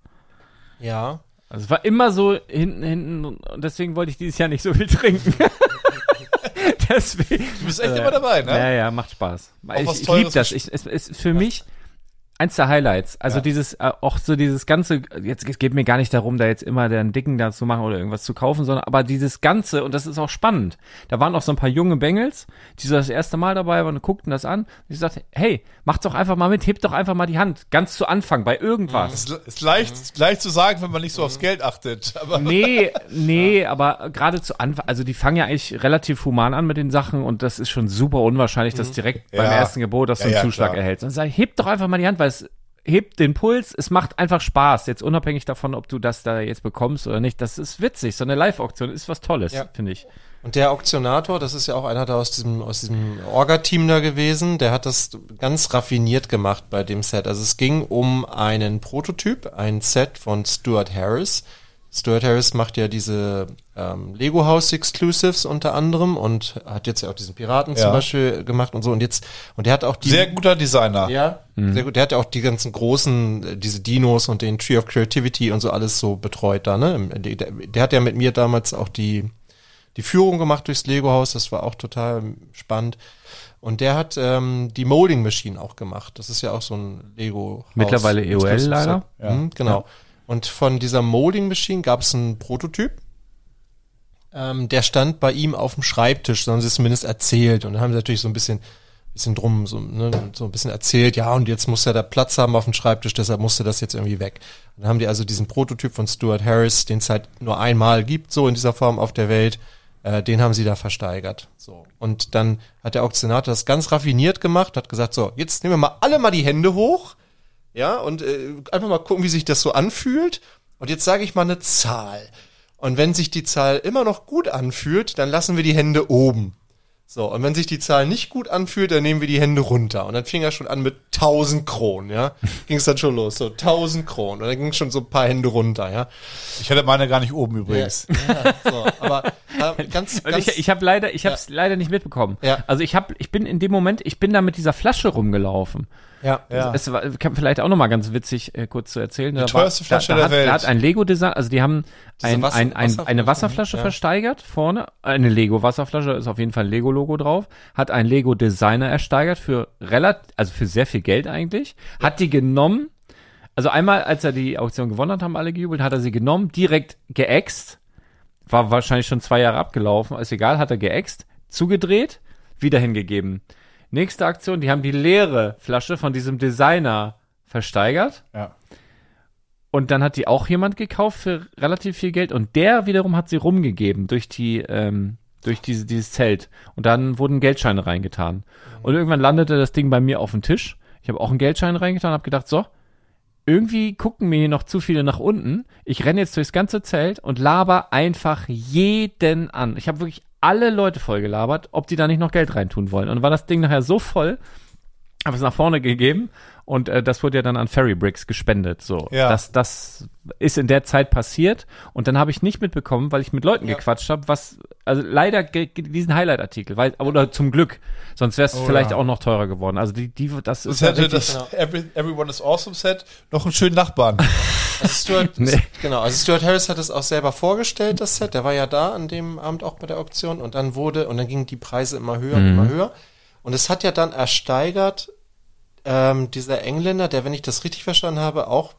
ja. Also es war immer so hinten, hinten und deswegen wollte ich dieses Jahr nicht so viel trinken. [LAUGHS] deswegen. Du bist echt immer dabei, ne? Ja, ja, macht Spaß. Auch ich ich liebe das. Ich, es ist für mich eins der Highlights. Also Ja. dieses, äh, auch so dieses ganze, jetzt es geht mir gar nicht darum, da jetzt immer den Dicken da zu machen oder irgendwas zu kaufen, sondern aber dieses Ganze, und das ist auch spannend. Da waren auch so ein paar junge Bengels, die so das erste Mal dabei waren und guckten das an. Und ich sagte, hey, macht doch einfach mal mit, hebt doch einfach mal die Hand. Ganz zu Anfang, bei irgendwas. Ist, ist leicht, leicht zu sagen, wenn man nicht so aufs Geld achtet. [LAUGHS] Aber Nee, [LAUGHS] nee, aber gerade zu Anfang, also die fangen ja eigentlich relativ human an mit den Sachen und das ist schon super unwahrscheinlich, dass direkt beim Ja. ersten Gebot, dass du Ja, einen ja, Zuschlag klar. erhältst. Und sag, ich, heb doch einfach mal die Hand, weil es hebt den Puls, es macht einfach Spaß, jetzt unabhängig davon, ob du das da jetzt bekommst oder nicht. Das ist witzig, so eine Live-Auktion ist was Tolles, Ja. finde ich. Und der Auktionator, das ist ja auch einer da aus diesem, aus diesem Orga-Team da gewesen, der hat das ganz raffiniert gemacht bei dem Set. Also es ging um einen Prototyp, ein Set von Stuart Harris. Stuart Harris macht ja diese ähm, Lego House Exclusives unter anderem und hat jetzt ja auch diesen Piraten Ja. zum Beispiel gemacht und so. Und jetzt, und der hat auch die. sehr guter Designer. Ja, sehr gut. Der hat ja auch die ganzen großen, äh, diese Dinos und den Tree of Creativity und so alles so betreut da, ne? Der, der, der hat ja mit mir damals auch die, die Führung gemacht durchs Lego-Haus, das war auch total spannend. Und der hat ähm, die Molding Machine auch gemacht. Das ist ja auch so ein Lego. Mittlerweile EOL leider. Ja. Mhm, genau. Und von dieser Molding Machine gab es einen Prototyp. Ähm, der stand bei ihm auf dem Schreibtisch, so haben sie es zumindest erzählt. Und dann haben sie natürlich so ein bisschen, bisschen drum, so, ne, so ein bisschen erzählt, ja, und jetzt muss er da Platz haben auf dem Schreibtisch, deshalb musste das jetzt irgendwie weg. Und dann haben die also diesen Prototyp von Stuart Harris, den es halt nur einmal gibt, so in dieser Form auf der Welt, äh, den haben sie da versteigert. So. Und dann hat der Auktionator das ganz raffiniert gemacht, hat gesagt, so, jetzt nehmen wir mal alle mal die Hände hoch, ja, und äh, einfach mal gucken, wie sich das so anfühlt. Und jetzt sage ich mal eine Zahl. Und wenn sich die Zahl immer noch gut anfühlt, dann lassen wir die Hände oben. So, und wenn sich die Zahl nicht gut anfühlt, dann nehmen wir die Hände runter. Und dann fing er schon an mit 1000 Kronen, ja. [LAUGHS] Ging es dann schon los, so 1000 Kronen. Und dann ging schon so ein paar Hände runter, ja. Ich hatte meine gar nicht oben übrigens. Ja, so, aber äh, [LAUGHS] ganz, ganz ich, ich habe leider, ich habe es leider nicht mitbekommen. Ja. Also ich habe, ich bin in dem Moment, ich bin da mit dieser Flasche rumgelaufen. Ja, Ja. Es war vielleicht auch noch mal ganz witzig äh, kurz zu erzählen. Die teuerste Flasche da, da der hat, Welt. Da hat ein Lego-Design, also die haben ein, Wasser- ein, ein, eine Wasserflasche, Wasserflasche ja. versteigert vorne, eine Lego-Wasserflasche, ist auf jeden Fall ein Lego-Logo drauf, hat ein Lego-Designer ersteigert für relativ, also für sehr viel Geld eigentlich, hat die genommen, also einmal, als er die Auktion gewonnen hat, haben alle gejubelt, hat er sie genommen, direkt geäxt, war wahrscheinlich schon zwei Jahre abgelaufen, ist egal, hat er geäxt, zugedreht, wieder hingegeben. Nächste Aktion, die haben die leere Flasche von diesem Designer versteigert Ja. und dann hat die auch jemand gekauft für relativ viel Geld und der wiederum hat sie rumgegeben durch die ähm, durch diese, dieses Zelt und dann wurden Geldscheine reingetan und irgendwann landete das Ding bei mir auf dem Tisch. Ich habe auch einen Geldschein reingetan, habe gedacht so irgendwie gucken mir hier noch zu viele nach unten. Ich renne jetzt durchs ganze Zelt und laber einfach jeden an. Ich habe wirklich alle Leute voll gelabert, ob die da nicht noch Geld reintun wollen. Und war das Ding nachher so voll, habe es nach vorne gegeben Und äh, das wurde ja dann an Ferry Bricks gespendet. So, Ja. das, das ist in der Zeit passiert. Und dann habe ich nicht mitbekommen, weil ich mit Leuten Ja. gequatscht habe, was, also leider diesen Highlight-Artikel, weil, oder zum Glück, sonst wäre es Oh, vielleicht ja. auch noch teurer geworden. Also die, die, das Das ist ja hätte richtig, das Every, Everyone is Awesome Set noch einen schönen Nachbarn. [LAUGHS] Also Stuart, Nee. Genau, also Stuart Harris hat es auch selber vorgestellt, das Set. Der war ja da an dem Abend auch bei der Auktion und dann wurde, und dann gingen die Preise immer höher und immer höher. Und es hat ja dann ersteigert, ähm, dieser Engländer, der, wenn ich das richtig verstanden habe, auch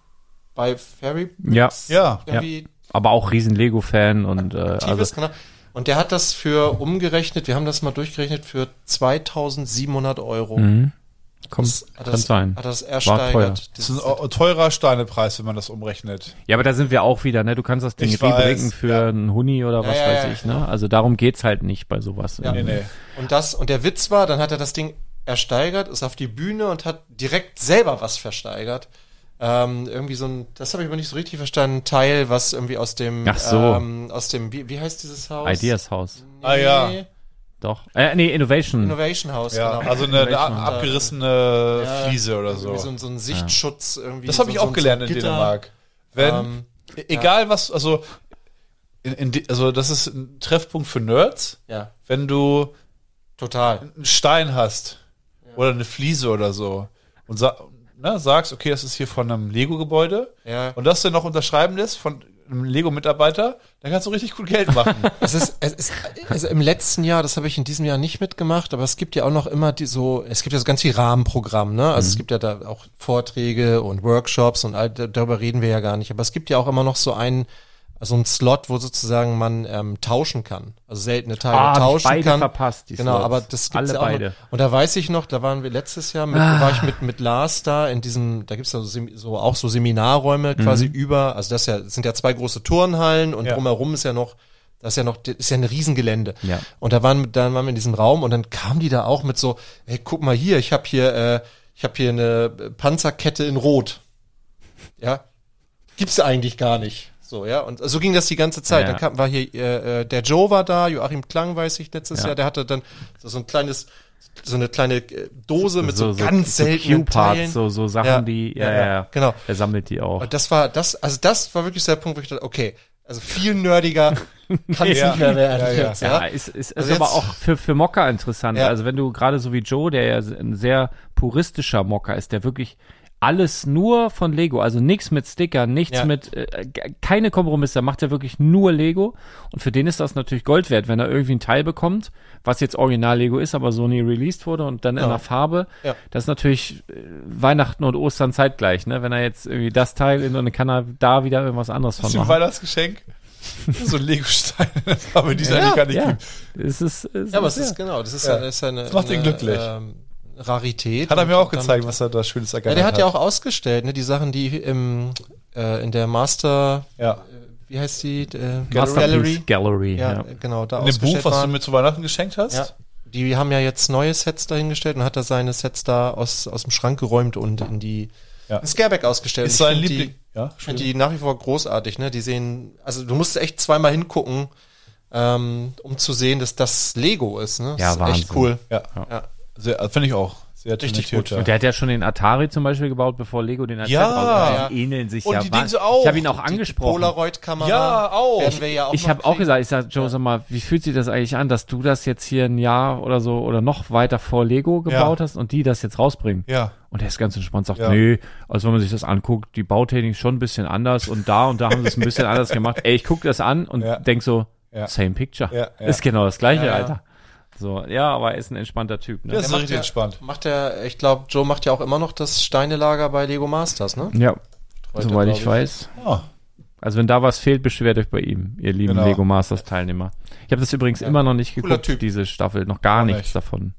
bei Ferry ja, Ja. irgendwie aber auch riesen Lego-Fan und äh, also ist, genau. Und der hat das für umgerechnet, wir haben das mal durchgerechnet, für 2700 Euro. kommt, Das kann das, sein. Hat das teuer. ersteigert. Das ist ein teurer Steinepreis, wenn man das umrechnet. Ja, aber da sind wir auch wieder, ne? Du kannst das Ding rebringen für ja. einen Huni oder was ja, weiß ja, ich, ne? Also darum geht's halt nicht bei sowas. Ja. Nee, nee. Und das, und der Witz war, dann hat er das Ding ersteigert, ist auf die Bühne und hat direkt selber was versteigert. Ähm, irgendwie so ein, das habe ich aber nicht so richtig verstanden, Teil, was irgendwie aus dem, Ach so. ähm, aus dem, wie, wie heißt dieses Haus? Ideas Haus. Nee, Ah, ja. Doch. Äh, nee, Innovation. Innovation House, Ja, genau. also eine, eine abgerissene Ja, Fliese oder so. Irgendwie so, ein- so ein Sichtschutz irgendwie. Das so, habe ich so auch ein- gelernt so ein in Gitter. Dänemark. Wenn, Ähm, e- egal was, also, in, in, also das ist ein Treffpunkt für Nerds, Ja, wenn du total. einen Stein hast oder eine Fliese oder so und sa ne, sagst, okay, das ist hier von einem Lego-Gebäude Ja. und das dann noch unterschreiben lässt von einem Lego-Mitarbeiter, dann kannst du richtig gut Geld machen. [LAUGHS] Es ist, es ist, also im letzten Jahr, das habe ich in diesem Jahr nicht mitgemacht, aber es gibt ja auch noch immer die so, es gibt ja so ganz viel Rahmenprogramm, ne? Also es gibt ja da auch Vorträge und Workshops und all, darüber reden wir ja gar nicht. Aber es gibt ja auch immer noch so einen, so einen Slot, wo sozusagen man ähm, tauschen kann. Also seltene Teile Ah, tauschen beide kann. verpasst, die genau, Slots. aber das gibt's Alle ja auch beide. Noch. Und da weiß ich noch, da waren wir letztes Jahr mit, Ah. war ich mit, mit Lars da in diesem, da gibt's ja so, so auch so Seminarräume quasi Mhm. über, also das ja, das sind ja zwei große Turnhallen und Ja. drumherum ist ja noch das ist ja noch, das ist ja ein Riesengelände. Ja. Und da waren, dann waren wir in diesem Raum und dann kamen die da auch mit so, hey, guck mal hier, ich habe hier, äh, ich habe hier eine Panzerkette in Rot. Ja, gibt's eigentlich gar nicht. So, ja, und so ging das die ganze Zeit. Ja. Dann kam, war hier, äh, äh, der Joe war da, Joachim Klang, weiß ich, letztes Ja. Jahr, der hatte dann so, so ein kleines, so eine kleine äh, Dose mit so, so, ganz so seltenen Teilen. so, so Sachen, Ja. die, ja, Ja, ja, genau. Er sammelt die auch. Und das war, das, also das war wirklich so der Punkt, wo ich dachte, okay, also viel nerdiger [LAUGHS] kann es Ja. nicht mehr werden Ja, ja. jetzt, Ja, ja. ist, ist, ist Also aber jetzt- auch für, für Mocker interessant. Ja. Also wenn du gerade so wie Joe, der ja ein sehr puristischer Mocker ist, der wirklich alles nur von Lego, also nichts mit Stickern, nichts Ja. mit, äh, keine Kompromisse, macht er wirklich nur Lego und für den ist das natürlich Gold wert, wenn er irgendwie ein Teil bekommt, was jetzt Original Lego ist, aber so nie released wurde und dann in Ja. der Farbe, Ja. das ist natürlich äh, Weihnachten und Ostern zeitgleich, ne? Wenn er jetzt irgendwie das Teil in und dann kann er da wieder irgendwas anderes Das von ist ein machen. Weihnachtsgeschenk. [LAUGHS] so ein Lego-Stein. Aber die es eigentlich gar nicht Ja, gibt. es ist, es Ja, aber es ja. ist genau, das ist Ja. ja, das ist eine, Das macht ihn glücklich. Ähm, Rarität. Hat er mir auch dann- gezeigt, was er da Schönes Ja, ergattert der hat ja auch ausgestellt, ne, die Sachen, die im, äh, in der Master, Ja. wie heißt die, äh, Masterpiece Gallery. Ja, ja. genau, da In dem Buch, ausgestellt was du waren. mir zu Weihnachten geschenkt hast? Ja. Die haben ja jetzt neue Sets dahingestellt und hat er seine Sets da aus, aus dem Schrank geräumt und in die Ja. in Scareback ausgestellt. Ist sein Liebling. Ja, Die, ich finde die nach wie vor großartig, ne? Die sehen, also du musst echt zweimal hingucken, ähm, um zu sehen, dass das Lego ist, ne? Das Ja, ist Wahnsinn. echt cool. Ja. Ja. Sehr- Finde ich auch. Sehr Richtig gut. ja. Und der hat ja schon den Atari zum Beispiel gebaut, bevor Lego den Ja. rausgebracht hat. Die ähneln sich Und ja. die Dings auch. Ich habe ihn auch Die angesprochen. Polaroid-Kamera. Ja, auch. Wir ja auch ich habe auch gesagt, ich sag, Joe, sag mal, wie fühlt sich das eigentlich an, dass du das jetzt hier ein Jahr oder so oder noch weiter vor Lego gebaut hast und die das jetzt rausbringen? Ja. Und er ist ganz entspannt, sagt, Ja. nee, also wenn man sich das anguckt, die Bautechnik ist schon ein bisschen anders und da und da haben sie es ein bisschen [LAUGHS] anders gemacht. Ey, ich gucke das an und Ja. denk so, Ja. same picture. Ja, ja. Ist genau das gleiche, Ja, ja. Alter. So, ja, aber er ist ein entspannter Typ, ne? Der ist richtig ja- entspannt. Macht er, ich glaube, Joe macht ja auch immer noch das Steinelager bei Lego Masters, ne? Ja, Heute, soweit glaub ich weiß. Ah. Also wenn da was fehlt, beschwert euch bei ihm, ihr lieben Genau. Lego Masters Teilnehmer. Ich habe das übrigens immer noch nicht geguckt, Typ. diese Staffel, noch gar nichts nicht. davon.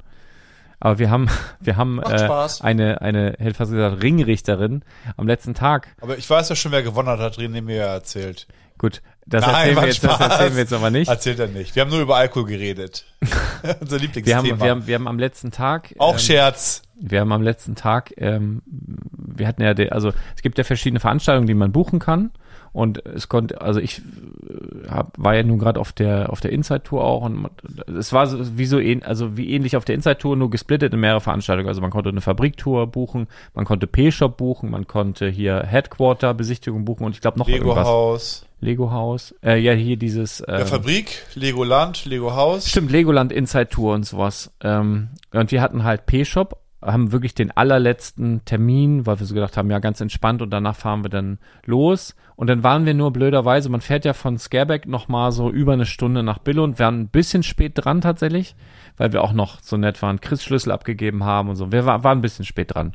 Aber wir haben, [LAUGHS] wir haben Macht äh, Spaß. eine, eine, hätte fast gesagt, Ringrichterin am letzten Tag. Aber ich weiß ja schon, wer gewonnen hat, hat René mir ja erzählt. Gut, das Nein, erzählen wir jetzt, das erzählen wir jetzt aber nicht. Erzählt er nicht. Wir haben nur über Alkohol geredet. [LAUGHS] Unser Lieblingsthema. Wir haben, wir haben, wir haben am letzten Tag, auch ähm, Scherz. wir haben am letzten Tag, ähm, wir hatten ja, de, also es gibt ja verschiedene Veranstaltungen, die man buchen kann. Und es konnte, also ich äh, hab, war ja nun gerade auf der auf der Inside Tour auch und es war so, wie so ähn, also wie ähnlich auf der Inside Tour, nur gesplittet in mehrere Veranstaltungen. Also man konnte eine Fabriktour buchen, man konnte P-Shop buchen, man konnte hier Headquarter Besichtigung buchen und ich glaube noch Lego irgendwas. Haus. Lego Haus. Äh, ja, hier dieses. Ja, Ähm, Fabrik, Legoland, Lego Haus. Stimmt, Legoland Inside Tour und sowas. Ähm, und wir hatten halt P-Shop, haben wirklich den allerletzten Termin, weil wir so gedacht haben, ja, ganz entspannt und danach fahren wir dann los. Und dann waren wir nur blöderweise, man fährt ja von Scareback noch mal so über eine Stunde nach Billund, waren ein bisschen spät dran tatsächlich, weil wir auch noch so nett waren, Chris Schlüssel abgegeben haben und so. Wir war, waren ein bisschen spät dran.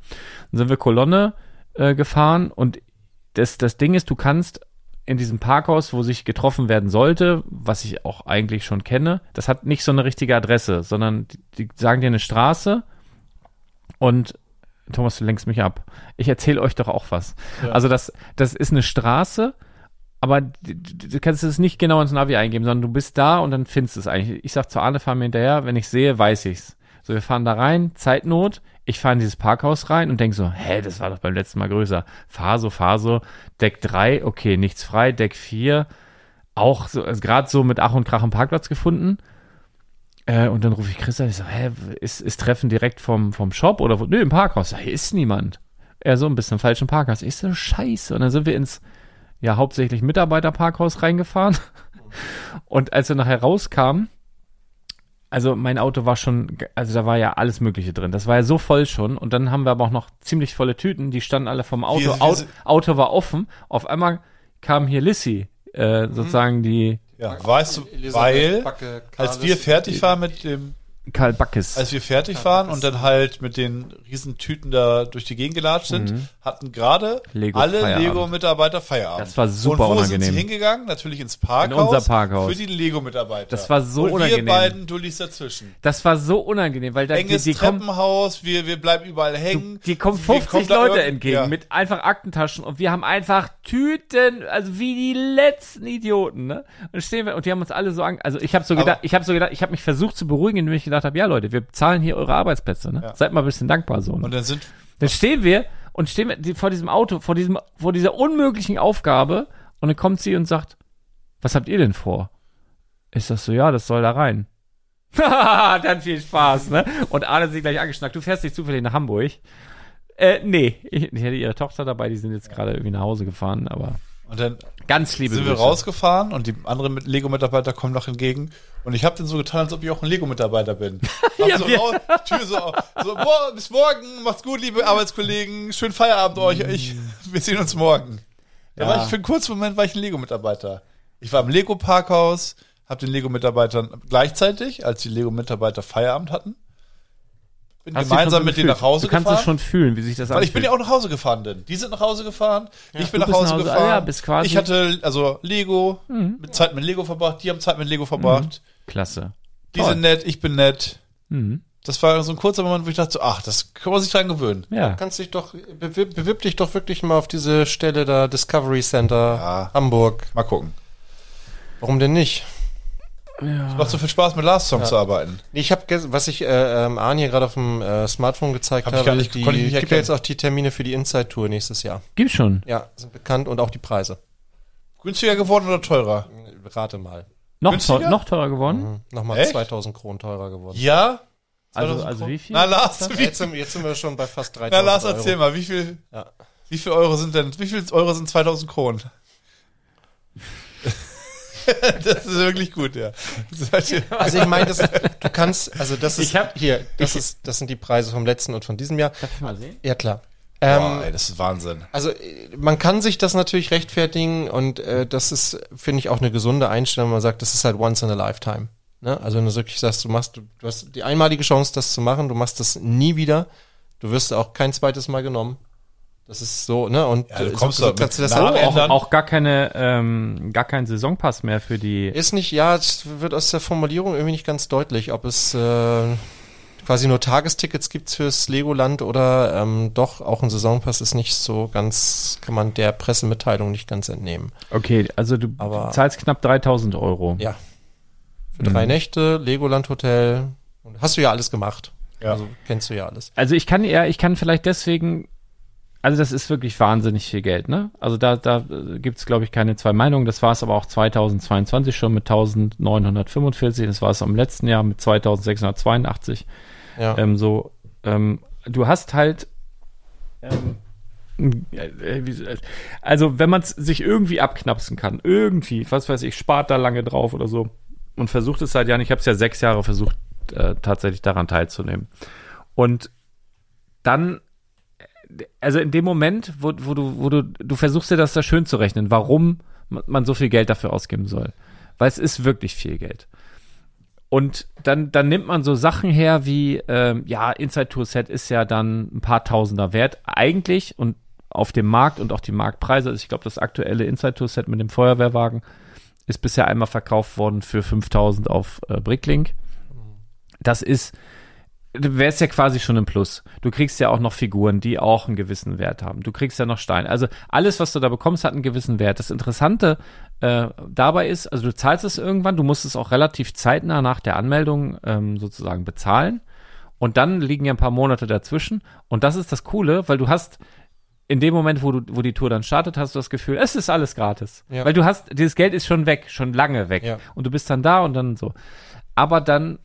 Dann sind wir Kolonne äh, gefahren und das, das Ding ist, du kannst in diesem Parkhaus, wo sich getroffen werden sollte, was ich auch eigentlich schon kenne, das hat nicht so eine richtige Adresse, sondern die, die sagen dir eine Straße und Thomas, du lenkst mich ab. Ich erzähle euch doch auch was. Also das, das ist eine Straße, aber du, du kannst es nicht genau ins Navi eingeben, sondern du bist da und dann findest du es eigentlich. Ich sag zu Arne, fahr mir hinterher, wenn ich sehe, weiß ich's. So, wir fahren da rein, Zeitnot, ich fahre in dieses Parkhaus rein und denk so, hä, das war doch beim letzten Mal größer. Fahr so, fahr so, Deck 3, okay, nichts frei, Deck 4, auch so, also gerade so mit Ach und Krach einen Parkplatz gefunden. Äh, und dann rufe ich Chris an, ich so, hä, ist, ist Treffen direkt vom, vom Shop oder wo? Nö, im Parkhaus. Hier ist niemand. Er so ein bisschen im falschen Parkhaus. Ich so, scheiße. Und dann sind wir ins, ja, hauptsächlich Mitarbeiterparkhaus reingefahren. [LAUGHS] Und als wir nachher rauskamen, also mein Auto war schon, also da war ja alles Mögliche drin. Das war ja so voll schon. Und dann haben wir aber auch noch ziemlich volle Tüten, die standen alle vom Auto. Wir- wir Auto, Auto war offen. Auf einmal kam hier Lissy, äh, sozusagen die Ja, weißt du, weil als wir fertig waren mit dem, Karl Backes. als wir fertig waren und dann halt mit den riesen Tüten da durch die Gegend gelatscht sind, hatten gerade Mhm. Lego alle. Lego-Mitarbeiter Feierabend. Das war super und wo sind unangenehm. sie hingegangen? Natürlich ins Parkhaus. In unser Parkhaus. Für die Lego-Mitarbeiter. Das war so und unangenehm. wir beiden Dullis dazwischen. das war so unangenehm, weil da die, Enges die kommen, Treppenhaus, wir, wir bleiben überall hängen. die kommen Wir 50 kommen da Leute entgegen ja. mit einfach Aktentaschen und wir haben einfach Tüten, also wie die letzten Idioten, ne? Und stehen wir und die haben uns alle so an, also ich habe so Aber- gedacht, ich habe so gedacht, ich habe mich versucht zu beruhigen, indem ich gedacht habe, ja Leute, wir zahlen hier eure Arbeitsplätze, ne? Ja. Seid mal ein bisschen dankbar so. Ne? Und dann sind Dann stehen wir und stehen wir vor diesem Auto, vor diesem, vor dieser unmöglichen Aufgabe und dann kommt sie und sagt, was habt ihr denn vor? Ist das so, ja, das soll da rein. [LAUGHS] dann viel Spaß, ne? Und hat sich gleich angeschnackt, du fährst nicht zufällig nach Hamburg. Äh, nee, ich, ich hätte ihre Tochter dabei, die sind jetzt gerade irgendwie nach Hause gefahren, aber und dann ganz liebe sind wir Grüße. rausgefahren und die anderen mit- Lego-Mitarbeiter kommen noch entgegen. Und ich habe dann so getan, als ob ich auch ein Lego-Mitarbeiter bin. [LAUGHS] Ja, so wir- raus, Tür so, auf, so boah, bis morgen, macht's gut, liebe Arbeitskollegen, schönen Feierabend euch, ich, wir sehen uns morgen. Da Ja. war ich für einen kurzen Moment war ich ein Lego-Mitarbeiter. Ich war im Lego-Parkhaus, habe den Lego-Mitarbeitern gleichzeitig, als die Lego-Mitarbeiter Feierabend hatten, bin Hast gemeinsam mit denen nach Hause Du kannst gefahren. es schon fühlen, wie sich das Weil ich bin ja anfühlt. auch nach Hause gefahren, denn die sind nach Hause gefahren, ich bin nach Hause, nach Hause, gefahren. ah ja, bist quasi- Mhm. Ich hatte also Lego, mit Zeit mit Lego verbracht, die haben Zeit mit Lego verbracht. Klasse. Die Toll. sind nett, ich bin nett. Mhm. Das war so ein kurzer Moment, wo ich dachte, so, ach, das kann man sich dran gewöhnen. Ja. kannst dich doch, bewirb, bewirb dich doch wirklich mal auf diese Stelle da, Discovery Center, Ja. Hamburg. Mal gucken. Warum denn nicht? Macht so viel Spaß, mit Last Song zu arbeiten. Nee, Ich habe, was ich äh, ähm, Arne hier gerade auf dem äh, Smartphone gezeigt Hab ich habe, gar nicht- die, konnte ich nicht gibt ja jetzt auch die Termine für die Inside Tour nächstes Jahr. Gibt's schon. Ja, sind bekannt und auch die Preise. Günstiger geworden oder teurer? Rate mal. Noch, teuer, noch teurer geworden? Mhm. Nochmal Echt? 2000 Kronen teurer geworden. Ja? Also, 2000 also Kronen? wie viel? Na, Lars, Ja, wie, Jetzt sind, jetzt sind wir schon bei fast 3000 na, Lars, Euro. erzähl mal, wie viel, Ja. wie viel Euro sind denn, wie viel Euro sind 2000 Kronen? [LAUGHS] das ist wirklich gut, ja. Das ist halt- Also ich meine, das, du kannst, also das ist Ich hab- hier, das ist, das sind die Preise vom letzten und von diesem Jahr. Darf ich mal sehen? Ja klar. Ähm, Boah, ey, das ist Wahnsinn. Also äh, man kann sich das natürlich rechtfertigen und äh, das ist, finde ich, auch eine gesunde Einstellung, wenn man sagt, das ist halt once in a lifetime. Ne? Also wenn du wirklich sagst, du machst, du, du hast die einmalige Chance, das zu machen, du machst das nie wieder, du wirst auch kein zweites Mal genommen. Das ist so, ne? Und Ja, du äh, kommst so, kannst du das auch, Auch, auch gar keine, ähm, gar kein Saisonpass mehr für die. ist nicht, ja, es wird aus der Formulierung irgendwie nicht ganz deutlich, ob es äh, quasi nur Tagestickets gibt fürs Legoland oder ähm, doch auch ein Saisonpass ist nicht so ganz, kann man der Pressemitteilung nicht ganz entnehmen. Okay, also du Aber- zahlst knapp 3000 Euro. Ja. Für drei Nächte, Legoland Hotel. Und Hast du ja alles gemacht. Ja. Also kennst du ja alles. Also ich kann ja, ich kann vielleicht deswegen also das ist wirklich wahnsinnig viel Geld, ne? Also da, da gibt es, glaube ich, keine zwei Meinungen. Das war es aber auch 2022 schon mit 1945. Das war es am letzten Jahr mit 2682. Ja. Ähm, so, ähm, du hast halt ähm, also wenn man es sich irgendwie abknapsen kann, irgendwie, was weiß ich, spart da lange drauf oder so und versucht es seit Jahren, ich habe es ja sechs Jahre versucht, äh, tatsächlich daran teilzunehmen. Und dann, also in dem Moment, wo, wo du, wo du, du versuchst dir das da schön zu rechnen, warum man so viel Geld dafür ausgeben soll. Weil es ist wirklich viel Geld. Und dann, dann nimmt man so Sachen her wie, ähm, ja, Inside Tour Set ist ja dann ein paar Tausender wert. Eigentlich, und auf dem Markt und auch die Marktpreise. Also ich glaube, das aktuelle Inside Tour Set mit dem Feuerwehrwagen ist bisher einmal verkauft worden für 5000 auf äh, Bricklink. Das ist, wäre es ja quasi schon ein Plus. Du kriegst ja auch noch Figuren, die auch einen gewissen Wert haben. Du kriegst ja noch Steine. Also alles, was du da bekommst, hat einen gewissen Wert. Das Interessante äh, dabei ist, also du zahlst es irgendwann, du musst es auch relativ zeitnah nach der Anmeldung ähm, sozusagen bezahlen. Und dann liegen ja ein paar Monate dazwischen. Und das ist das Coole, weil du hast in dem Moment, wo du, wo die Tour dann startet, hast du das Gefühl, es ist alles gratis. Ja. Weil du hast, dieses Geld ist schon weg, schon lange weg. Ja. Und du bist dann da und dann so. Aber dann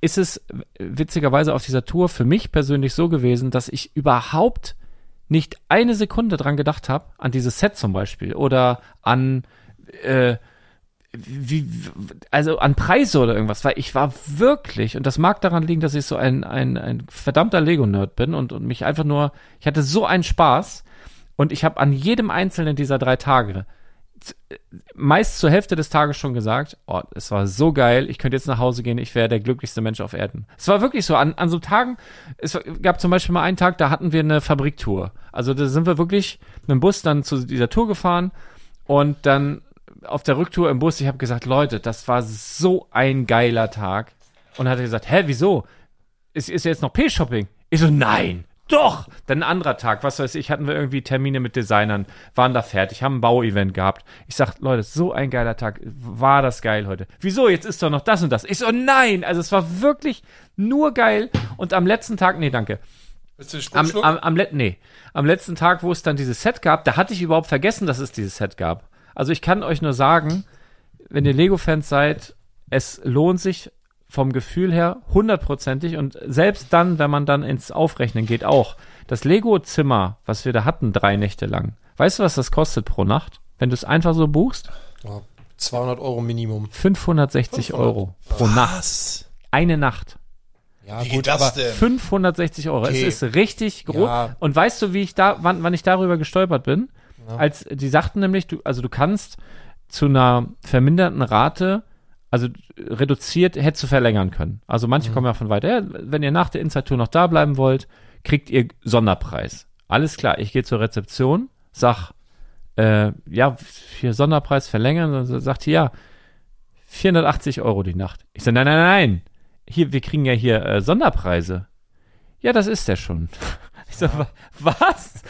ist es witzigerweise auf dieser Tour für mich persönlich so gewesen, dass ich überhaupt nicht eine Sekunde dran gedacht habe, an dieses Set zum Beispiel oder an äh, wie, also an Preise oder irgendwas, weil ich war wirklich, und das mag daran liegen, dass ich so ein, ein, ein verdammter Lego-Nerd bin und, und mich einfach nur, ich hatte so einen Spaß und ich habe an jedem einzelnen dieser drei Tage meist zur Hälfte des Tages schon gesagt, oh, es war so geil, ich könnte jetzt nach Hause gehen, ich wäre der glücklichste Mensch auf Erden. Es war wirklich so, an, an so Tagen, es gab zum Beispiel mal einen Tag, da hatten wir eine Fabriktour. Also da sind wir wirklich mit dem Bus dann zu dieser Tour gefahren und dann auf der Rücktour im Bus, ich habe gesagt, Leute, das war so ein geiler Tag. Und dann hat er gesagt, hä, wieso? Ist, ist jetzt noch P-Shopping? Ich so, nein, doch. Dann ein anderer Tag, was weiß ich, hatten wir irgendwie Termine mit Designern, waren da fertig, haben ein Bauevent gehabt. Ich sag, Leute, so ein geiler Tag, war das geil heute. Wieso, jetzt ist doch noch das und das. Ich so, nein, also es war wirklich nur geil. Und am letzten Tag, nee, danke. Am, am, am, nee. am letzten Tag, wo es dann dieses Set gab, da hatte ich überhaupt vergessen, dass es dieses Set gab. Also ich kann euch nur sagen, wenn ihr Lego-Fans seid, es lohnt sich vom Gefühl her hundertprozentig und selbst dann, wenn man dann ins Aufrechnen geht, auch. Das Lego-Zimmer, was wir da hatten, drei Nächte lang. Weißt du, was das kostet pro Nacht? Wenn du es einfach so buchst? 200 Euro Minimum. 560 500. Euro pro was? Nacht. Eine Nacht. Ja, wie gut, das denn? 560 Euro. Okay. Es ist richtig groß. Ja. Und weißt du, wie ich da, wann, wann ich darüber gestolpert bin? Ja. Als die sagten nämlich, du, also du kannst zu einer verminderten Rate, also reduziert, hättest du verlängern können. Also manche mhm. kommen ja von weiter. Ja, wenn ihr nach der Inside-Tour noch da bleiben wollt, kriegt ihr Sonderpreis. Alles klar, ich gehe zur Rezeption, sag, äh, ja, hier Sonderpreis verlängern, dann sagt die, ja, 480 Euro die Nacht. Ich sage, nein, nein, nein, hier, wir kriegen ja hier äh, Sonderpreise. Ja, das ist der schon. [LAUGHS] Ich so, ja. was?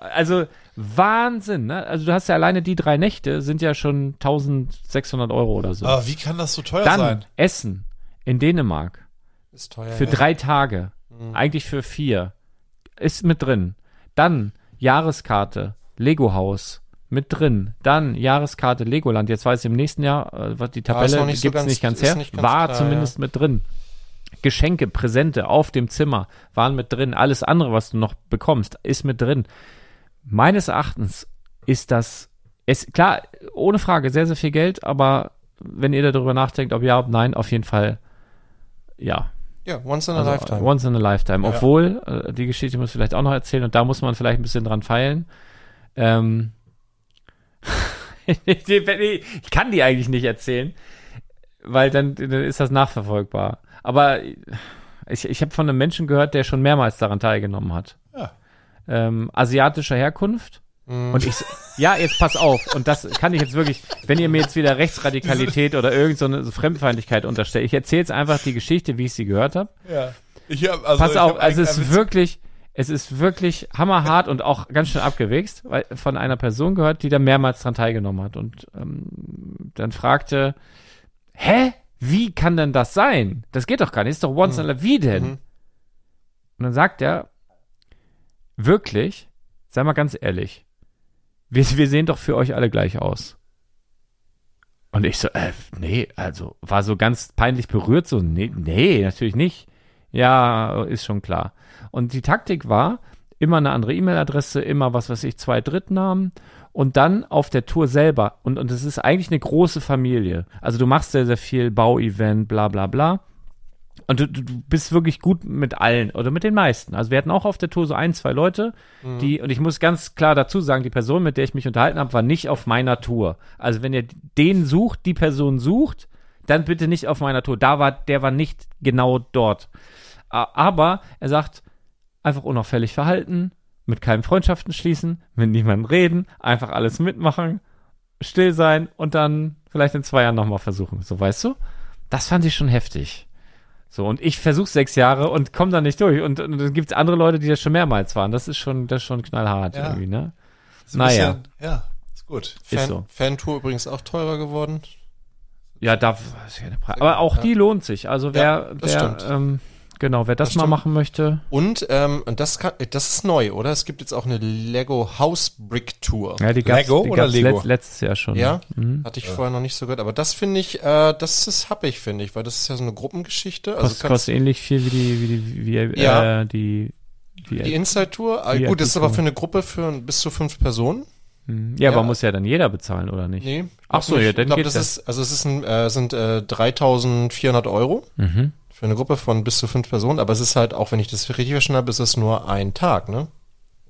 Also Wahnsinn, ne? Also du hast ja alleine die drei Nächte sind ja schon 1600 Euro oder so. Aber wie kann das so teuer Dann sein? Essen in Dänemark. Ist teuer. Für ja. drei Tage. Mhm. Eigentlich für vier. Ist mit drin. Dann Jahreskarte, Lego Haus mit drin. Dann Jahreskarte Legoland. Jetzt weiß ich im nächsten Jahr, äh, was die Tabelle ja, gibt es so nicht ganz her. Nicht ganz war klar, zumindest ja. mit drin. Geschenke, Präsente auf dem Zimmer waren mit drin. Alles andere, was du noch bekommst, ist mit drin. Meines Erachtens ist das, es, klar, ohne Frage, sehr, sehr viel Geld, aber wenn ihr darüber nachdenkt, ob ja, ob nein, auf jeden Fall, ja. Ja, once in a also, lifetime. Once in a lifetime. Ja. Obwohl, äh, die Geschichte muss ich vielleicht auch noch erzählen und da muss man vielleicht ein bisschen dran feilen. Ähm, [LAUGHS] ich kann die eigentlich nicht erzählen, weil dann, dann ist das nachverfolgbar. Aber ich, ich habe von einem Menschen gehört, der schon mehrmals daran teilgenommen hat. Ähm, asiatischer Herkunft. Mm. Und ich, ja, jetzt pass auf. Und das kann ich jetzt wirklich, wenn ihr mir jetzt wieder Rechtsradikalität oder irgendeine so Fremdfeindlichkeit unterstellt, ich erzähle jetzt einfach die Geschichte, wie ich sie gehört habe. Ja. Ich hab, also pass auf, also es ist wirklich, es ist wirklich hammerhart und auch ganz schön abgewichst, weil von einer Person gehört, die da mehrmals dran teilgenommen hat und ähm, dann fragte, hä? wie kann denn das sein? Das geht doch gar nicht. Ist doch once mhm. in a wie denn? Mhm. Und dann sagt er, wirklich, sei mal ganz ehrlich, wir, wir sehen doch für euch alle gleich aus. Und ich so, äh, nee, also war so ganz peinlich berührt, so, nee, nee, natürlich nicht. Ja, ist schon klar. Und die Taktik war, immer eine andere E-Mail-Adresse, immer was weiß ich, zwei Drittnamen und dann auf der Tour selber. Und, und es ist eigentlich eine große Familie. Also du machst sehr, sehr viel Bauevent, bla bla bla. Und du, du bist wirklich gut mit allen oder mit den meisten. Also wir hatten auch auf der Tour so ein, zwei Leute, mhm. die, und ich muss ganz klar dazu sagen, die Person, mit der ich mich unterhalten habe, war nicht auf meiner Tour. Also wenn ihr den sucht, die Person sucht, dann bitte nicht auf meiner Tour. Da war, der war nicht genau dort. Aber er sagt, einfach unauffällig verhalten, mit keinen Freundschaften schließen, mit niemandem reden, einfach alles mitmachen, still sein und dann vielleicht in zwei Jahren nochmal versuchen. So, weißt du? Das fand ich schon heftig. So, und ich versuche sechs Jahre und komme da nicht durch. Und, und dann gibt es andere Leute, die das schon mehrmals waren. Das ist schon, das ist schon knallhart ja. irgendwie, ne? Naja. Bisschen, ja, ist gut. Fan, ist so. Fantour übrigens auch teurer geworden. Ja, da ist keine Preis. Aber auch ja. die lohnt sich. Also wer, ja, wer ähm, Genau, wer das, das mal machen möchte. Und, ähm, und das, kann, das ist neu, oder? Es gibt jetzt auch eine Lego House Brick Tour. Ja, die gab's, Lego die oder Lego? Letzt, letztes Jahr schon. Ja, mhm. hatte ich ja. vorher noch nicht so gehört. Aber das finde ich, äh, das ist happig, finde ich, weil das ist ja so eine Gruppengeschichte. Also kostet, kostet ähnlich viel wie die, wie die, wie, ja. äh, die, die, die Inside Tour. Ah, gut, das ist aber für eine Gruppe für bis zu fünf Personen. Mhm. Ja, ja, aber muss ja dann jeder bezahlen, oder nicht? Nee. Ach so, nicht. ja, dann ich glaub, das, das. Ist, also es ist ein, äh, sind äh, 3.400 Euro. Mhm für eine Gruppe von bis zu fünf Personen, aber es ist halt, auch wenn ich das richtig verstanden habe, ist es nur ein Tag, ne?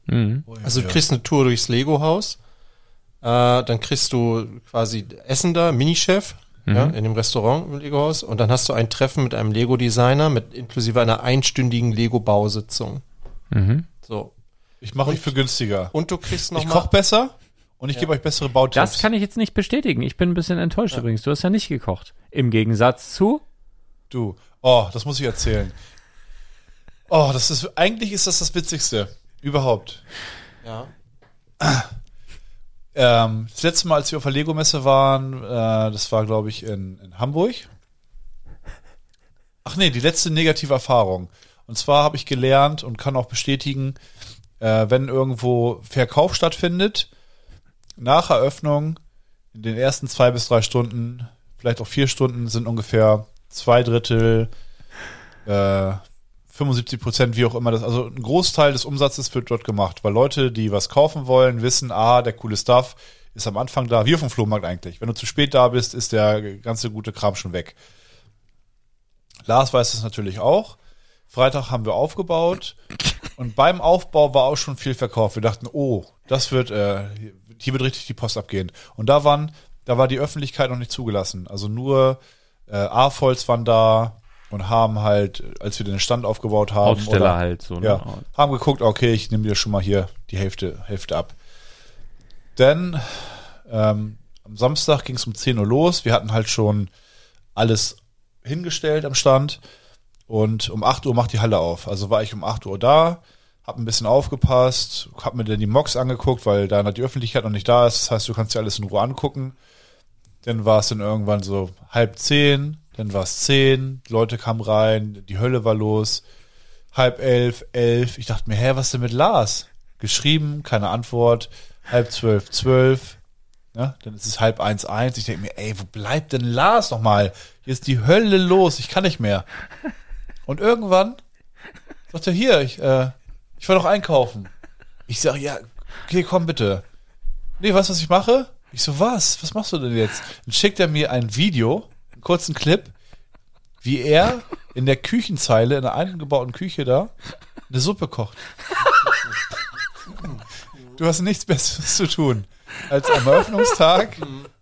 Mhm. Also du kriegst eine Tour durchs Lego-Haus, äh, dann kriegst du quasi Essen da, Minichef, mhm. ja, in dem Restaurant im Lego-Haus und dann hast du ein Treffen mit einem Lego-Designer mit inklusive einer einstündigen Lego-Bausitzung. Mhm. So. Ich mache euch für günstiger. Und du kriegst noch Ich koch besser und ich ja. gebe euch bessere Bautipps. Das kann ich jetzt nicht bestätigen. Ich bin ein bisschen enttäuscht ja. übrigens. Du hast ja nicht gekocht. Im Gegensatz zu Du, Oh, das muss ich erzählen. Oh, das ist eigentlich ist das das Witzigste überhaupt. Ja. Ähm, das letzte Mal, als wir auf der Lego-Messe waren, äh, das war, glaube ich, in, in Hamburg. Ach nee, die letzte negative Erfahrung. Und zwar habe ich gelernt und kann auch bestätigen, äh, wenn irgendwo Verkauf stattfindet, nach Eröffnung, in den ersten zwei bis drei Stunden, vielleicht auch vier Stunden, sind ungefähr zwei Drittel, äh, 75 Prozent, wie auch immer das, also ein Großteil des Umsatzes wird dort gemacht, weil Leute, die was kaufen wollen, wissen, ah, der coole Stuff ist am Anfang da, wie auf dem Flohmarkt eigentlich. Wenn du zu spät da bist, ist der ganze gute Kram schon weg. Lars weiß es natürlich auch. Freitag haben wir aufgebaut und beim Aufbau war auch schon viel verkauft. Wir dachten, oh, das wird, äh, hier wird richtig die Post abgehen. Und da waren, da war die Öffentlichkeit noch nicht zugelassen. Also nur äh, AFOLs waren da und haben halt, als wir den Stand aufgebaut haben, Aussteller oder, halt so. Ne? Ja, haben geguckt, okay, ich nehme dir schon mal hier die Hälfte, Hälfte ab. Denn ähm, am Samstag ging es um 10 Uhr los. Wir hatten halt schon alles hingestellt am Stand und um 8 Uhr macht die Halle auf. Also war ich um 8 Uhr da, hab ein bisschen aufgepasst, hab mir dann die Mocks angeguckt, weil da die Öffentlichkeit noch nicht da ist. Das heißt, du kannst dir alles in Ruhe angucken. Dann war es dann irgendwann so halb zehn, dann war es zehn, Leute kamen rein, die Hölle war los. Halb elf, elf. Ich dachte mir, hä, was denn mit Lars? Geschrieben, keine Antwort. Halb zwölf, zwölf. Ja, dann ist es halb eins, eins. Ich denke mir, ey, wo bleibt denn Lars nochmal? Hier ist die Hölle los, ich kann nicht mehr. Und irgendwann sagt er, hier, ich, äh, ich war noch einkaufen. Ich sage, ja, okay, komm bitte. Nee, weißt du, was ich mache? Ich so, was? Was machst du denn jetzt? Dann schickt er mir ein Video, einen kurzen Clip, wie er in der Küchenzeile, in der eingebauten Küche da, eine Suppe kocht. Du hast nichts Besseres zu tun, als am Eröffnungstag,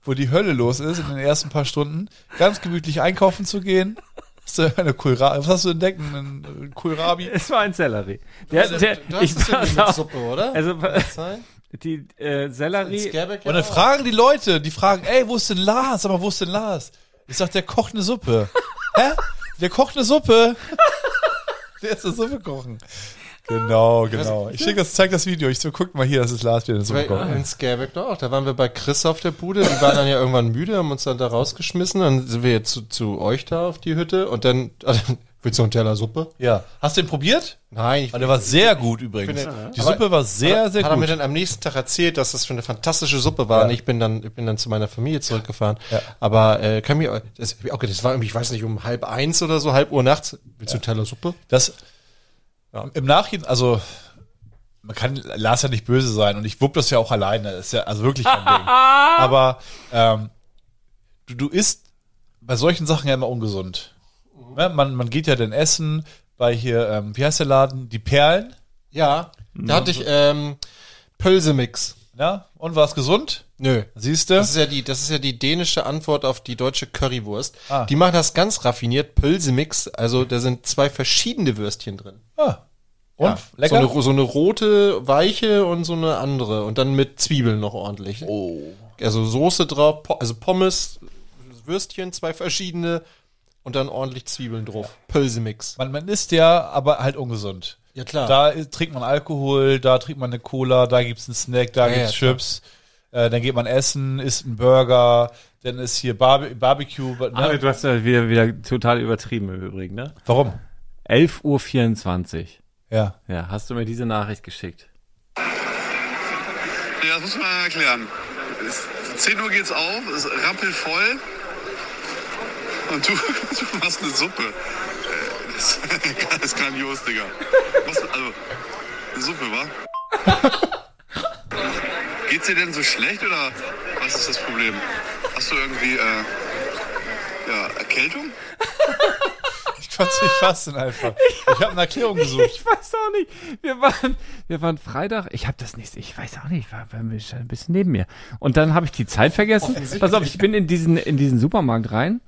wo die Hölle los ist, in den ersten paar Stunden, ganz gemütlich einkaufen zu gehen. Hast du eine Kohlrabi? Was hast du entdeckt? Ein Kohlrabi? Es war ein Sellerie. Der, der, hast ich, es mit [LAUGHS] Suppe, oder? Also, die äh, Sellerie. Und dann fragen die Leute, die fragen, ey, wo ist denn Lars? Aber wo ist denn Lars? Ich sag, der kocht eine Suppe. [LAUGHS] Hä? Der kocht eine Suppe. [LAUGHS] der ist eine Suppe kochen. Genau, genau. Ich schicke das, zeig das Video. Ich so, guck mal hier, das ist Lars, der eine Suppe kocht. In Scareback doch. Da waren wir bei Chris auf der Bude. Die waren dann ja irgendwann müde, haben uns dann da rausgeschmissen. Dann sind wir jetzt zu, zu euch da auf die Hütte und dann, [LAUGHS] Willst du einen Teller Suppe? Ja. Hast du den probiert? Nein, ich Ah, der war sehr gut übrigens. finde- Die aber- Suppe war sehr, hat, sehr hat er mir gut. dann am nächsten Tag erzählt, dass das für eine fantastische Suppe war Ja. und ich bin dann, ich bin dann zu meiner Familie zurückgefahren. Ja. Aber äh, kann mir, das, okay, das war irgendwie, ich weiß nicht, um halb eins oder so, halb Uhr nachts. Willst du einen Teller Suppe? Das im Nachhinein, also man kann Lars ja nicht böse sein und ich wupp das ja auch alleine. Das ist ja also wirklich kein Ding. [LAUGHS] Aber ähm, du, du isst bei solchen Sachen ja immer ungesund. Ne? Man, man geht ja dann essen bei hier, ähm, wie heißt der Laden? Die Perlen. Ja. Da hatte ich ähm, Pölsemix. Ja? Und war es gesund? Nö. Siehst du? Das ist ja die, das ist ja die dänische Antwort auf die deutsche Currywurst. Ah. Die machen das ganz raffiniert, Pölsemix. Also da sind zwei verschiedene Würstchen drin. Ah. Und? Ja, Lecker? So eine, so eine rote, weiche und so eine andere. Und dann mit Zwiebeln noch ordentlich. oh. Also Soße drauf, also Pommes, Würstchen, zwei verschiedene und dann ordentlich Zwiebeln drauf. Pölsemix. Man, man isst ja, aber halt ungesund. Ja klar. Da trinkt man Alkohol, da trinkt man eine Cola, da gibt's einen Snack, da Ja, gibt's ja. Chips. Äh, dann geht man essen, isst einen Burger, dann ist hier Barbe Barbecue. Ne? Aber du hast ja wieder, wieder total übertrieben im Übrigen, ne? Warum? 11.24 Uhr. Ja. Ja, hast du mir diese Nachricht geschickt? Ja, das muss man erklären. Es- 10 Uhr geht's auf, es rappelt voll. Und du, [LAUGHS] du machst eine Suppe. Äh, Das [LAUGHS] das ist grandios, Digga. Was, also, eine Suppe, wa? [LAUGHS] Geht's dir denn so schlecht oder was ist das Problem? Hast du irgendwie, äh, ja, Erkältung? Ich konnte nicht fassen einfach. Ich habe eine Erklärung gesucht. Ich weiß auch nicht. Wir waren, wir waren Freitag. Ich habe das nicht. Ich weiß auch nicht. War, war ein bisschen ein bisschen neben mir. Und dann habe ich die Zeit vergessen. Pass auf, ich bin in diesen in diesen Supermarkt rein.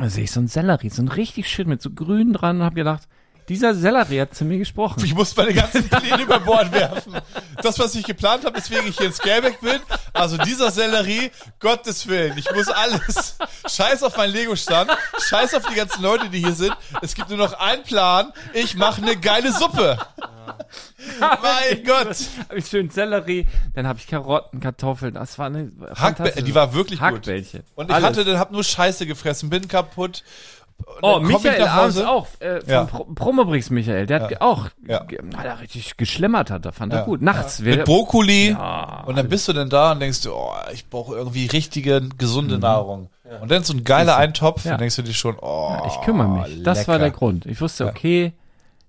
Da sehe ich so einen Sellerie, so ein richtig schön mit so grün dran und habe gedacht, dieser Sellerie hat zu mir gesprochen. Ich muss meine ganzen Pläne über Bord werfen. Das, was ich geplant habe, weswegen ich hier in Skelbeck bin, also dieser Sellerie, Gottes Willen, ich muss alles. Scheiß auf mein Lego-Stand, scheiß auf die ganzen Leute, die hier sind. Es gibt nur noch einen Plan, ich mache eine geile Suppe. mein Gott. Habe ich schön Sellerie, dann habe ich Karotten, Kartoffeln. Das war eine fantastische- die war wirklich gut. Hackbällchen. Und ich Alles. hatte, dann hab nur Scheiße gefressen, bin kaputt. Oh, Michael abends auch, äh, vom Ja. Pro Promobrix Michael, der hat Ja. auch, Ja. hat er richtig geschlemmert hat, da fand er Ja. gut. Nachts, Mit wir, Brokkoli. und dann bist du dann da und denkst du, oh, ich brauche irgendwie richtige, gesunde Nahrung. Und dann so ein geiler Eintopf, Ja. dann denkst du dir schon, oh, ich kümmere mich. Das war der Grund. Ich wusste, okay,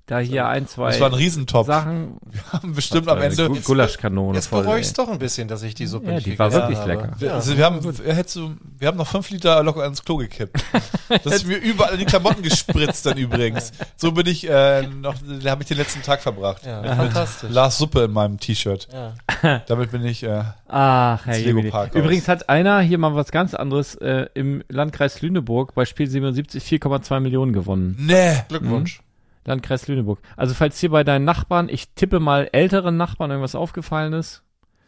da hier ein, zwei Das war ein Riesentopf. Sachen, haben bestimmt am Ende. Gu- Gulaschkanone Jetzt voll. bereue ich es doch ein bisschen, dass ich die Suppe Ja, nicht die war wirklich habe. lecker. Wir, also wir haben, hättest du, wir haben noch fünf Liter locker ins Klo gekippt. [LAUGHS] Das ist mir überall in die Klamotten gespritzt dann übrigens. So bin ich äh, noch, da habe ich den letzten Tag verbracht. Ja, fantastisch. Lars Suppe in meinem T-Shirt. Ja. Damit bin ich. Äh, Ach, Herr Jemini. Lego-Parkhaus. Übrigens hat einer hier mal was ganz anderes äh, im Landkreis Lüneburg bei Spiel 77 4,2 Millionen gewonnen. nee. Glückwunsch. Landkreis Lüneburg. Also falls hier bei deinen Nachbarn, ich tippe mal älteren Nachbarn irgendwas aufgefallen ist.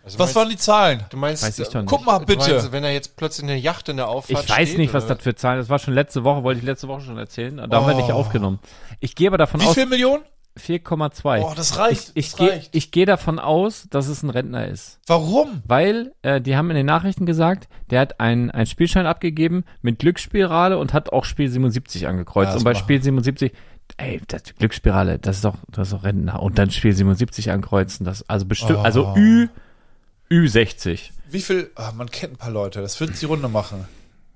Also Was waren die Zahlen? Du meinst, Weiß ich doch nicht. Guck mal du bitte. meinst, wenn er jetzt plötzlich eine Yacht in der Auffahrt Ich weiß steht, nicht, was das für Zahlen. Das war schon letzte Woche, wollte ich letzte Woche schon erzählen. Da haben wir nicht Oh. aufgenommen. Ich gehe aber davon Wie aus, viel Millionen? 4,2. Oh, das reicht. ich ich das gehe reicht. ich gehe davon aus, dass es ein Rentner ist. Warum? Weil äh, die haben in den Nachrichten gesagt, der hat einen, einen Spielschein abgegeben mit Glücksspirale und hat auch Spiel 77 angekreuzt. Ja, und bei Spiel 77, ey, das Glücksspirale, das ist doch, das ist doch Rentner. Und dann Spiel 77 ankreuzen, das, also bestimmt, Oh. also Ü, Ü60. Wie viel? Ah, man kennt ein paar Leute. Das wird die Runde machen.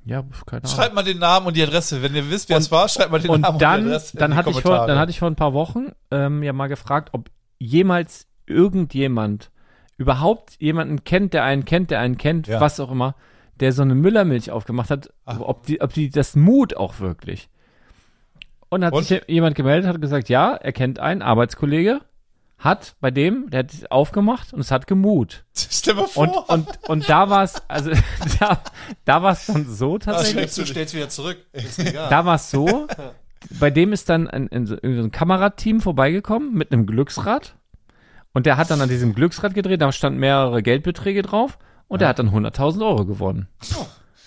Ja, keine Ahnung. Schreibt mal den Namen und die Adresse. Wenn ihr wisst, wer es war, schreibt mal den und Namen dann, und die Adresse. in dann die hatte ich vor, dann hatte ich vor ein paar Wochen ähm, ja mal gefragt, ob jemals irgendjemand überhaupt jemanden kennt, der einen kennt, der einen kennt, Ja. was auch immer, der so eine Müllermilch aufgemacht hat, Ach. ob die, ob die das Mut auch wirklich. Und hat Und? sich jemand gemeldet, hat gesagt, ja, er kennt einen Arbeitskollege, hat bei dem, der hat es aufgemacht und es hat gemut. [LAUGHS] Stell mal Und, vor. und, und da war es, also [LAUGHS] da, da war es dann so tatsächlich. Du stellst wieder zurück. Ist egal. [LAUGHS] Da war es so, bei dem ist dann ein, ein, ein Kamerateam vorbeigekommen mit einem Glücksrad. Und der hat dann an diesem Glücksrad gedreht, da standen mehrere Geldbeträge drauf und der hat dann 100.000 Euro gewonnen.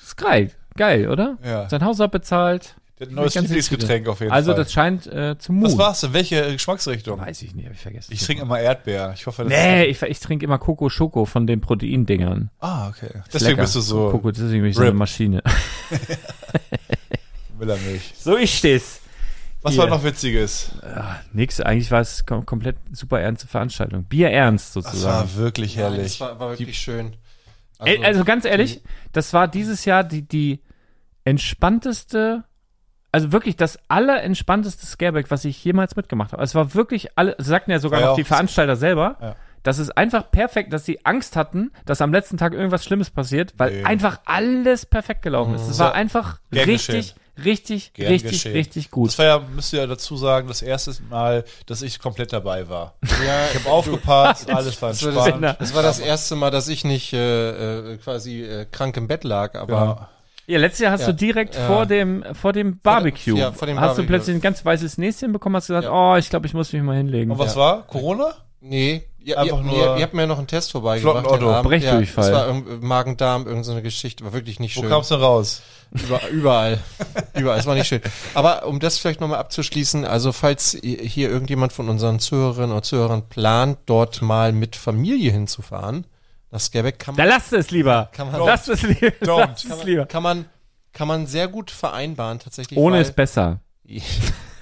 ist geil, geil, oder? Ja. Sein Haus abbezahlt. Ein neues Lieblingsgetränk auf jeden Also Fall. das scheint äh, zu Mut. Was war's denn? Welche Geschmacksrichtung? Weiß ich nicht, hab ich vergessen. Ich trinke immer Erdbeer. Ich hoffe, das Nee, ich, ich trinke immer Coco Schoko von den Proteindingern. Ah, okay. Ist Deswegen lecker. bist du so Coco, deswegen bin ich so eine. Maschine. [LAUGHS] Müllermilch. So ist es. Was Hier. war noch Witziges? Nix, eigentlich war es kom komplett super ernste Veranstaltung. Bier ernst Das sozusagen. war wirklich herrlich. Das war, war wirklich schön. Also, also ganz ehrlich, das war dieses Jahr die, die entspannteste, also wirklich das allerentspannteste Scareback, was ich jemals mitgemacht habe. Es war wirklich alle, das sagten ja sogar ja noch auch die Veranstalter selber. Ja. Das ist einfach perfekt, dass sie Angst hatten, dass am letzten Tag irgendwas Schlimmes passiert, weil Nee. einfach alles perfekt gelaufen ist. Es war einfach Gern richtig, richtig, Gern richtig, geschehen. richtig gut. Das war ja, müsst ihr ja dazu sagen, das erste Mal, dass ich komplett dabei war. [LAUGHS] ja, Ich habe aufgepasst, [LAUGHS] alles war entspannt. das, das war das erste Mal, dass ich nicht äh, äh, quasi äh, krank im Bett lag, aber Ja. Ja, letztes Jahr hast Ja. du direkt Ja. vor dem vor dem Barbecue, ja, vor dem hast du Barbecue. plötzlich ein ganz weißes Näschen bekommen, hast gesagt, Ja. oh, ich glaube, ich muss mich mal hinlegen. Und was war? Corona? nee, ihr, Einfach ihr, nur ihr, ihr habt mir noch einen Test vorbeigebracht. Otto. Brechdurchfall. Ja, das war Magen-Darm, irgendeine so Geschichte, war wirklich nicht Wo schön. kam's denn raus? Über, überall. [LAUGHS] überall. Es war nicht schön. Aber um das vielleicht nochmal abzuschließen, also falls hier irgendjemand von unseren Zuhörerinnen oder Zuhörern plant, dort mal mit Familie hinzufahren, nach Scareback kann Da man, lasst es lieber. Kann man- lasst es lieber. Don't. Lasst es lieber. kann man, kann man sehr gut vereinbaren, tatsächlich. Ohne weil, ist besser. [LAUGHS]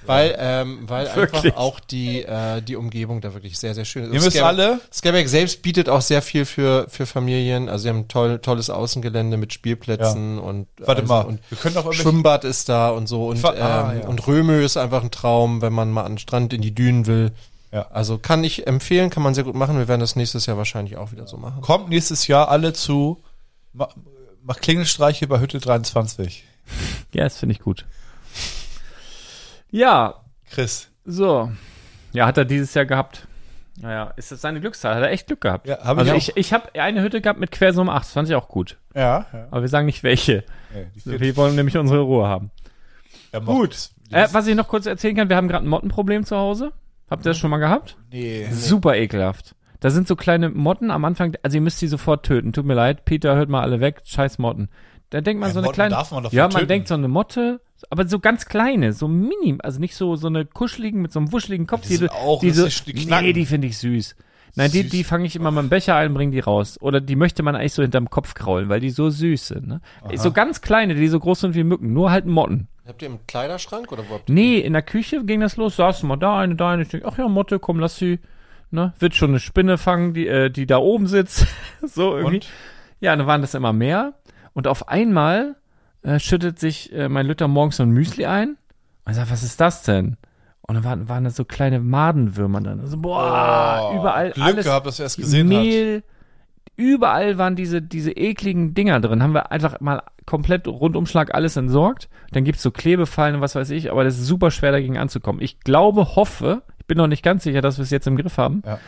weil, ähm, weil Wirklich. einfach auch die, äh, die Umgebung da wirklich sehr, sehr schön ist. Ihr müsst alle, Scareback selbst bietet auch sehr viel für, für Familien. Also sie haben ein toll, tolles Außengelände mit Spielplätzen und warte also, mal, und wir können auch Schwimmbad ist da und so und, ah, ähm, ja. und Römö ist einfach ein Traum, wenn man mal an den Strand in die Dünen will. Ja. Also kann ich empfehlen, kann man sehr gut machen. Wir werden das nächstes Jahr wahrscheinlich auch wieder so machen. kommt nächstes Jahr alle zu, ma- macht Klingelstreiche bei Hütte 23. [LAUGHS] Ja, das finde ich gut. Ja, Chris. so. Ja, hat er dieses Jahr gehabt. Naja, ist das seine Glückszahl? Hat er echt Glück gehabt. Ja, hab ich also auch. ich, ich habe eine Hütte gehabt mit Quersumme 8, das fand ich auch gut. Ja, ja. Aber wir sagen nicht welche. Die vierte- Wir wollen nämlich unsere Ruhe haben. macht Gut. Äh, was ich noch kurz erzählen kann, wir haben gerade ein Mottenproblem zu Hause. Habt ihr das schon mal gehabt? Nee. Super ekelhaft. Da sind so kleine Motten am Anfang, also ihr müsst die sofort töten. Tut mir leid, Peter, hört mal alle weg, scheiß Motten. Da denkt man Ja, so eine Motten kleine. darf man ja, töten. man denkt so eine Motte, aber so ganz kleine, so minim, also nicht so so eine kuscheligen mit so einem wuscheligen Kopf. Die sind auch diese, lustig, die knacken. nee, die finde ich süß. Nein, die, Süß. die fange ich immer mit dem Becher ein, bringe die raus. Oder die möchte man eigentlich so hinterm Kopf kraulen, weil die so süß sind. Ne? So ganz kleine, die so groß sind wie Mücken, nur halt Motten. Habt ihr im Kleiderschrank oder wo habt ihr? Nee, in der Küche ging das los, saß mal da eine, da eine. Ich denke, ach ja, Motte, komm, lass sie. Ne? Wird schon eine Spinne fangen, die, äh, die da oben sitzt. [LAUGHS] so irgendwie. Und? Ja, dann waren das immer mehr. Und auf einmal äh, schüttet sich äh, mein Lütter morgens so ein Müsli ein. Und ich sag, was ist das denn? Und dann waren, waren da so kleine Madenwürmer dann. Also, boah, Oh, überall Glück alles. gehabt, dass er es gesehen hat. Überall waren diese, diese ekligen Dinger drin. Haben wir einfach mal komplett Rundumschlag alles entsorgt. Dann gibt's so Klebefallen und was weiß ich, aber das ist super schwer dagegen anzukommen. Ich glaube, hoffe, ich bin noch nicht ganz sicher, dass wir es jetzt im Griff haben. Ja.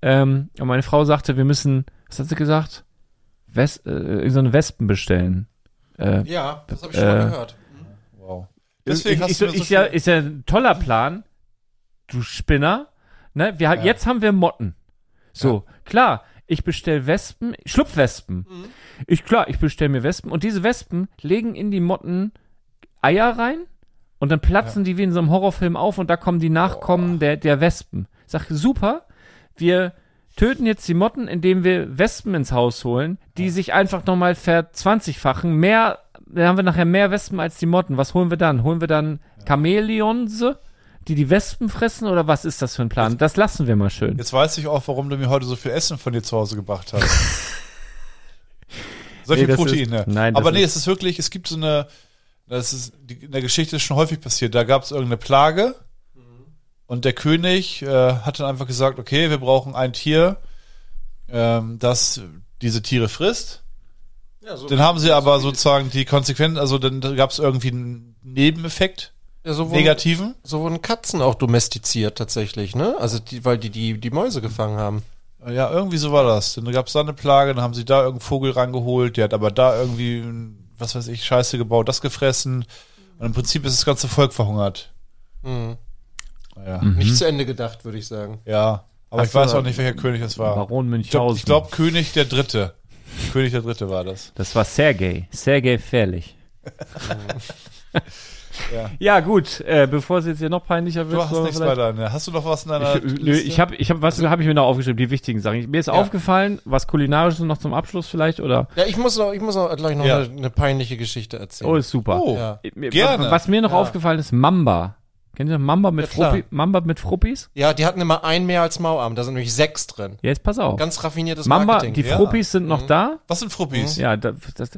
Ähm, und meine Frau sagte, wir müssen, was hat sie gesagt? Wes äh, so eine Wespen bestellen. Äh, Ja, das habe ich schon mal Äh, gehört. Wow. Deswegen ich, hast du ich, so ist, ja, ist ja ein toller Plan. Du Spinner. Ne? Wir, Ja. Jetzt haben wir Motten. So, klar, ich bestell Wespen, Schlupfwespen. Mhm. Ich, klar, ich bestell mir Wespen und diese Wespen legen in die Motten Eier rein und dann platzen die wie in so einem Horrorfilm auf und da kommen die Nachkommen der, der Wespen. Ich sag, super, wir töten jetzt die Motten, indem wir Wespen ins Haus holen, die sich einfach nochmal verzwanzigfachen. Mehr, dann haben wir nachher mehr Wespen als die Motten. Was holen wir dann? Holen wir dann Chamäleons, die die Wespen fressen oder was ist das für ein Plan? Das lassen wir mal schön. Jetzt weiß ich auch, warum du mir heute so viel Essen von dir zu Hause gebracht hast. [LAUGHS] Solche Nee, Proteine. ist- nein, das Aber nee, ist- es ist wirklich, es gibt so eine, das ist, die, in der Geschichte ist schon häufig passiert. Da gab es irgendeine Plage und der König äh, hat dann einfach gesagt, okay, wir brauchen ein Tier, ähm, das diese Tiere frisst. Ja, so, Dann haben sie aber sozusagen die Konsequenzen, also dann gab es irgendwie einen Nebeneffekt, ja, so, wurden, negativen. so wurden Katzen auch domestiziert tatsächlich, ne? Also die, weil die, die die Mäuse gefangen haben. Ja, irgendwie so war das. Dann gab es da eine Plage, dann haben sie da irgendeinen Vogel rangeholt, der hat aber da irgendwie, was weiß ich, Scheiße gebaut, das gefressen. Und im Prinzip ist das ganze Volk verhungert. Mhm. Naja. Nicht zu Ende gedacht, würde ich sagen. Ja. Aber Ach ich weiß auch nicht, welcher König das war. Baron Ich glaube, Münchhausen. glaub, König der Dritte. König der Dritte war das. Das war Sergei. Sergei Fährlich. [LAUGHS] Ja. ja, gut, äh, bevor es jetzt hier noch peinlicher wird. Du hast nichts weiter. Ne? Hast du noch was in deiner Ich, nö, ich habe, ich hab, was habe ich mir noch aufgeschrieben? Die wichtigen Sachen. Mir ist aufgefallen, was kulinarisches noch zum Abschluss vielleicht oder? Ja, ich muss noch, ich muss noch gleich noch Ja. eine, eine peinliche Geschichte erzählen. Oh, ist super. Oh, ja. Mir- gerne. Was mir noch Ja. aufgefallen ist, Mamba. Kennt ihr Mamba mit, Ja. Fruppi, Mamba mit Fruppis? Ja, die hatten immer einen mehr als Mauarm. Da sind nämlich sechs drin. Jetzt pass auf. Ganz raffiniertes Mamba, Marketing. die ja. Fruppis sind noch da. Was sind Fruppis? Ja, das, das,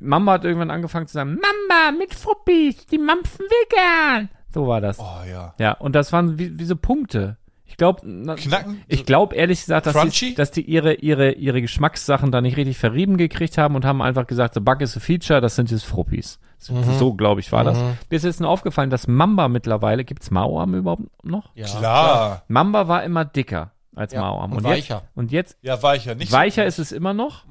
Mamba hat irgendwann angefangen zu sagen, Mamba mit Fruppis, die mampfen wir gern. So war das. Oh ja. Ja, und das waren wie, wie so Punkte. Ich glaube, Knacken? ich glaube ehrlich gesagt, dass die, dass die ihre, ihre, ihre Geschmackssachen da nicht richtig verrieben gekriegt haben und haben einfach gesagt, so Bug is a Feature, das sind jetzt Fruppis. So, so glaube ich, war das. Mir ist jetzt nur aufgefallen, dass Mamba mittlerweile, gibt's Mauarm überhaupt noch? ja. Klar. Mamba war immer dicker als Ja, Mauarm. und jetzt, weicher. Und jetzt, Ja, weicher. Nicht weicher ist es immer noch,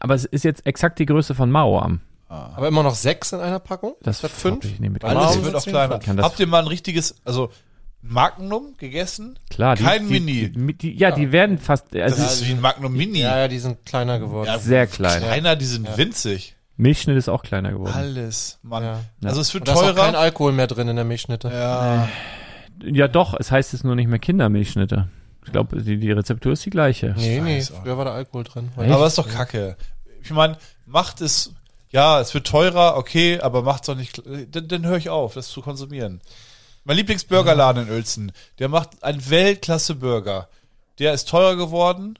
aber es ist jetzt exakt die Größe von Mauarm. Aber immer noch sechs in einer Packung? Das Statt fünf? ich nicht mit. Alles Mauern wird auch kleiner. Habt ihr mal ein richtiges, also Magnum gegessen? Klar, die, Kein die, Mini. Die, die, ja, die werden fast, also Das ist wie ein Magnum Mini. Ja, ja, die sind kleiner geworden. Ja, sehr klein. Kleiner, die sind winzig. Milchschnitt ist auch kleiner geworden. Alles, Mann. Ja. Also es wird Und da ist auch kein teurer. Alkohol mehr drin in der Milchschnitte. Ja. Ja, doch, es heißt jetzt nur nicht mehr Kindermilchschnitte. Ich glaube, die, die Rezeptur ist die gleiche. Nee, nee, früher war da Alkohol drin. Echt? Aber ist doch kacke. Ich meine, macht es, ja, es wird teurer, okay, aber macht's doch nicht, dann, dann höre ich auf, das zu konsumieren. Mein Lieblingsburgerladen in Uelzen, der macht einen Weltklasse-Burger. Der ist teurer geworden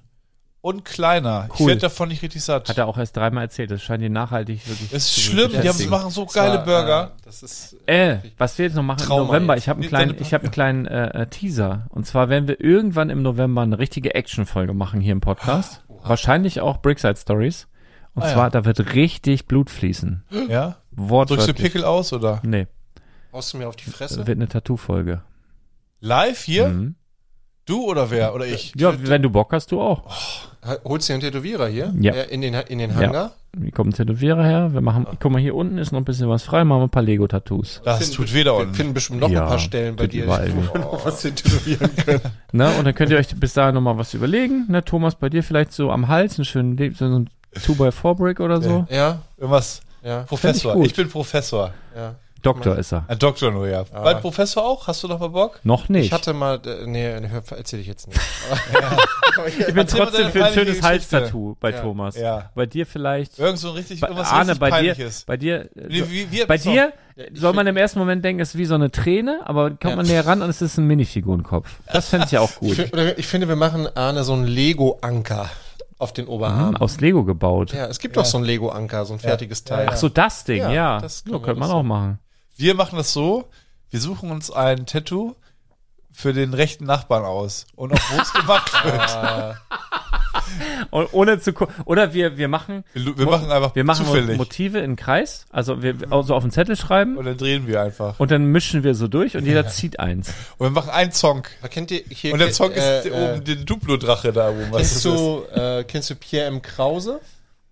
und kleiner. Ich Cool. werde davon nicht richtig satt. Hat er auch erst dreimal erzählt. Das scheint dir nachhaltig wirklich. Es ist zu schlimm, die haben, machen so geile Burger. Das ist, Äh, was wir jetzt noch machen Trauma im November, jetzt. ich habe einen kleinen, ich habe einen kleinen äh, äh, Teaser. Und zwar werden wir irgendwann im November eine richtige Action-Folge machen hier im Podcast. [GASPS] Wahrscheinlich auch Brickside Stories. Und Ah, ja. zwar, da wird richtig Blut fließen. Ja? [GASPS] Drückst Wortwörtlich. du Pickel aus oder? Nee, haust du mir auf die das Fresse? wird eine Tattoo-Folge. Live hier? Mhm. Du oder wer? Oder ich? Ja, wenn du Bock hast, du auch. Ha- Holst du einen Tätowierer hier? Ja. In den, in den Hangar? Hier kommt ein Tätowierer her. Wir machen, guck mal, hier unten ist noch ein bisschen was frei. Machen wir ein paar Lego-Tattoos. Das Finden- tut weder Wir unten. finden bestimmt noch Ja, ein paar Stellen bei dir, wo wir noch was tätowieren können. [LAUGHS] Ne? Und dann könnt ihr euch bis dahin nochmal was überlegen. Ne? Thomas, bei dir vielleicht so am Hals einen schönen, so ein 2x4-Brick oder so. Ja, Irgendwas. ja, Professor. gut. Ich bin Professor. ja. Doktor ist er. Ein Doktor nur, ja. Bald Professor auch? Hast du noch mal Bock? Noch nicht. Ich hatte mal, äh, nee, hör- erzähl ich jetzt nicht. [LAUGHS] [LAUGHS] [LAUGHS] ich bin trotzdem für ein schönes. Halstattoo bei Ja. Thomas. Ja. Bei dir vielleicht. Irgend so ein richtig, Bei, irgendwas Arne, richtig bei dir, Peinliches. bei dir, Nee, so, wie- wie- bei dir soll man im ersten Moment denken, es ist wie so eine Träne, aber kommt man näher ran und es ist ein Minifigurenkopf. Das fände ich ja auch Ich, gut. oder ich finde, wir machen Arne so einen Lego-Anker auf den Oberarm. Hm, aus Lego gebaut. Ja, es gibt doch so ein Lego-Anker, so ein fertiges Teil. Ach so, das Ding, Ja, ja. das so könnte man auch machen. Wir machen das so, wir suchen uns ein Tattoo für den rechten Nachbarn aus. Und auch wo es gemacht [LAUGHS] wird. Und ohne zu Oder wir, wir machen, Wir, machen einfach wir machen zufällig. Motive in Kreis, also wir also auf den Zettel schreiben Und dann drehen wir einfach. und dann mischen wir so durch und jeder zieht eins. Und wir machen einen Song. Da kennt ihr hier Und der Song äh, ist äh, oben der Duplo-Drache da oben. Was Kennst du, äh, kennst du Pierre M. Krause?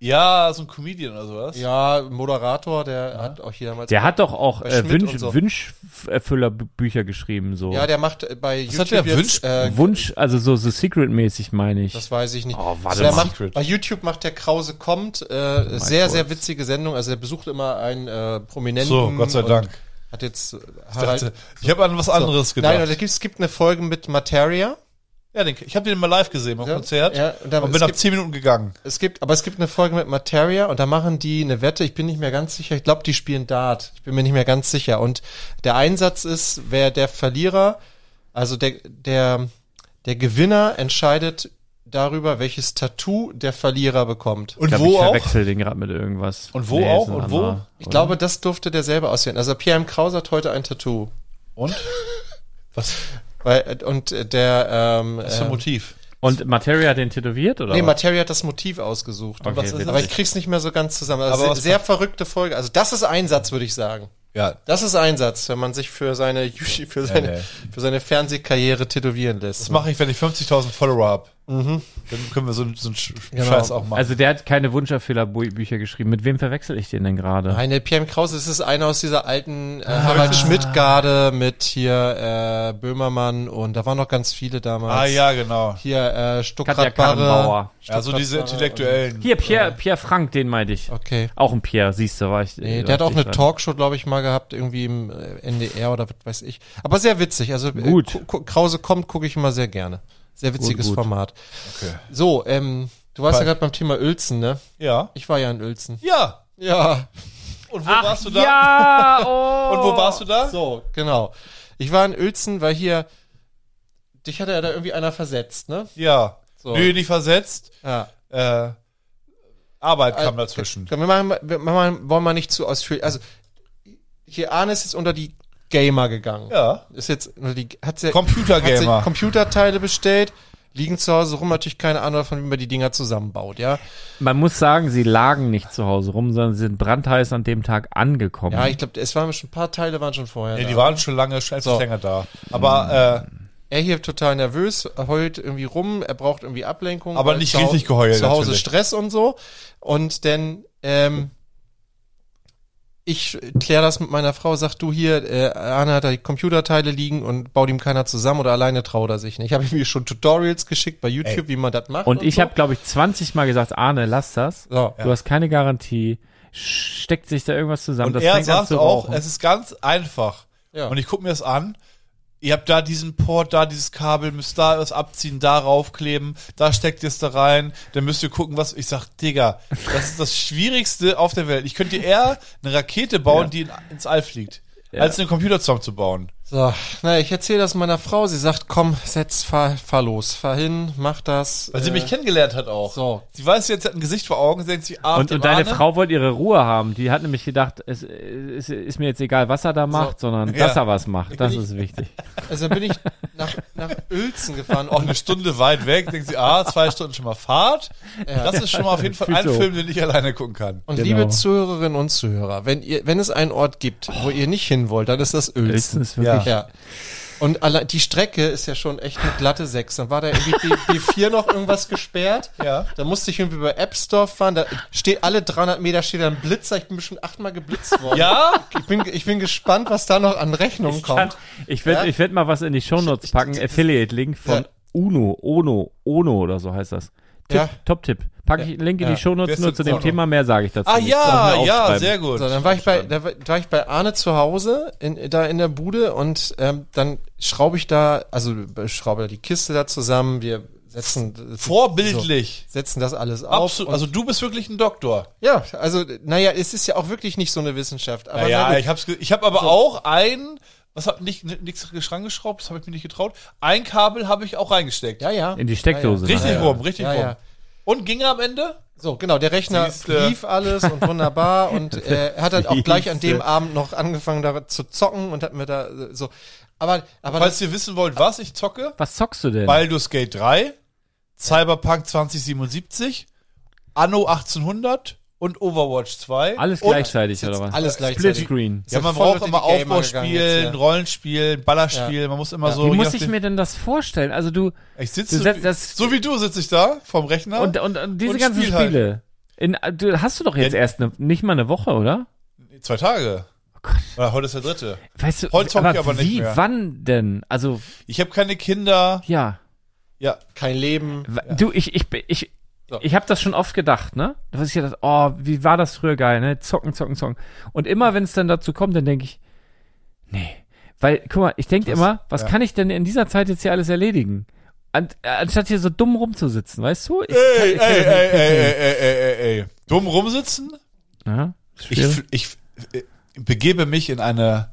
Ja, so ein Comedian oder sowas. Ja, Moderator, der hat auch hier damals. Der hat doch auch äh, Wünsch, so. Wünscherfüller-Bücher geschrieben, so. Ja, der macht äh, bei Was hat YouTube der? jetzt, äh, Wunsch, also so The Secret-mäßig meine ich. Das weiß ich nicht. Oh, warte also der mal. macht, Secret. bei YouTube macht der Krause kommt äh, sehr, Gott. sehr witzige Sendung. Also der besucht immer einen äh, Prominenten. So, Gott sei Dank. Hat jetzt äh, Ich, Harald. dachte, ich habe an was anderes gedacht. Nein, gibt, es gibt eine Folge mit Materia. Ja, den, ich habe den mal live gesehen beim Ja, Konzert ja, und da- und es bin nach zehn Minuten gegangen. Es gibt, aber es gibt eine Folge mit Materia und da machen die eine Wette. Ich bin nicht mehr ganz sicher. Ich glaube, die spielen Dart. Ich bin mir nicht mehr ganz sicher. Und der Einsatz ist, wer der Verlierer, also der, der, der Gewinner entscheidet darüber, welches Tattoo der Verlierer bekommt. Und ich glaub, wo ich auch? verwechsel den gerade mit irgendwas. Und wo auch? Und wo? anderer. Ich glaube, das durfte der selber auswählen. Also Pierre M. Krause hat heute ein Tattoo. Und? [LAUGHS] Was, Weil, und der, ähm, was für ein ähm, Motiv? Und Materia hat den tätowiert, oder? Nee, was? Materia hat das Motiv ausgesucht. Okay, ist. Aber ich krieg's nicht mehr so ganz zusammen. Also Aber sehr, verrückte Folge. Also das ist Einsatz, würde ich sagen. Ja, Das ist Einsatz, wenn man sich für seine für seine, nee. für seine Fernsehkarriere tätowieren lässt. das mache ich, wenn ich 50.000 Follower habe. Dann können wir so, so einen Sch Genau. Scheiß auch machen. Also der hat keine Wunscherfüller-Bücher geschrieben. Mit wem verwechsel ich den denn gerade? Nein, der Pierre M. Krause, das ist einer aus dieser alten äh, Harald Schmidt-Garde mit hier äh, Böhmermann und da waren noch ganz viele damals. ah ja, genau. Hier äh, Katja Stuckrad-Barre. Also diese Intellektuellen. Hier, Pierre, Pierre Frank, den meinte ich. Okay. Auch ein Pierre, siehst du, war ich. Nee, war der hat auch eine. Talkshow, glaube ich, mal gehabt, irgendwie im äh, NDR oder was weiß ich. Aber sehr witzig. Also äh, Gut. Krause kommt, gucke ich immer sehr gerne. Sehr witziges gut. Format. Okay. So, ähm, du warst Bei- ja gerade beim Thema Uelzen, ne? Ja. Ich war ja in Uelzen. Ja. Ja. Und wo Ach, warst du da? Ja, [LAUGHS] oh. Und wo warst du da? So, genau. Ich war in Uelzen, weil hier, dich hatte ja da irgendwie einer versetzt, ne? Ja. So. Nö, nicht versetzt. Ja. Äh, Arbeit kam Äh, dazwischen. Wir machen, wir machen, wollen wir nicht zu ausführlich. Also, hier Arne ist jetzt unter die Gamer gegangen. Ja. Ist jetzt unter die, hat sie, Computergamer. Hat Computerteile bestellt, liegen zu Hause rum, natürlich keine Ahnung davon, wie man die Dinger zusammenbaut, ja. Man muss sagen, sie lagen nicht zu Hause rum, sondern sie sind brandheiß an dem Tag angekommen. Ja, ich glaube, es waren schon ein paar Teile waren schon vorher. Nee, da. die waren schon lange, schon etwas So. länger da. Aber er hier total nervös, heult irgendwie rum, er braucht irgendwie Ablenkung. Aber nicht richtig geheult, Zu Hause natürlich. Stress und so. Und dann, ähm, ich kläre das mit meiner Frau, sag du hier, äh, Arne hat da die Computerteile liegen und baut ihm keiner zusammen oder alleine traut er sich nicht. Ich habe ihm schon Tutorials geschickt bei YouTube, wie man das macht. und ich so. habe, glaube ich, 20 Mal gesagt, Arne, lass das. So. Du hast keine Garantie. Steckt sich da irgendwas zusammen? und das er sagt auch, rauchen. es ist ganz einfach. Ja. Und ich gucke mir das an. Ihr habt da diesen Port, da dieses Kabel, müsst da was abziehen, da raufkleben, da steckt ihr es da rein, dann müsst ihr gucken, was. Ich sag, Digga, das ist das Schwierigste auf der Welt. Ich könnte eher eine Rakete bauen, Ja. die in, ins All fliegt, Ja. als einen Computer zusammenzubauen. So, na, ich erzähle das meiner Frau. Sie sagt, komm, setz, fahr, fahr los, fahr hin, mach das. Weil sie äh, mich kennengelernt hat auch. So. Sie weiß jetzt, sie hat ein Gesicht vor Augen, sie denkt sich, ah, und, und deine Arne- Frau wollte ihre Ruhe haben. Die hat nämlich gedacht, es, es ist mir jetzt egal, was er da macht, sondern Ja. dass er was macht. Das ist wichtig. [LAUGHS] Also dann bin ich nach, nach Uelzen gefahren. auch eine Stunde weit weg, denkt sie, ah, zwei Stunden schon mal Fahrt. Das ist schon mal auf jeden Fall ein. Film, den ich alleine gucken kann. Und Genau. liebe Zuhörerinnen und Zuhörer, wenn ihr, wenn es einen Ort gibt, wo ihr nicht hin wollt, dann ist das Uelzen Uelzen. ist wirklich. Ja. Und allein, die Strecke ist ja schon echt eine glatte 6. Dann war da irgendwie B, B4 noch irgendwas gesperrt. [LAUGHS] Ja. Da musste ich irgendwie über App Store fahren. Da steht alle 300 Meter steht da ein Blitzer. Ich bin bestimmt achtmal geblitzt worden. Ja? Ich bin, ich bin gespannt, was da noch an Rechnungen Ich, kann, kommt. ich werde Ja? ich werd mal was in die Shownotes packen. Affiliate-Link von Ja. Uno, Ono, Ono oder so heißt das. Tipp, Ja. Top-Tipp. Packe ich einen Link in Ja. die Shownotes nur zu dem? Thema. Mehr sage ich dazu Ah nicht. ja, ja, sehr gut. So, dann war ich bei, da war, da war ich bei Arne zu Hause, in, da in der Bude und ähm, dann schraube ich da, also äh, schraube da die Kiste da zusammen, wir setzen Vorbildlich. so, setzen das alles auf. Absolut. Also du bist wirklich ein Doktor. ja, also naja, es ist ja auch wirklich nicht so eine Wissenschaft. Aber na ja, gut. ich hab's, ge- ich habe aber auch ein, was hab nicht nichts geschrank das habe ich mir nicht getraut. Ein Kabel habe ich auch reingesteckt. ja, ja. In die Steckdose. Richtig ne? ja. rum, richtig Ja, rum. Und ging er am Ende? So, genau, der Rechner Siehste. lief alles und wunderbar [LAUGHS] und äh, er hat halt auch gleich an dem. Abend noch angefangen da zu zocken und hat mir da äh, so aber aber Falls ihr wissen wollt, was ich zocke, Was zockst du denn? Baldur's Gate 3, Cyberpunk 2077, Anno 1800 und Overwatch 2. Alles gleichzeitig, oder was? alles gleichzeitig. Splitscreen. Ja, man braucht immer Aufbauspielen, ja. Rollenspielen, Ballerspielen, man muss immer Ja. so. Wie muss ich mir denn das vorstellen? Also du, ich sitze du so, setzt wie- das- so wie du sitze ich da vom Rechner. und, und, und diese Und ganzen spiel halt. Spiele. In, du hast du doch jetzt Ja. erst ne, nicht mal eine Woche, oder? Zwei Tage. Oh Oder heute ist der dritte. Weißt du, Heute zock ich aber nicht wie, mehr. wann denn? Also, Ich habe keine Kinder. ja. Ja, kein Leben. Du, ich, ich, ich, So. ich habe das schon oft gedacht, ne? Was ich gedacht, oh, wie war das früher geil, ne? Zocken, zocken, zocken. Und immer, wenn es dann dazu kommt, dann denke ich, nee. Weil, guck mal, ich denke immer, was ja. kann ich denn in dieser Zeit jetzt hier alles erledigen? An, äh, anstatt hier so dumm rumzusitzen, weißt du? Ich, ey, ich- ey, ey, ey, ey, ey, ey, ey, ey. Dumm rumsitzen? Ja, Ich, ich äh, begebe mich in eine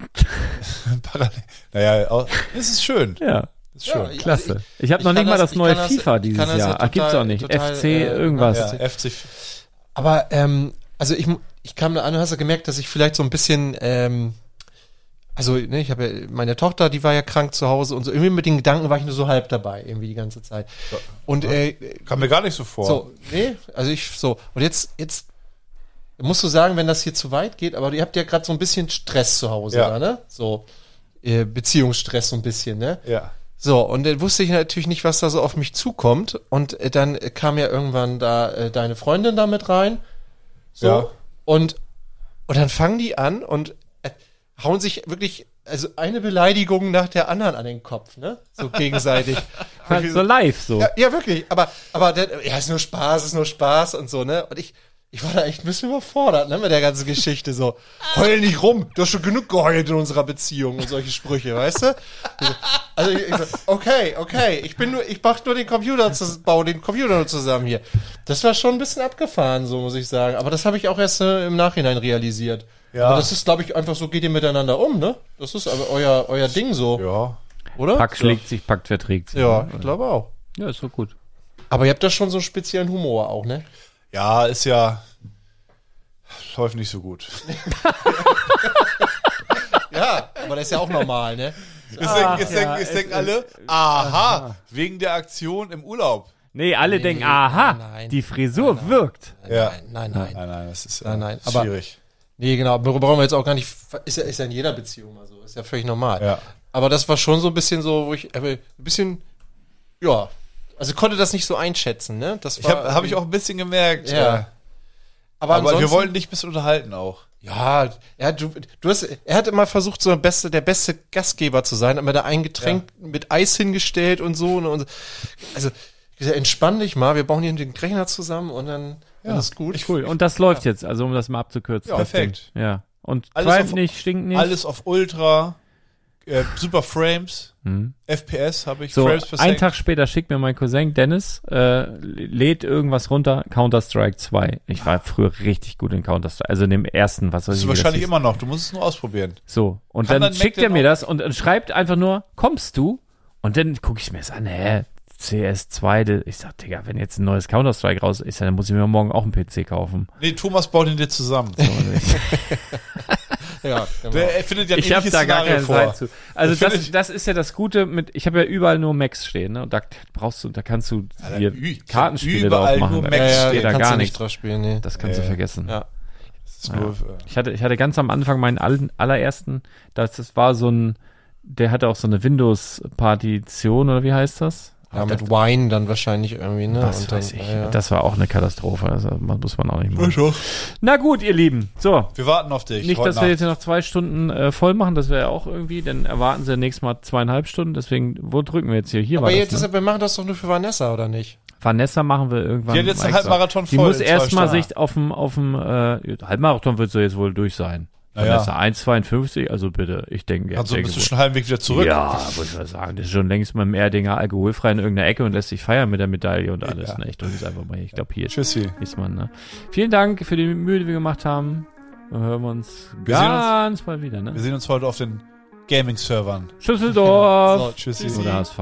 [LAUGHS] Parallel. Naja, es ist schön. ja, ist schön. Ja, klasse. Also Ich habe ich noch kann nicht mal das- das neue das- FIFA ich dieses das ja Jahr. Ach, gibt's total- auch nicht. total, FC äh, irgendwas. ja, FC. Aber ähm, also ich ich kam da an und hast ja gemerkt, dass ich vielleicht so ein bisschen ähm, also ne, ich habe ja, meine Tochter, die war ja krank zu Hause und so irgendwie mit den Gedanken war ich nur so halb dabei irgendwie die ganze Zeit. Und äh, Kam mir gar nicht so vor. So, nee, also ich so. Und jetzt, jetzt musst du sagen, wenn das hier zu weit geht, aber ihr habt ja gerade so ein bisschen Stress zu Hause, Ja. da, ne? So, äh, Beziehungsstress so ein bisschen, ne? Ja. So, und dann wusste ich natürlich nicht, was da so auf mich zukommt. Und äh, dann kam ja irgendwann da äh, deine Freundin da mit rein. So. Ja. Und, und dann fangen die an und äh, hauen sich wirklich, also eine Beleidigung nach der anderen an den Kopf, ne? So gegenseitig. [LAUGHS] so live so. Ja, ja, wirklich. Aber, aber dann, ja, ist nur Spaß, ist nur Spaß und so, ne? Und ich, ich war da echt ein bisschen überfordert, ne, mit der ganzen Geschichte, so, heul nicht rum, du hast schon genug geheult in unserer Beziehung und solche Sprüche, weißt du? Also, ich, ich so, okay, okay, ich bin nur, ich mach nur den Computer, zu, baue den Computer nur zusammen hier. Das war schon ein bisschen abgefahren, so muss ich sagen, aber das habe ich auch erst äh, im Nachhinein realisiert. Ja. Aber das ist, glaube ich, einfach so, geht ihr miteinander um, ne? Das ist aber euer, euer Ding so, Ja. oder? Pack schlägt sich, Pakt verträgt sich. Ja, ich glaube auch. Ja, ist doch gut. Aber ihr habt da schon so einen speziellen Humor auch, ne? Ja, ist ja. Läuft nicht so gut. [LAUGHS] Ja, aber das ist ja auch normal, ne? Jetzt denken, jetzt ja, denken, jetzt es denken alle, aha, wegen der Aktion im Urlaub. Nee, alle denken, aha, nein. die Frisur wirkt. Ja. Nein, nein, nein. Nein, nein, das ist, äh, Nein, nein, aber- schwierig. Nee, genau, brauchen wir jetzt auch gar nicht. Ist ja, ist ja in jeder Beziehung mal so. Ist ja völlig normal. Ja. Aber das war schon so ein bisschen so, wo ich äh, ein bisschen, ja, also konnte das nicht so einschätzen, ne? Das Ich war, habe hab ich auch ein bisschen gemerkt. Ja. äh, Aber, Aber wir wollten dich ein bisschen unterhalten auch. Ja, er, du, du hast, er hat immer versucht, so der beste, der beste Gastgeber zu sein, hat mir da ein Getränk mit Eis hingestellt und so. Und, und also, ich entspann dich mal, wir bauen hier den Rechner zusammen und dann alles gut. Cool. Und das läuft jetzt, also um das mal abzukürzen. Ja, perfekt. Ja. Und Alles auf- nicht, stinkt nicht. Alles auf Ultra, äh, super Frames, FPS habe ich, Mhm. so, Frames einen. Tag später schickt mir mein Cousin Dennis, äh, lädt irgendwas runter, Counter-Strike 2. Ich war früher richtig gut in Counter-Strike, also in dem ersten, was Das ich. ist das wahrscheinlich hieß. immer noch, du musst es nur ausprobieren. So, und Kann dann dein schickt er mir das und, und schreibt einfach nur, kommst du? Und dann gucke ich mir das an, hä? CS2, das- ich sag, Digga, wenn jetzt ein neues Counter-Strike raus ist, dann muss ich mir morgen auch einen PC kaufen. Nee, Thomas baut ihn dir zusammen. [LAUGHS] [LAUGHS] [LAUGHS] Ja, genau. Der er findet ja ich habe da gar keine vor. Zeit zu. Also Das das, ist ja das Gute mit, ich habe ja überall nur Macs stehen, ne? Und da brauchst du, da kannst du hier ü- Kartenspiele überall drauf machen. nur Da Macs ja, ja, steht da kannst gar du nicht nichts. drauf spielen, nee. Das kannst du Ja. vergessen. Ja. Nur, Ich hatte, ich hatte ganz am Anfang meinen allen, allerersten, das, das war so ein, der hatte auch so eine Windows-Partition oder wie heißt das? Ja, mit Wine dann wahrscheinlich irgendwie, ne? Und dann, weiß ich. Ja, ja. Das war auch eine Katastrophe. Also muss man auch nicht machen. Na gut, ihr Lieben. So. Wir warten auf dich. Nicht, heute dass wir Nacht. jetzt noch zwei Stunden äh, voll machen, das wäre ja auch irgendwie, dann erwarten sie nächstes Mal zweieinhalb Stunden, deswegen, wo drücken wir jetzt hier? Hier Aber war jetzt das, ist, ne? wir machen das doch nur für Vanessa, oder nicht? Vanessa machen wir irgendwann. Die hat jetzt einen. Halbmarathon Die voll muss in zwei erstmal sich auf dem, auf dem, äh, Halbmarathon wird sie jetzt wohl durch sein. Naja. Vanessa 1,52, also bitte, ich denke. Also denke bist du schon halben Weg wieder zurück. Ja, würde ich mal sagen. Das ist schon längst mit dem Erdinger alkoholfrei in irgendeiner Ecke und lässt sich feiern mit der Medaille und alles. Ja. Ne? Ich drücke es einfach mal hier. Ich glaube, hier Tschüssi. ist man. Ne? Vielen Dank für die Mühe, die wir gemacht haben. Wir hören uns Wir sehen uns- ganz bald wieder. Wir Ne? sehen uns heute auf den Gaming-Servern. Schüsseldorf Tschüssi. oder HSV.